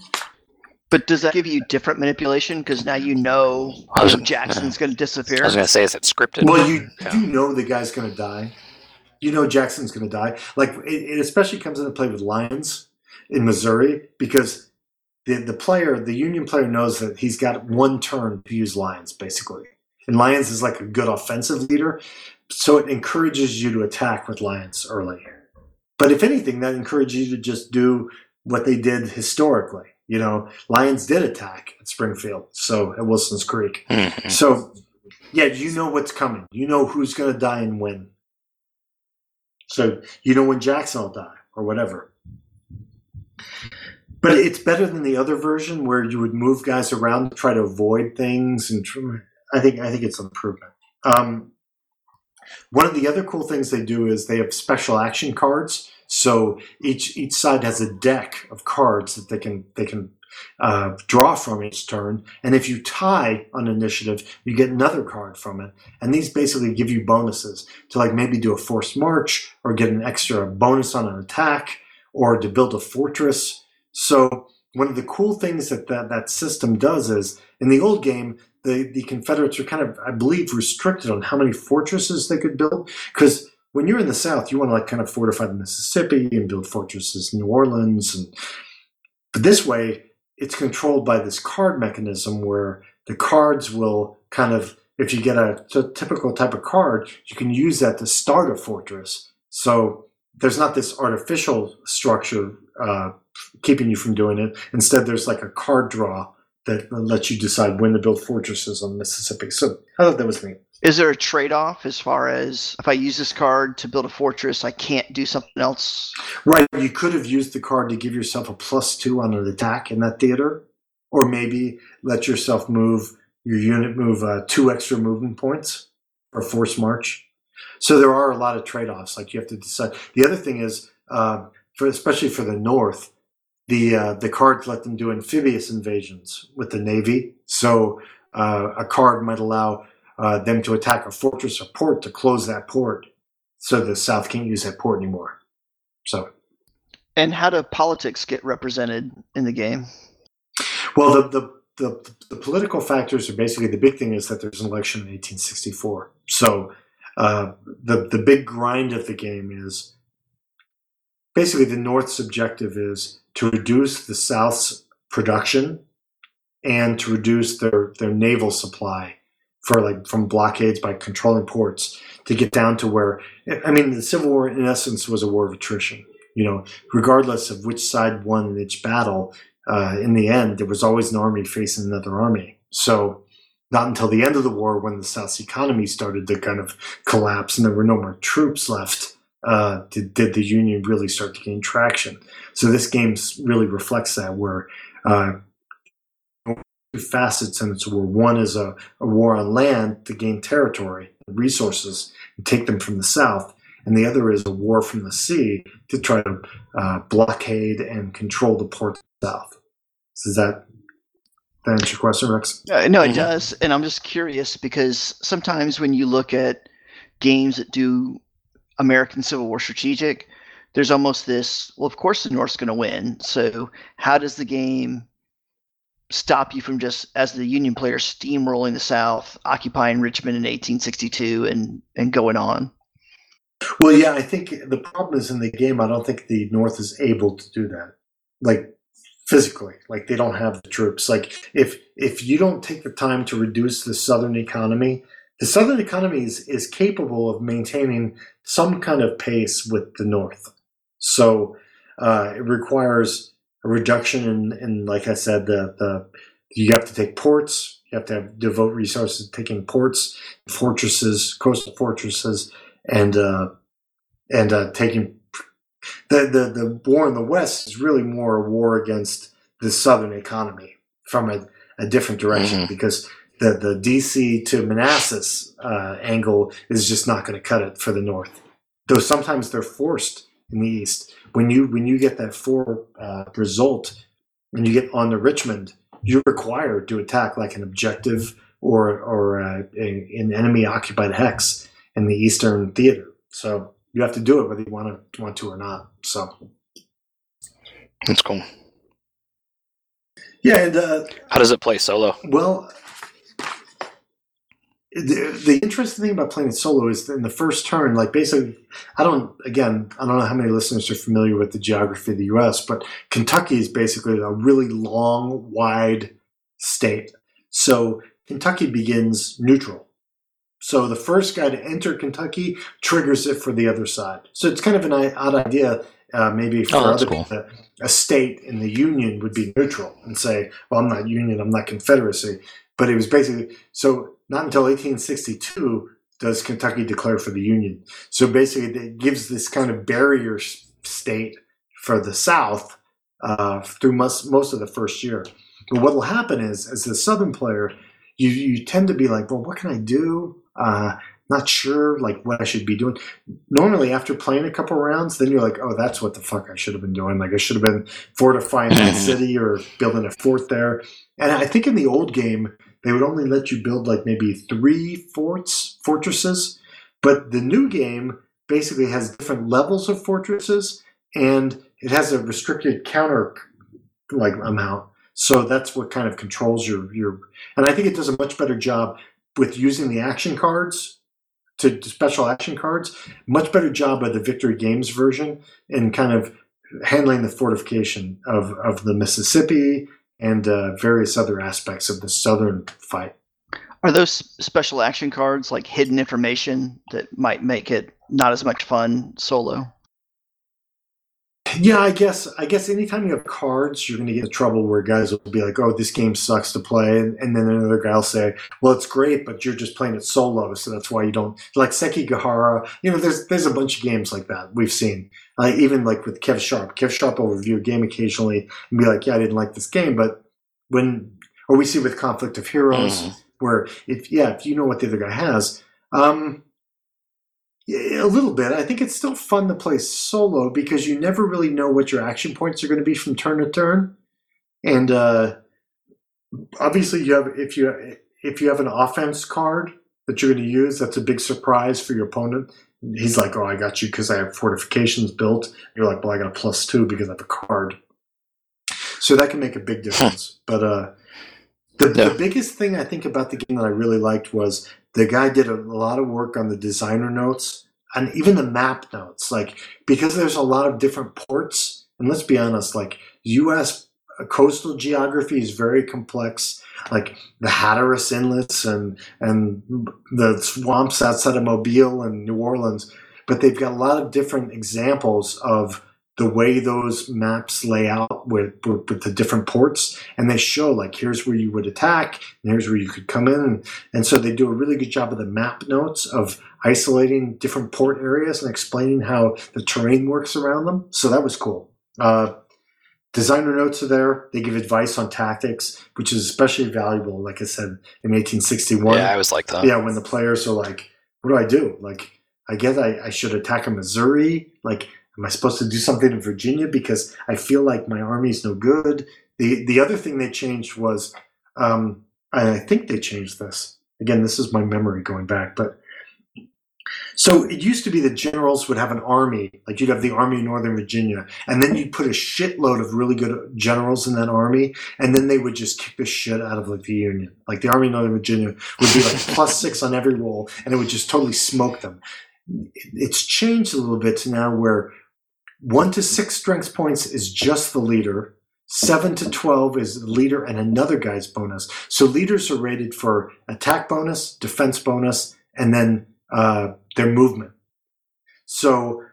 But does that give you different manipulation? Because now you know was- Jackson's going to disappear. I was going to say, is it scripted? Well, you Yeah. you know the guy's going to die. You know Jackson's going to die. Like it, it especially comes into play with Lyons in Missouri because the the player, the Union player, knows that he's got one turn to use Lyons basically, and Lyons is like a good offensive leader, so it encourages you to attack with Lyons early. But if anything, that encourages you to just do what they did historically. You know, Lyons did attack at Springfield, so at Wilson's Creek. Mhm. So, yeah, you know what's coming. You know who's going to die and when. So you know when Jackson will die or whatever. But it's better than the other version where you would move guys around to try to avoid things, and tr- I think I think it's an improvement. Um, one of the other cool things they do is they have special action cards. So each each side has a deck of cards that they can they can uh, draw from each turn, and if you tie on initiative, you get another card from it. And these basically give you bonuses to like maybe do a forced march or get an extra bonus on an attack or to build a fortress. So one of the cool things that that, that system does is in the old game, the, the Confederates were kind of, I believe, restricted on how many fortresses they could build. Because when you're in the South, you want to like kind of fortify the Mississippi and build fortresses in New Orleans. And but this way, it's controlled by this card mechanism where the cards will kind of, if you get a, t- typical type of card, you can use that to start a fortress. So there's not this artificial structure uh, keeping you from doing it. Instead, there's like a card draw that lets you decide when to build fortresses on Mississippi. So I thought that was neat. Is there a trade off as far as if I use this card to build a fortress, I can't do something else? Right. You could have used the card to give yourself a plus two on an attack in that theater, or maybe let yourself move your unit move uh, two extra movement points or force march. So there are a lot of trade offs. Like you have to decide. The other thing is, uh, for especially for the North, the uh, the cards let them do amphibious invasions with the Navy. So uh, a card might allow uh, them to attack a fortress or port to close that port, so the South can't use that port anymore. So. And how do politics get represented in the game? Well, the, the, the, the political factors are basically the big thing is that there's an election in 1864. So uh, the, the big grind of the game is basically the North's objective is to reduce the South's production and to reduce their, their naval supply for like from blockades by controlling ports to get down to where I mean the Civil War in essence was a war of attrition. You know, regardless of which side won in each battle, uh, in the end there was always an army facing another army. So not until the end of the war when the South's economy started to kind of collapse and there were no more troops left uh, did, did, the Union really start to gain traction. So this game really reflects that where uh, facets in its war. One is a, a war on land to gain territory, resources, and take them from the south. And the other is a war from the sea to try to uh, blockade and control the port south. So does that, that answer your question, Rex? Uh, no, it mm-hmm. does. And I'm just curious because sometimes when you look at games that do American Civil War strategic, there's almost this well, of course, the North's going to win. So, how does the game stop you from just as the Union player steamrolling the South, occupying Richmond in 1862, and and going on. Well, yeah, I think the problem is in the game. I don't think the North is able to do that, like physically. Like they don't have the troops. Like if if you don't take the time to reduce the Southern economy, the Southern economy is, is capable of maintaining some kind of pace with the North. So uh, it requires a reduction in, in like I said, the, the you have to take ports. You have to have, devote resources to taking ports, fortresses, coastal fortresses, and uh, and uh, taking the, the the war in the West is really more a war against the Southern economy from a, a different direction mm-hmm. because the the DC to Manassas uh, angle is just not going to cut it for the North. Though sometimes they're forced in the East when you when you get that four uh, result and you get on to Richmond, you're required to attack like an objective or or uh, a, an enemy occupied hex in the Eastern Theater. So you have to do it whether you want to want to or not. So that's cool. Yeah, and uh, how does it play solo? Well, the, the interesting thing about playing it solo is in the first turn, like basically, I don't, again, I don't know how many listeners are familiar with the geography of the US, but Kentucky is basically a really long, wide state. So Kentucky begins neutral. So the first guy to enter Kentucky triggers it for the other side. So it's kind of an odd idea, uh, maybe for oh, other cool. people. A state in the Union would be neutral and say, well, I'm not Union, I'm not Confederacy. But it was basically, so not until 1862 does Kentucky declare for the Union. So basically, it gives this kind of barrier state for the South uh, through most, most of the first year. But what will happen is, as a Southern player, you, you tend to be like, well, what can I do? Uh, not sure like what I should be doing. Normally, after playing a couple rounds, then you're like, oh, that's what the fuck I should have been doing. Like I should have been fortifying that <laughs> city or building a fort there. And I think in the old game, they would only let you build like maybe three forts, fortresses. But the new game basically has different levels of fortresses and it has a restricted counter like amount. So that's what kind of controls your your and I think it does a much better job with using the action cards to, to special action cards. Much better job of the Victory Games version in kind of handling the fortification of, of the Mississippi and uh, various other aspects of the southern fight. Are those special action cards like hidden information that might make it not as much fun solo? Yeah, I guess I guess anytime you have cards, you're going to get in trouble where guys will be like, "Oh, this game sucks to play," and, and, then another guy will say, "Well, it's great, but you're just playing it solo, so that's why you don't like Sekigahara." You know, there's there's a bunch of games like that we've seen. Uh, even like with Kev Sharp, Kev Sharp will review a game occasionally and be like, "Yeah, I didn't like this game," but when or we see with Conflict of Heroes, mm-hmm. where if yeah, if you know what the other guy has. Um, a little bit. I think it's still fun to play solo because you never really know what your action points are going to be from turn to turn, and uh, obviously you have if you if you have an offense card that you're going to use, that's a big surprise for your opponent. He's like, "Oh, I got you because I have fortifications built." You're like, "Well, I got a plus two because I have a card." So that can make a big difference. but uh, the, yeah. the biggest thing I think about the game that I really liked was the guy did a, lot of work on the designer notes and even the map notes, like because there's a lot of different ports, and let's be honest, like U.S. coastal geography is very complex. Like the Hatteras Inlets and and the swamps outside of Mobile and New Orleans, but they've got a lot of different examples of the way those maps lay out with, with, with the different ports and they show like here's where you would attack and here's where you could come in. And, so they do a really good job of the map notes of isolating different port areas and explaining how the terrain works around them. So that was cool. Uh, designer notes are there. They give advice on tactics which is especially valuable like i said in 1861 Yeah, I was like that. yeah when the players are like what do i do? Like i guess I, I should attack a missouri. Like am i supposed to do something in virginia? Because i feel like my army is no good. The the other thing they changed was um i think they changed this. Again this is my memory going back but so it used to be that generals would have an army like you'd have the army of northern virginia and then you'd put a shitload of really good generals in that army and then they would just kick the shit out of like the union. Like the army of northern virginia would be like plus <laughs> six on every roll and it would just totally smoke them. It's changed a little bit to now where one to six strength points is just the leader. Seven to 12 is the leader and another guy's bonus. So leaders are rated for attack bonus, defense bonus, and then uh, their movement. So,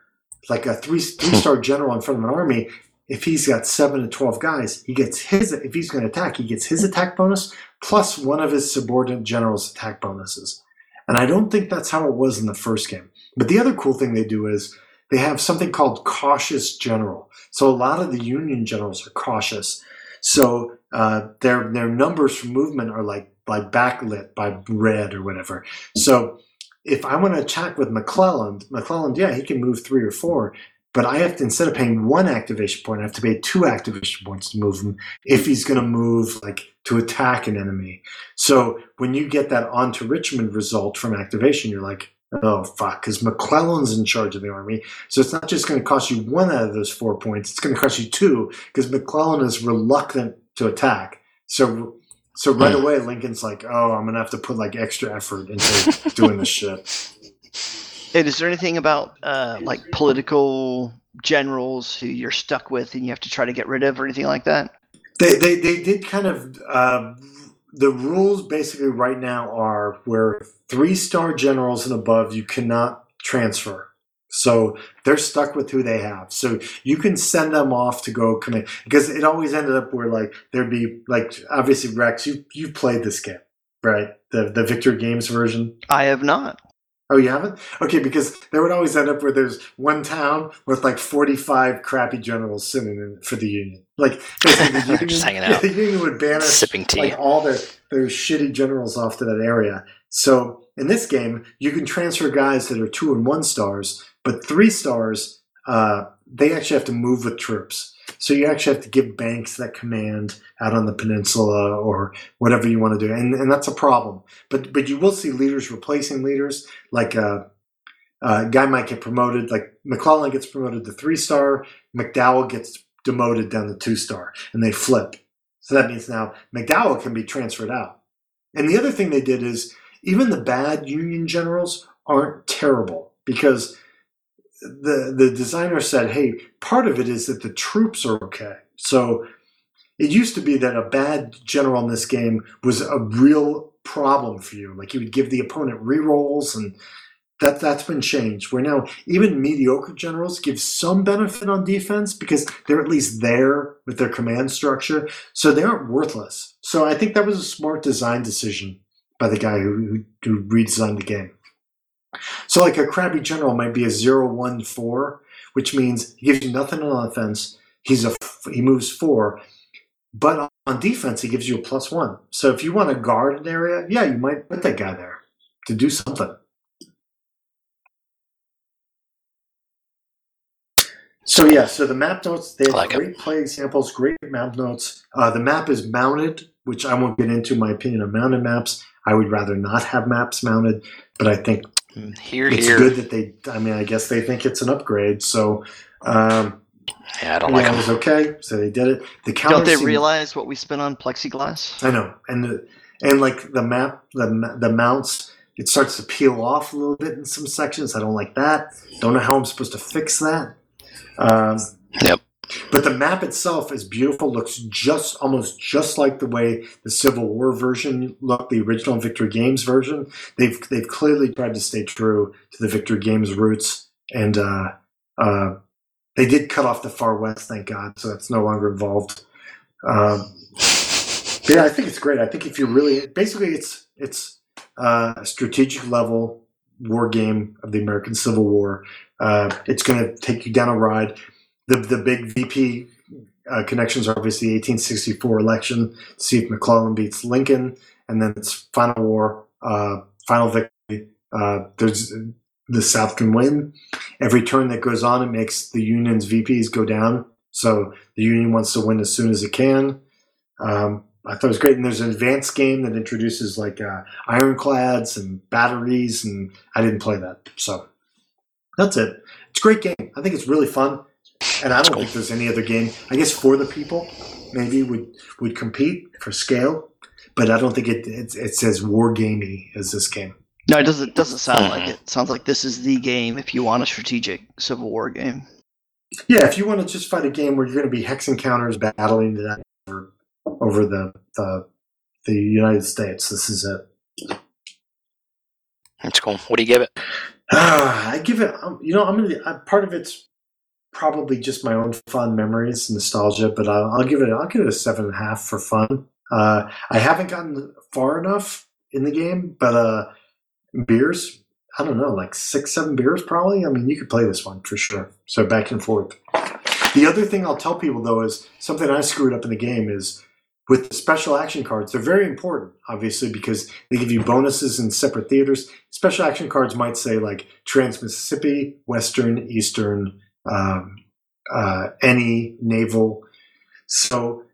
like a three three star <laughs> general in front of an army, if he's got seven to 12 guys, he gets his, if he's going to attack, he gets his attack bonus plus one of his subordinate general's attack bonuses. And I don't think that's how it was in the first game. But the other cool thing they do is they have something called cautious general. So a lot of the Union generals are cautious. So uh, their their numbers for movement are like like backlit by red or whatever. So if I want to attack with McClellan, McClellan, yeah, he can move three or four, but I have to instead of paying one activation point, I have to pay two activation points to move him if he's going to move like to attack an enemy. So when you get that on to Richmond result from activation, you're like, oh fuck, because McClellan's in charge of the army. So it's not just going to cost you one out of those four points; it's going to cost you two because McClellan is reluctant to attack. So so right away, Lincoln's like, oh, I'm going to have to put like extra effort into doing this shit. And is there anything about uh, like political generals who you're stuck with and you have to try to get rid of or anything like that? They they, they did kind of. Uh, the rules basically right now are where three star generals and above you cannot transfer. So they're stuck with who they have. So you can send them off to go command because it always ended up where like there'd be like obviously Rex, you you played this game, right? The the Victor Games version. I have not. Oh, you haven't? Okay, because there would always end up where there's one town with like 45 crappy generals sitting in for the Union. Like, basically the <laughs> Union, Just hanging <laughs> out. the Union would banish Sipping tea. like all their, their shitty generals off to that area. So in this game, you can transfer guys that are two and one stars, but three stars, uh, they actually have to move with troops. So you actually have to give Banks that command out on the peninsula or whatever you want to do, and, and that's a problem. But but you will see leaders replacing leaders. Like uh, a guy might get promoted, like McClellan gets promoted to three star, McDowell gets demoted down to two star, and they flip. So that means now McDowell can be transferred out. And the other thing they did is even the bad Union generals aren't terrible because the the designer said, "Hey, part of it is that the troops are okay." So it used to be that a bad general in this game was a real problem for you. Like you would give the opponent rerolls, and that that's been changed. Where now even mediocre generals give some benefit on defense because they're at least there with their command structure, so they aren't worthless. So I think that was a smart design decision by the guy who, who, who redesigned the game. So, like a crabby general might be a zero one four, which means he gives you nothing on offense. He's a he moves four, but on defense he gives you a plus one. So if you want to guard an area, yeah, you might put that guy there to do something. So yeah, so the map notes they have like it. great play examples, great map notes. Uh, the map is mounted, which I won't get into my opinion of mounted maps. I would rather not have maps mounted, but I think Here, it's here. good that they. I mean, I guess they think it's an upgrade. So, um, Yeah, I don't yeah, like it them. was okay. So they did it. The counter. Don't they seemed- realize what we spent on plexiglass? I know, and the, and like the map, the the mounts. it starts to peel off a little bit in some sections. I don't like that. Don't know how I'm supposed to fix that. Um, Yep. But the map itself is beautiful. Looks just almost just like the way the Civil War version looked, the original Victory Games version. They've they've clearly tried to stay true to the Victory Games roots, and uh, uh, they did cut off the Far West, thank God, so that's no longer involved. Um, yeah, I think it's great. I think if you really, basically, it's it's uh, a strategic level war game of the American Civil War. Uh, it's going to take you down a ride. The the big VP uh, connections are obviously the 1864 election. See if McClellan beats Lincoln, and then it's final war, uh, final victory. Uh, there's the South can win. Every turn that goes on, it makes the Union's VPs go down. So the Union wants to win as soon as it can. Um, I thought it was great. And there's an advanced game that introduces like uh, ironclads and batteries, and I didn't play that. So that's it. It's a great game. I think it's really fun. And I don't think there's any other game. I guess for the people, maybe would would compete for scale, but I don't think it it, it's as war gamey as this game. No, it doesn't. Doesn't sound like it. it. Sounds like this is the game if you want a strategic Civil War game. Yeah, if you want to just fight a game where you're going to be hex encounters battling that over, over the, the the United States, this is it. That's cool. What do you give it? Ah, <sighs> I give it. um, You know, I'm gonna. Uh, part of it's probably just my own fond memories, nostalgia, but I'll, I'll give it. I'll give it a seven and a half for fun. Uh, I haven't gotten far enough in the game, but uh, beers. I don't know, like six, seven beers, probably. I mean, you could play this one for sure. So back and forth. The other thing I'll tell people though is something I screwed up in the game is with the special action cards. They're very important, obviously, because they give you bonuses in separate theaters. Special action cards might say like Trans Mississippi, Western, Eastern, um, uh, any naval. So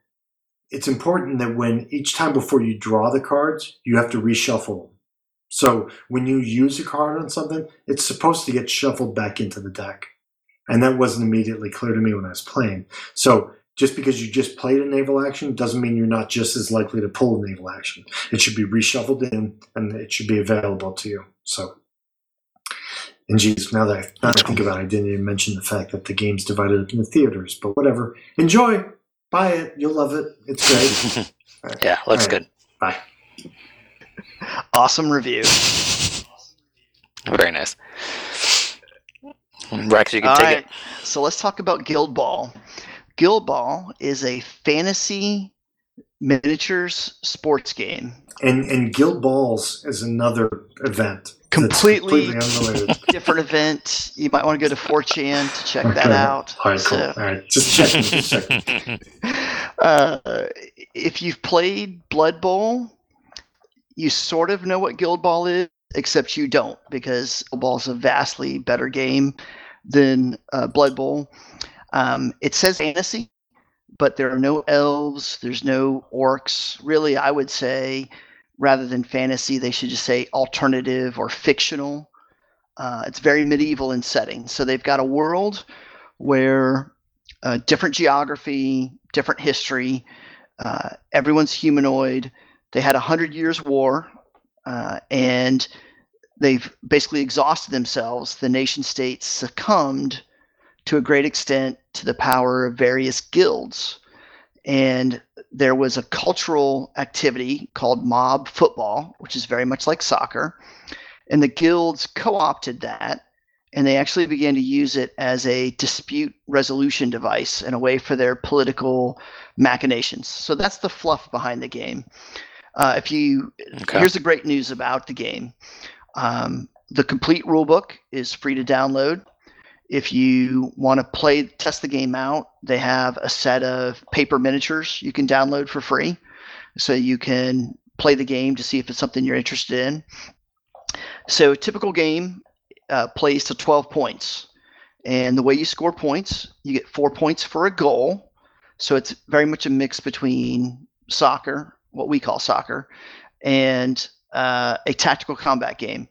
it's important that when each time before you draw the cards, you have to reshuffle them. So when you use a card on something, it's supposed to get shuffled back into the deck. And that wasn't immediately clear to me when I was playing. So just because you just played a naval action doesn't mean you're not just as likely to pull a naval action. It should be reshuffled in and it should be available to you. So, and geez, now that I, now that I think about it, I didn't even mention the fact that the game's divided up into theaters, but whatever. Enjoy, buy it, you'll love it. It's great. <laughs> yeah, looks All right. good. Bye. Awesome review. Very nice. Rex, you can All take right, it. so let's talk about Guild Ball. Guild Ball is a fantasy miniatures sports game. And and Guild Balls is another event. That's Completely- Different event. You might want to go to 4chan to check that out. All right, cool. So, All right, just checking. Just checking. <laughs> uh, if you've played Blood Bowl, you sort of know what Guild Ball is, except you don't, because Ball is a vastly better game than uh, Blood Bowl. Um, it says fantasy, but there are no elves, there's no orcs. Really, I would say rather than fantasy, they should just say alternative or fictional. Uh, it's very medieval in setting. So they've got a world where uh, different geography, different history. Uh, everyone's humanoid. They had a hundred years war, uh, and they've basically exhausted themselves. The nation states succumbed to a great extent to the power of various guilds, and there was a cultural activity called mob football, which is very much like soccer, and the guilds co-opted that and they actually began to use it as a dispute resolution device and a way for their political machinations. So that's the fluff behind the game. Uh, if you Okay. here's the great news about the game: um, the complete rulebook is free to download. If you want to play test the game out, they have a set of paper miniatures you can download for free, so you can play the game to see if it's something you're interested in. So, typical game uh, plays to 12 points. And the way you score points, you get four points for a goal. So it's very much a mix between soccer, what we call soccer, and uh, a tactical combat game.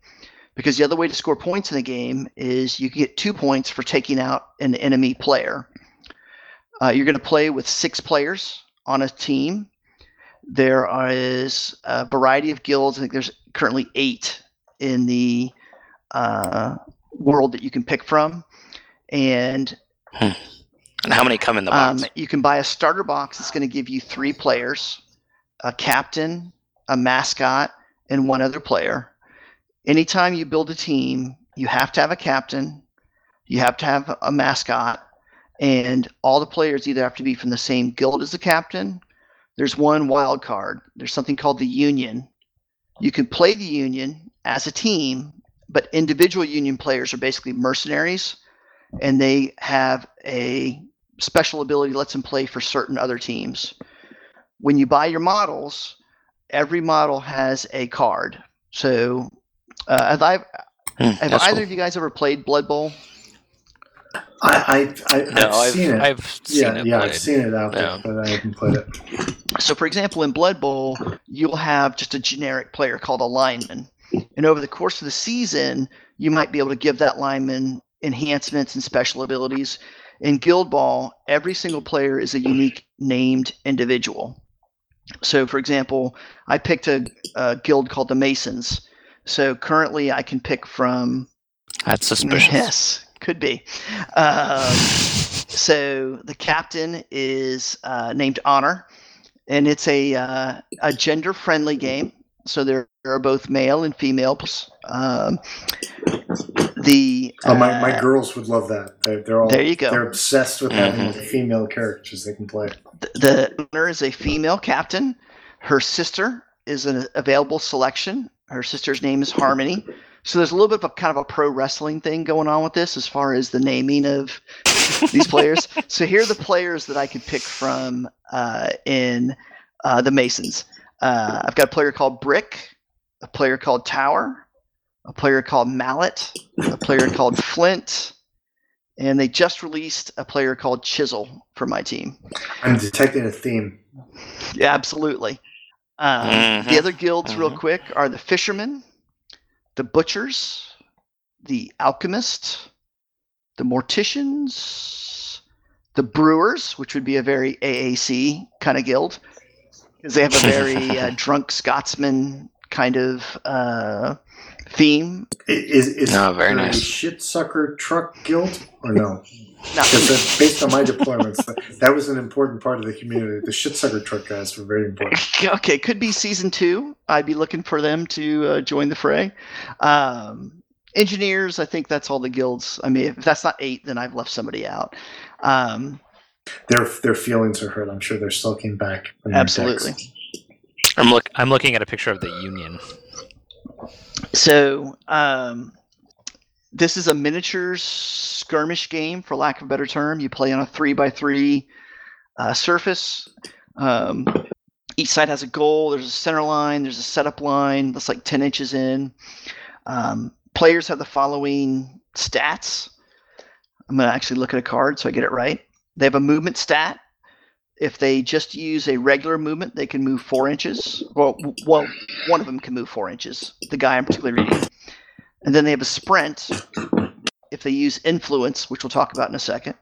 Because the other way to score points in the game is you can get two points for taking out an enemy player. Uh, you're going to play with six players on a team. There is a variety of guilds. I think there's currently eight in the uh, world that you can pick from, and And how many come in the um, box? you can buy a starter box that's going to give you three players, a captain, a mascot, and one other player. Anytime you build a team, you have to have a captain, you have to have a mascot, and all the players either have to be from the same guild as the captain. There's one wild card. There's something called the union. You can play the union as a team, but individual union players are basically mercenaries, and they have a special ability that lets them play for certain other teams. When you buy your models, every model has a card. So, uh, have I Hmm, have that's either cool. of you guys ever played Blood Bowl? I, I, I, I've, I've seen it. I've seen yeah, it yeah, played. I've seen it out there, Yeah. but I haven't played it. So, for example, in Blood Bowl, you'll have just a generic player called a lineman. And over the course of the season, you might be able to give that lineman enhancements and special abilities. In Guild Ball, every single player is a unique named individual. So, for example, I picked a, a guild called the Masons. So currently, I can pick from That's suspicious. Yes, could be. Um, <laughs> so the captain is uh, named Honor, and it's a uh, a gender friendly game. So there are both male and female. Um, the Oh, my, my uh, girls would love that. They're, they're all There you go. They're obsessed with having Mhm. female characters they can play. th- the owner is a female captain. Her sister is an available selection. Her sister's name is Harmony. So there's a little bit of a kind of a pro wrestling thing going on with this as far as the naming of these players. <laughs> So here are the players that I could pick from uh, in uh, the Masons. Uh, I've got a player called Brick, a player called Tower, a player called Mallet, a player called Flint, and they just released a player called Chisel for my team. I'm detecting a theme. Yeah, absolutely. Um, Mhm. The other guilds, real Mhm. quick, are the fishermen, the butchers, the alchemist, the morticians, the brewers, which would be a very AAC kind of guild, because they have a very <laughs> uh, drunk Scotsman kind of uh, theme. I- Is, is No, very there a nice. shit sucker truck guild or no? Now, Because based on my deployments, that, that was an important part of the community. The shit sucker truck guys were very important. <laughs> okay, could be season two. I'd be looking for them to uh, join the fray. Um, engineers, I think that's all the guilds. I mean, if that's not eight, then I've left somebody out. Um, Their their feelings are hurt. I'm sure they're sulking back. Absolutely. I'm look. I'm looking at a picture of the Union. so um, this is a miniature skirmish game, for lack of a better term. You play on a three by three uh, surface. Um, each side has a goal. There's a center line. There's a setup line that's like 10 inches in. Um, players have the following stats. I'm going to actually look at a card so I get it right. They have a movement stat. If they just use a regular movement, they can move four inches. Well, well, one of them can move four inches. The guy I'm particularly reading. And then they have a sprint. If they use influence, which we'll talk about in a second,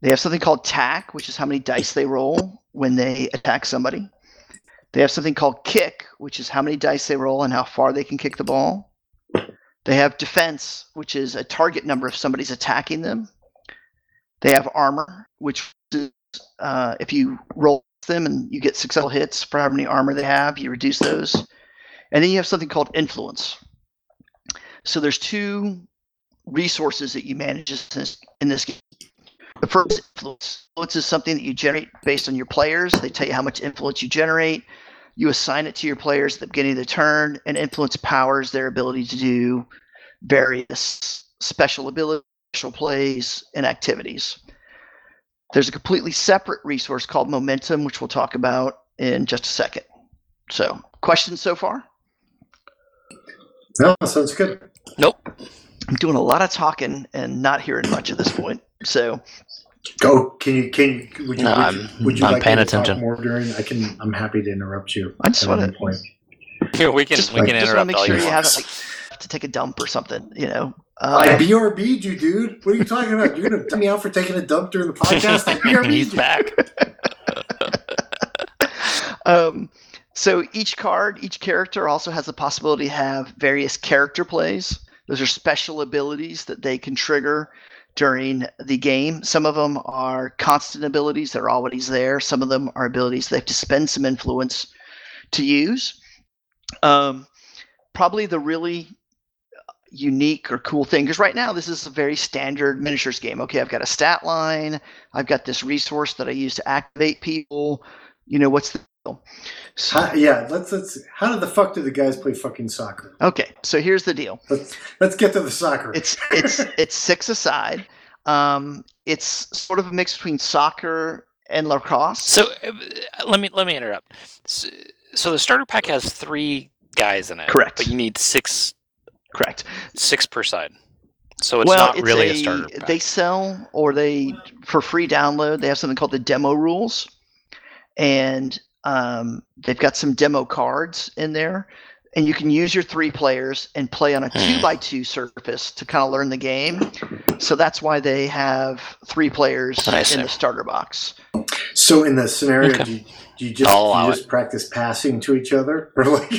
they have something called tack, which is how many dice they roll when they attack somebody. They have something called kick, which is how many dice they roll and how far they can kick the ball. They have defense, which is a target number if somebody's attacking them. They have armor, which is uh, if you roll them and you get successful hits for how many armor they have, you reduce those. And then you have something called influence. So there's two resources that you manage in this, game. The first influence. Influence is something that you generate based on your players. They tell you how much influence you generate. You assign it to your players at the beginning of the turn, and influence powers their ability to do various special abilities, special plays, and activities. There's a completely separate resource called Momentum, which we'll talk about in just a second. So, questions so far? No, sounds good. Nope. I'm doing a lot of talking and not hearing much at this point. So, Go. Can you? Can you? Would you? No, would I'm- you, would you I'm like paying to talk attention. more during? I can. I'm happy to interrupt you. I just wanna- point. Here we can just, we can just want interrupt to make all sure your you haven't like to take a dump or something. You know. I Uh, BRB'd you, dude. What are you talking about? You're gonna dump me out for taking a dump during the podcast? I BRB'd <laughs> He's you. back. <laughs> um, So each card, each character also has the possibility to have various character plays. Those are special abilities that they can trigger during the game. Some of them are constant abilities, they're always there. Some of them are abilities they have to spend some influence to use. Um, probably the really unique or cool thing because right now this is a very standard miniatures game okay i've got a stat line i've got this resource that i use to activate people you know what's the so, how, yeah let's let's how did the fuck do the guys play fucking soccer okay so here's the deal let's let's get to the soccer it's it's <laughs> it's six aside um it's sort of a mix between soccer and lacrosse so uh, let me let me interrupt so, so the starter pack has three guys in it correct but you need six Correct. Six per side. So it's well, not it's really a, a, starter. Pack. They sell or they for free download. They have something called the demo rules, and um, they've got some demo cards in there, and you can use your three players and play on a two by two surface to kind of learn the game. So that's why they have three players in the starter box. So in the scenario, okay. do, you, do you just you just practice passing to each other, <laughs> or like?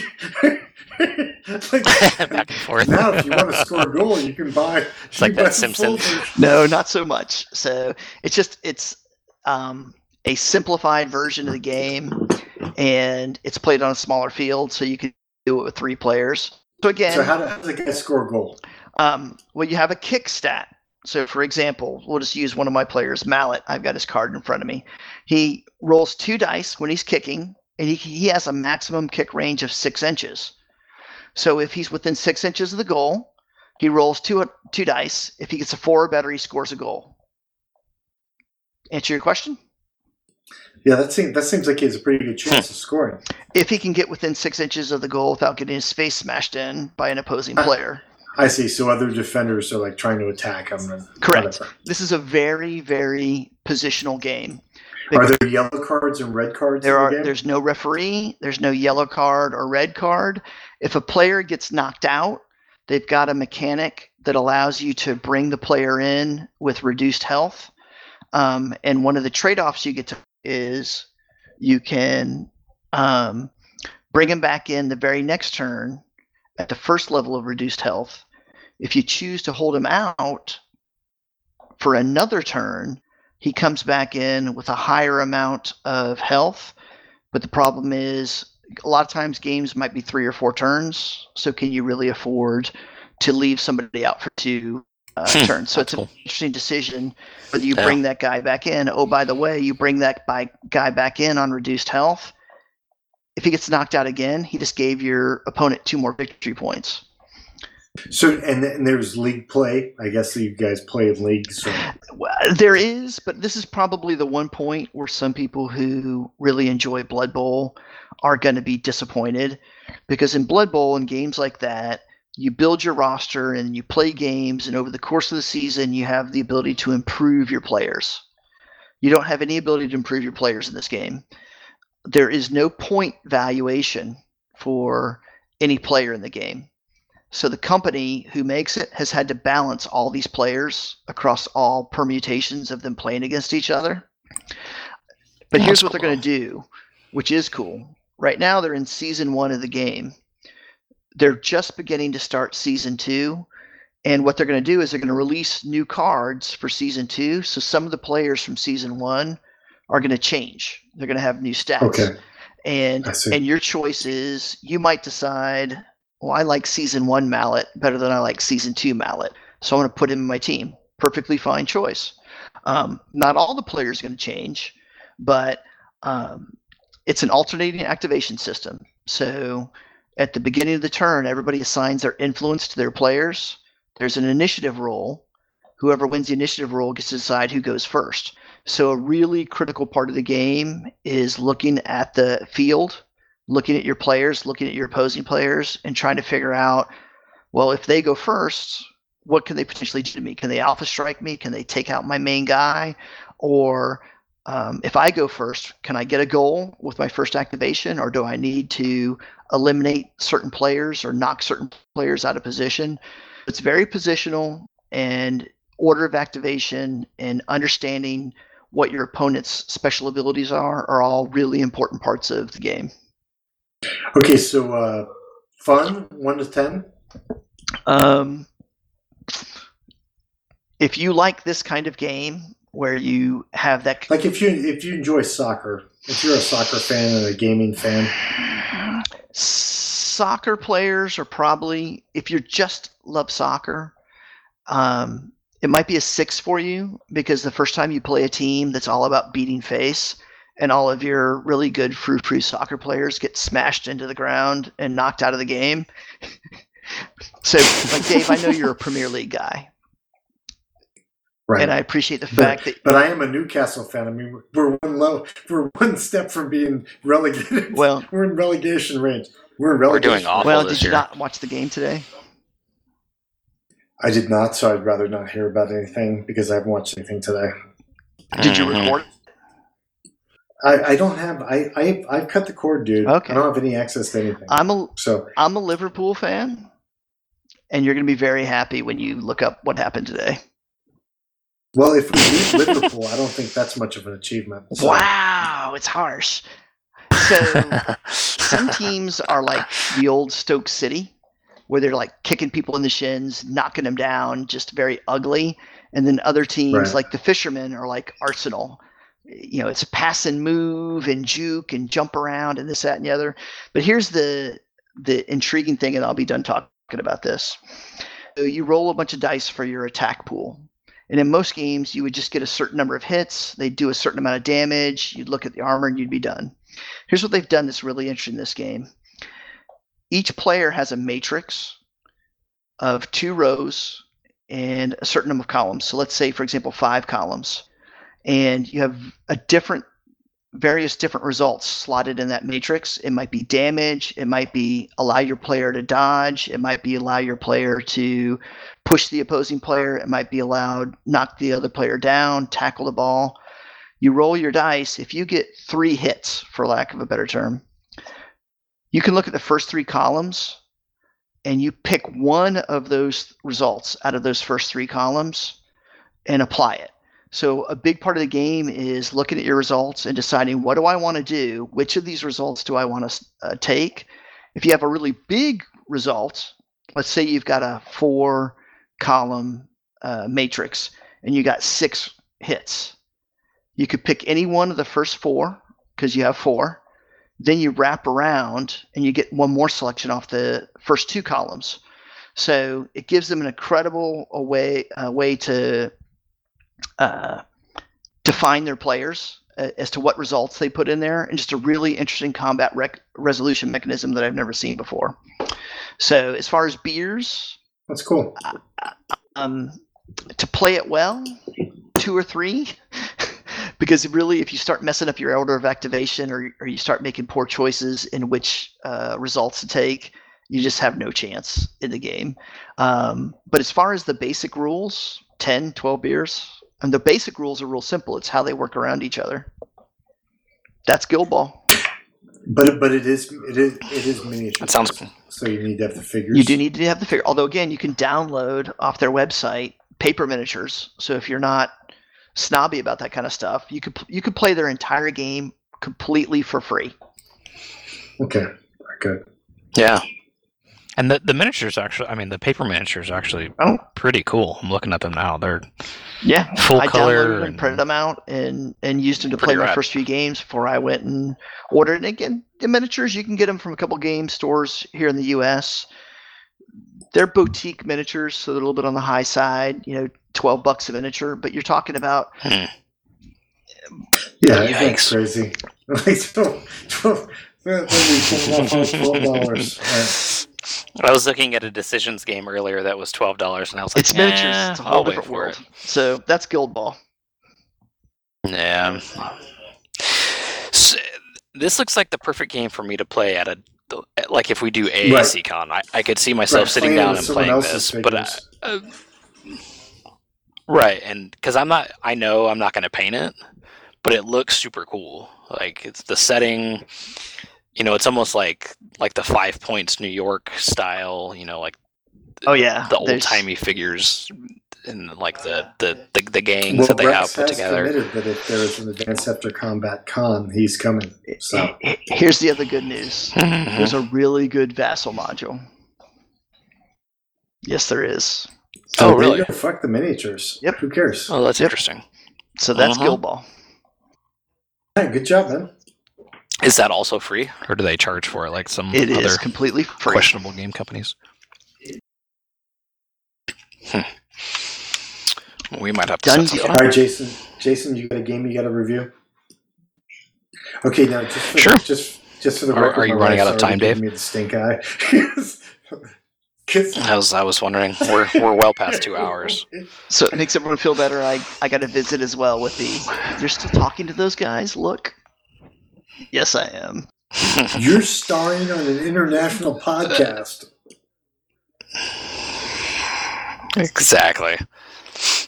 <laughs> like, <laughs> Back and forth. Now, if you want to score a goal, you can buy. It's like that Simpson. No, not so much. So it's just it's um, a simplified version of the game, and it's played on a smaller field, so you can do it with three players. So again, so how does a guy score a goal? Um, well, you have a kick stat. So, for example, we'll just use one of my players, Mallet. I've got his card in front of me. He rolls two dice when he's kicking, and he, he has a maximum kick range of six inches. So if he's within six inches of the goal, he rolls two two dice. If he gets a four or better, he scores a goal. Answer your question? Yeah, that seems that seems like he has a pretty good chance of scoring. If he can get within six inches of the goal without getting his face smashed in by an opposing player. I see. So other defenders are like trying to attack him. Correct. This is a very, very positional game. Are there yellow cards and red cards? There are. The there's no referee. There's no yellow card or red card. If a player gets knocked out, they've got a mechanic that allows you to bring the player in with reduced health. Um, and one of the trade-offs you get to is you can um, bring him back in the very next turn at the first level of reduced health. If you choose to hold him out for another turn, he comes back in with a higher amount of health. But the problem is, a lot of times games might be three or four turns. So can you really afford to leave somebody out for two uh, hmm, turns? So it's cool. an interesting decision whether you yeah. bring that guy back in. Oh, by the way, you bring that by, guy back in on reduced health. If he gets knocked out again, he just gave your opponent two more victory points. So and, and there's league play. I guess you guys play in leagues. So. Well, there is, but this is probably the one point where some people who really enjoy Blood Bowl are going to be disappointed because in Blood Bowl and games like that, you build your roster and you play games, and over the course of the season, you have the ability to improve your players. You don't have any ability to improve your players in this game. There is no point valuation for any player in the game so the company who makes it has had to balance all these players across all permutations of them playing against each other. But here's what cool. they're going to do, which is cool. Right now, they're in season one of the game. They're just beginning to start season two. And what they're going to do is they're going to release new cards for season two. So some of the players from season one are going to change. They're going to have new stats. Okay. And and your choice is you might decide well, I like season one Mallet better than I like season two Mallet. So I'm going to put him in my team. Perfectly fine choice. Um, not all the players are going to change, but um, it's an alternating activation system. So at the beginning of the turn, everybody assigns their influence to their players. There's an initiative roll. Whoever wins the initiative roll gets to decide who goes first. So a really critical part of the game is looking at the field looking at your players, looking at your opposing players, and trying to figure out, well, if they go first, what can they potentially do to me? Can they alpha strike me? Can they take out my main guy? Or um, if I go first, can I get a goal with my first activation, or do I need to eliminate certain players or knock certain players out of position? It's very positional and order of activation and understanding what your opponent's special abilities are are all really important parts of the game. Okay, so uh, fun one to ten. Um, if you like this kind of game where you have that Like if you if you enjoy soccer, if you're a soccer fan and a gaming fan, soccer players are probably if you just love soccer um, it might be a six for you because the first time you play a team that's all about beating face and all of your really good frou frou soccer players get smashed into the ground and knocked out of the game. <laughs> So like dave i know you're a premier league guy right? and i appreciate the fact that But I am a Newcastle fan. I mean, we're one low, we're one step from being relegated. well <laughs> we're in relegation range. We're in We're relegation. doing awful well this did you year. not watch the game today I did not, so I'd rather not hear about anything because I haven't watched anything today. did you Mhm. record it I, I don't have. I I I've cut the cord, dude. Okay. I don't have any access to anything. i'm a so I'm a Liverpool fan, and you're going to be very happy when you look up what happened today. Well, if we beat Liverpool, I don't think that's much of an achievement. So, Wow, it's harsh. So <laughs> some teams are like the old Stoke City, where they're like kicking people in the shins, knocking them down, just very ugly. And then other teams Right. like the Fishermen are like Arsenal. You know, it's pass and move and juke and jump around and this, that, and the other. But here's the the intriguing thing, and I'll be done talking about this. So you roll a bunch of dice for your attack pool. And in most games, you would just get a certain number of hits. They'd do a certain amount of damage. You'd look at the armor and you'd be done. Here's what they've done that's really interesting in this game. Each player has a matrix of two rows and a certain number of columns. So let's say, for example, five columns. And you have a different, various different results slotted in that matrix. It might be damage. It might be allow your player to dodge. It might be allow your player to push the opposing player. It might be allowed knock the other player down, tackle the ball. You roll your dice. If you get three hits, for lack of a better term, you can look at the first three columns and you pick one of those results out of those first three columns and apply it. So a big part of the game is looking at your results and deciding what do I want to do? Which of these results do I want to uh, take? If you have a really big result, let's say you've got a four column uh, matrix and you got six hits, you could pick any one of the first four because you have four. Then you wrap around and you get one more selection off the first two columns. So it gives them an incredible a way a way to uh, define their players uh, as to what results they put in there, and just a really interesting combat rec- resolution mechanism that I've never seen before. So as far as beers, that's cool. um, to play it well, two or three. <laughs> because really, if you start messing up your order of activation or, or you start making poor choices in which uh, results to take, you just have no chance in the game. Um, but as far as the basic rules 10, 12 beers, and the basic rules are real simple. It's how they work around each other. That's Guild Ball. But but it is it is it is miniature. That sounds So you need to have the figures. You do need to have the figure. Although again, you can download off their website paper miniatures. So if you're not snobby about that kind of stuff, you could you could play their entire game completely for free. Okay. Good. Yeah. And the, the miniatures actually, I mean, the paper miniatures are actually Oh. pretty cool. I'm looking at them now. They're Yeah, full I color. downloaded them, and- printed them out, and and used them to Pretty play my first few games before I went and ordered. And again, the miniatures you can get them from a couple game stores here in the U.S. They're boutique miniatures, so they're a little bit on the high side. You know, twelve bucks a miniature, but you're talking about Hmm. Yeah, Yikes. that's crazy. <laughs> Like twelve, twelve, that- that'd be twelve dollars. <laughs> I was looking at a decisions game earlier that was twelve dollars, and I was like, it's miniatures. "Eh, It's a I'll whole wait different for world. So that's Guild Ball. it." Yeah. S this looks like the perfect game for me to play at a like if we do AAC Con. I, I could see myself Right, sitting down and playing this, but I, uh, right, and because I'm not, I know I'm not going to paint it, but it looks super cool. Like it's the setting, you know, it's almost like like the Five Points New York style. You know, like Oh yeah, the old timey figures. in like the the the, the gangs Well, that they Rex have put has together. committed that if there is an advanced after combat con, he's coming. So Here's the other good news. Mhm. There's a really good vassal module. Yes, there is. Oh, really? Fuck the miniatures. Yep. Who cares? Oh, that's Yep. interesting. So that's Uh-huh. Guild Ball. Hey, good job, man. Is that also free, or do they charge for it like some It is other completely free. questionable game companies? Hmm. We might have to Done set something deal. All right, Jason. Jason, you got a game you got to review. Okay, now just for, Sure. just just for the Are- record, are you my running wife's out of time, already giving Dave? Me the stink eye. <laughs> 'Cause- I was I was wondering. We're we're well past two hours. So it makes everyone feel better. I, I got a visit as well with the. You're still talking to those guys? Look. Yes, I am. You're starring on an international podcast. exactly.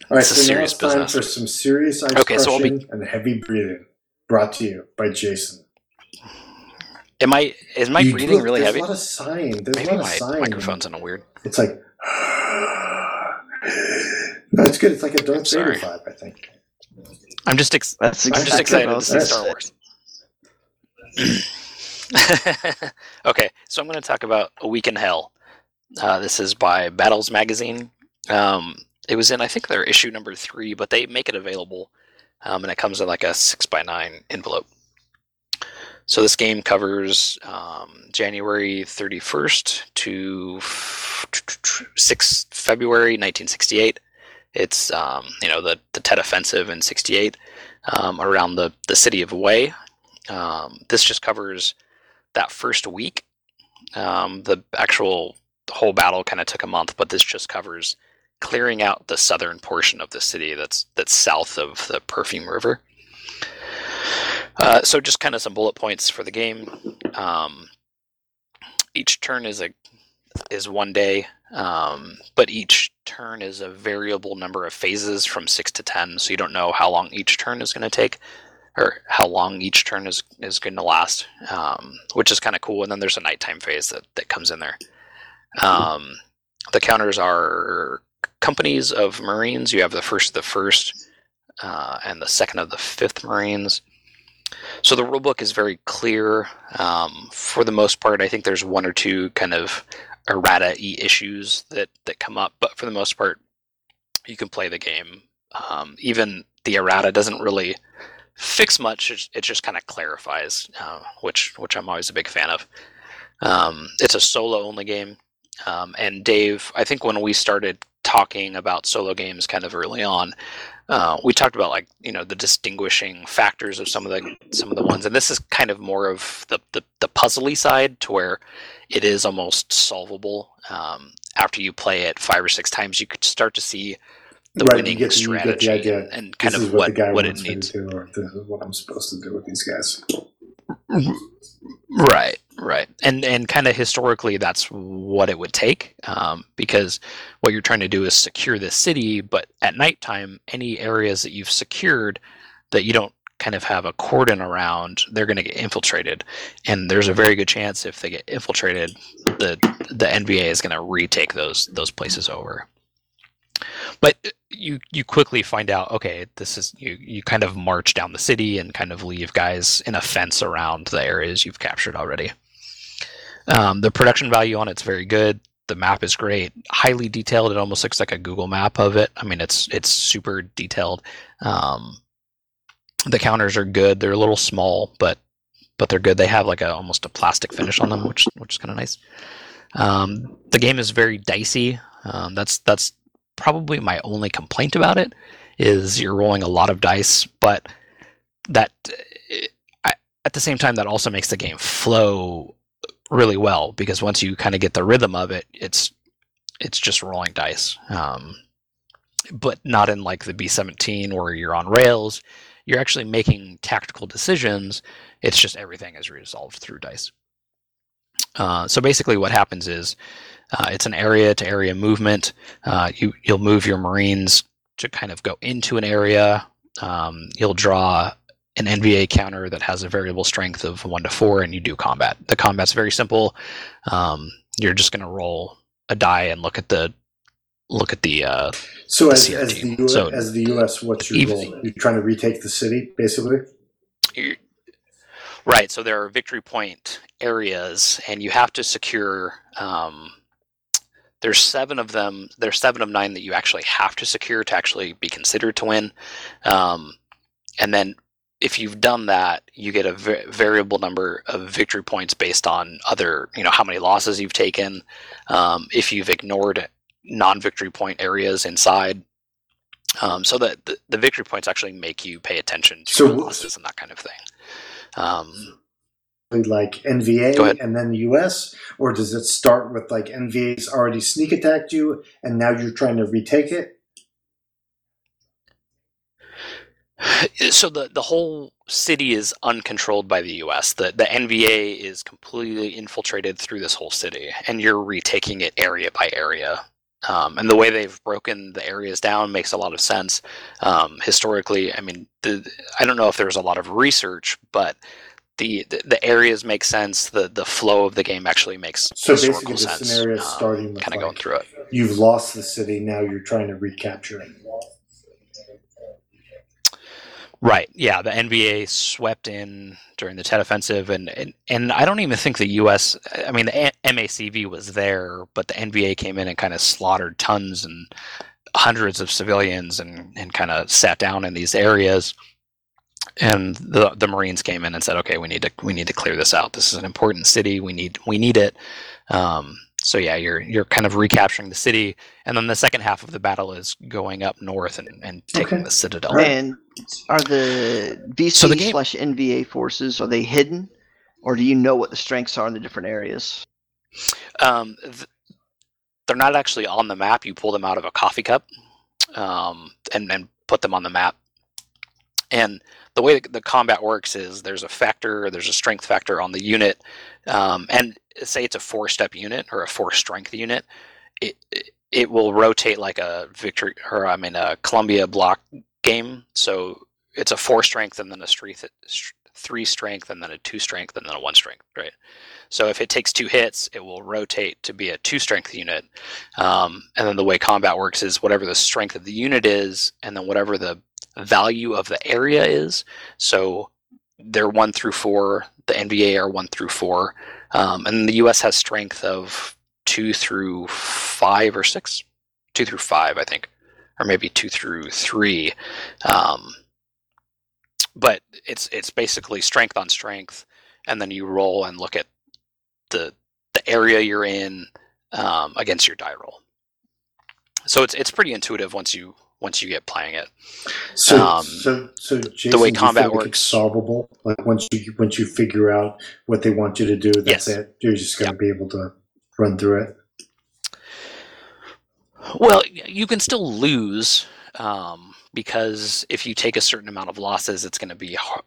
All right, It's a so now serious it's time business. for some serious ice Okay, so I'll be- crushing and heavy breathing. Brought to you by Jason. Am I is my You- breathing look, really there's heavy? a lot of sighing. There's Maybe a lot my of sighing. microphone's in a weird. It's like. <sighs> no, it's good. It's like a Darth I'm. Vader vibe, I think. I'm just ex- That's I'm just excited to see Star. Wars. <clears throat> okay, so I'm going to talk about A Week in Hell. Uh, this is by Battles Magazine. Um, it was in, I think, their issue number three, but they make it available, um, and it comes in like a six by nine envelope. So this game covers um, January 31st to f- 6 February 1968. It's um, you know the the Tet Offensive in '68 um, around the the city of Hue. Um, this just covers that first week. Um, the actual whole battle kind of took a month, but this just covers clearing out the southern portion of the city that's that's south of the Perfume River. Uh, so just kind of some bullet points for the game. Um, each turn is a is one day, um, but each turn is a variable number of phases from six to ten. So you don't know how long each turn is going to take, or how long each turn is is going to last, um, which is kind of cool. And then there's a nighttime phase that that comes in there. Um, the counters are companies of Marines. You have the first of the first, uh, and the second of the fifth Marines. So the rulebook is very clear. Um, for the most part, I think there's one or two kind of errata issues that that come up, but for the most part, you can play the game. Um, even the errata doesn't really fix much; it, just kind of clarifies, uh, which which I'm always a big fan of. Um, it's a solo only game, um, and Dave, I think when we started talking about solo games kind of early on, uh, we talked about like you know the distinguishing factors of some of the some of the ones, and this is kind of more of the the, the puzzly side to where it is almost solvable. Um, after you play it five or six times, you could start to see the Right, you get the- you get the idea. and, and kind this of is what, what the guy what it needs. to do, or this is what I'm supposed to do with these guys. Right, right, and and kind of historically, that's what it would take, um, because what you're trying to do is secure the city, but at nighttime, any areas that you've secured that you don't kind of have a cordon around, they're going to get infiltrated, and there's a very good chance if they get infiltrated, the the NVA is going to retake those those places over. But you you quickly find out okay this is you you kind of march down the city and kind of leave guys in a fence around the areas you've captured already. Um, the production value on it's very good. The map is great. Highly detailed. It almost looks like a google map of it. I mean it's it's super detailed. Um, the counters are good. They're a little small but but they're good. They have like a almost a plastic finish on them which which is kind of nice. Um, the game is very dicey. Um, that's that's probably my only complaint about it is you're rolling a lot of dice, but that at the same time that also makes the game flow really well because once you kind of get the rhythm of it, it's it's just rolling dice. Um, but not in like the B17 where you're on rails. You're actually making tactical decisions. It's just everything is resolved through dice. Uh, so basically, what happens is uh, it's an area to area movement. Uh, you you'll move your Marines to kind of go into an area. Um, you'll draw an NVA counter that has a variable strength of one to four, and you do combat. The combat's very simple. Um, you're just going to roll a die and look at the look at the uh, So The as, as the U- So- as the U.S., what's your Even- goal? You're trying to retake the city, basically. Right. So there are victory point areas, and you have to secure. Um, there's seven of them. There's seven of nine that you actually have to secure to actually be considered to win. Um, and then, if you've done that, you get a variable number of victory points based on other, you know, how many losses you've taken. Um, if you've ignored non-victory point areas inside. Um, so that the, the victory points actually make you pay attention to So- your losses and that kind of thing. Um, Like NVA and then the U.S., or does it start with like NVA's already sneak attacked you, and now you're trying to retake it? <sighs> so the the whole city is uncontrolled by the U.S. The the NVA is completely infiltrated through this whole city, and you're retaking it area by area. Um, and the way they've broken the areas down makes a lot of sense. Um, historically, I mean, the, I don't know if there's a lot of research, but the, the, the areas make sense. The the flow of the game actually makes So basically, the sense. scenario is um, starting with kind of like, going through it. You've lost the city. Now you're trying to recapture it. Right. Yeah. The NVA swept in during the Tet Offensive, and, and and I don't even think the U.S. I mean, the A- MACV was there, but the NVA came in and kind of slaughtered tons and hundreds of civilians, and and kind of sat down in these areas. And the the Marines came in and said, "Okay, we need to we need to clear this out. This is an important city. We need we need it." Um, so yeah, you're you're kind of recapturing the city, and then the second half of the battle is going up north and, and taking Okay. the citadel. And are the VC So the game- slash NVA forces are they hidden, or do you know what the strengths are in the different areas? Um, th- they're not actually on the map. You pull them out of a coffee cup, um, and and put them on the map. And the way the combat works is there's a factor, there's a strength factor on the unit, um, and say it's a four step unit or a four strength unit, it it- will rotate like a victory or I mean a Columbia block game. So it's a four strength and then a three strength and then a two strength and then a one strength, right? So if it takes two hits, it will rotate to be a two strength unit. Um, and then the way combat works is whatever the strength of the unit is, and then whatever the value of the area is. So they're one through four. The NVA are one through four, um, and the US has strength of two through five or six, two through five, I think, or maybe two through three. Um, but it's it's basically strength on strength, and then you roll and look at the the area you're in um, against your die roll. So it's it's pretty intuitive once you once you get playing it. So, Um, so, so Jason, way combat works- solvable. Like once you once you figure out what they want you to do, that's Yes. it. You're just going to be able to run through it. Well, you can still lose um, because if you take a certain amount of losses, it's going to be har-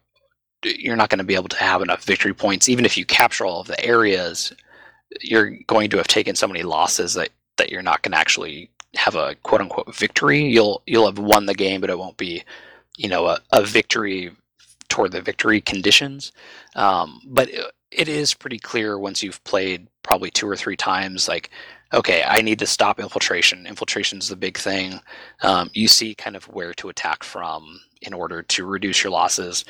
you're not going to be able to have enough victory points. Even if you capture all of the areas, you're going to have taken so many losses that that you're not going to actually have a quote unquote victory. You'll you'll have won the game, but it won't be you know a, a victory toward the victory conditions. Um, but it, it is pretty clear once you've played probably two or three times, like okay, I need to stop infiltration. Infiltration's the big thing. Um, you see kind of where to attack from in order to reduce your losses.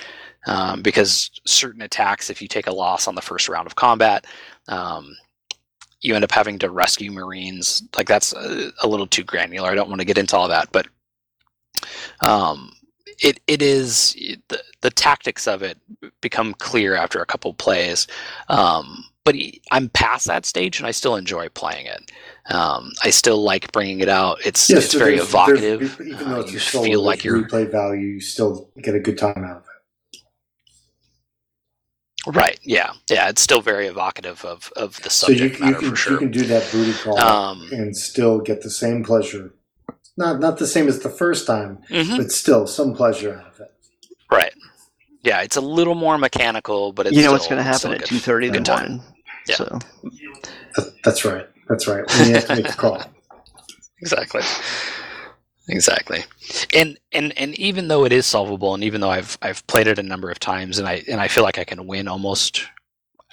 Um, because certain attacks, if you take a loss on the first round of combat, um, you end up having to rescue Marines. Like that's a, a little too granular. I don't want to get into all that, but um, it it is the, the tactics of it become clear after a couple plays. Um, but I'm past that stage, and I still enjoy playing it. Um, I still like bringing it out. It's it's so very there's- evocative. there's- even though Uh, it's you a feel like you're replay value. You still get a good time out of it. Right. Yeah, yeah. It's still very evocative of of the So you, subject you matter can for sure. you can do that booty call Um, and still get the same pleasure. Not not the same as the first time, mhm. but still some pleasure out of it. Right. Yeah, it's a little more mechanical, but it's you know what's going to happen at two thirty in the time. morning. Yeah. So That, that's right. That's right. When you have to make a call. <laughs> exactly exactly and and and even though it is solvable and even though i've i've played it a number of times and i and i feel like i can win almost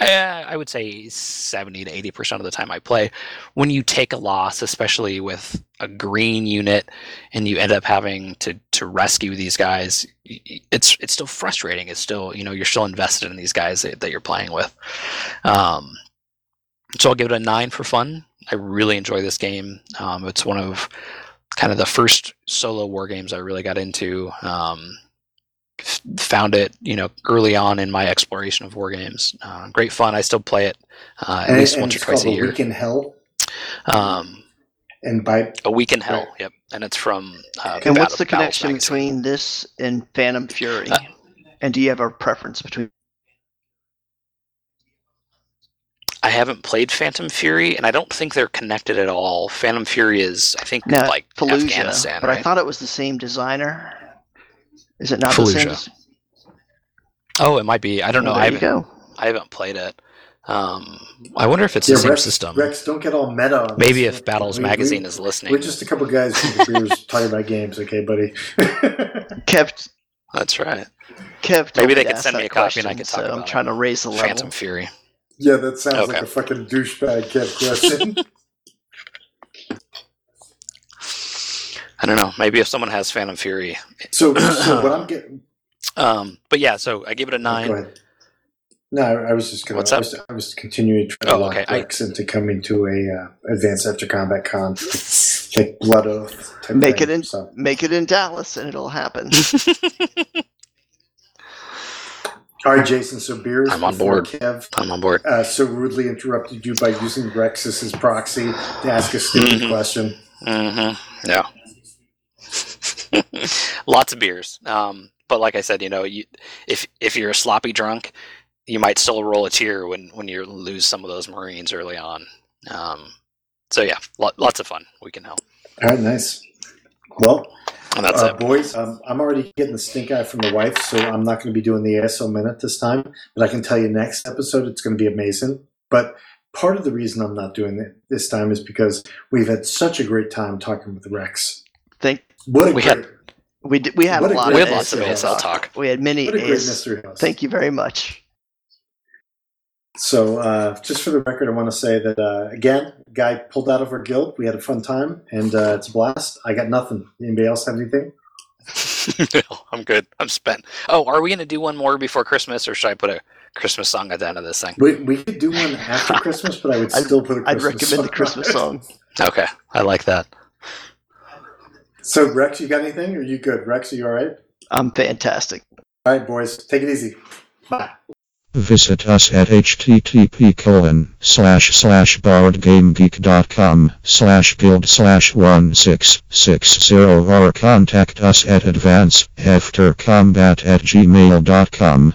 Uh, I would say 70 to 80% of the time I play. When you take a loss, especially with a green unit, and you end up having to, to rescue these guys, it's it's still frustrating. It's still, you know, you're still invested in these guys that, that you're playing with. Um, so I'll give it a 9 for fun. I really enjoy this game. Um, it's one of kind of the first solo war games I really got into. Um, found it, you know, early on in my exploration of war games. Uh, great fun. I still play it uh, at And, least and once or twice a year. Week in Hell. Um, And by a week in hell. Right. Yep, and it's from. Uh, And what's Battle- the connection between this and Phantom Fury? Uh, and do you have a preference between? I haven't played Phantom Fury, and I don't think they're connected at all. Phantom Fury is, I think, Now, like Fallujah, Afghanistan, but right? I thought it was the same designer. Is it not the same? Oh, it might be. I don't know. Well, I you haven't. go. I haven't played it. Um, I wonder if it's yeah, the same Rex, system. Rex, don't get all meta. On Maybe this. if Battles We- we- Magazine is listening, We're just a couple guys beers <laughs> talking about games, okay, buddy? <laughs> Kev, that's right. Kev. told Maybe they could send me that a copy and I question, could talk so I'm about trying to raise the level. Phantom Fury. Yeah, that sounds Okay. like a fucking douchebag Kev question. <laughs> I don't know. Maybe if someone has Phantom Fury. so, so <clears throat> what I'm getting. Um, but yeah, so I give it a nine. ahead. No, I, I was just gonna. What's I up? was, I was continuing to try to Oh, lock okay, I- Rex into coming to a uh, advanced after combat con, <laughs> like Blood Oath. Make thing. it in- So, Make it in Dallas, and it'll happen. <laughs> all right, Jason. So beers. I'm on board. Kev I'm on board. uh, so rudely interrupted you by using Rex as his proxy to ask a stupid Mhm. question. Mm-hmm. Yeah. <laughs> Lots of beers. Um, but like I said, you know, you, if if you're a sloppy drunk, you might still roll a tear when when you lose some of those Marines early on. Um, so yeah, lo- lots of fun. We can help, All right, nice. Well, that's uh, it. boys, um, I'm already getting the stink eye from the wife, so I'm not going to be doing the ASO minute this time. But I can tell you, next episode it's going to be amazing. But part of the reason I'm not doing it this time is because we've had such a great time talking with Rex. Thank What a We great, had- we did, we had a a lot We of had lots of ASL ASL talk. We had many what a great AS. mystery house. Thank you very much. So, uh, just for the record, I want to say that uh, again, guy pulled out of our guild. We had a fun time, and uh, it's a blast. I got nothing. Anybody else have anything? <laughs> no, I'm good. I'm spent. Oh, are we going to do one more before Christmas, or should I put a Christmas song at the end of this thing? We, we could do one after <laughs> Christmas, but I would still put a Christmas I'd recommend the Christmas song. Okay, I like that. So, Rex, you got anything? Are you good? Rex, are you all right? I'm fantastic. All right, boys, take it easy. Bye. Visit us at http colon slash slash boardgamegeek.com slash guild slash 1660 or contact us at advance after combat at gmail.com.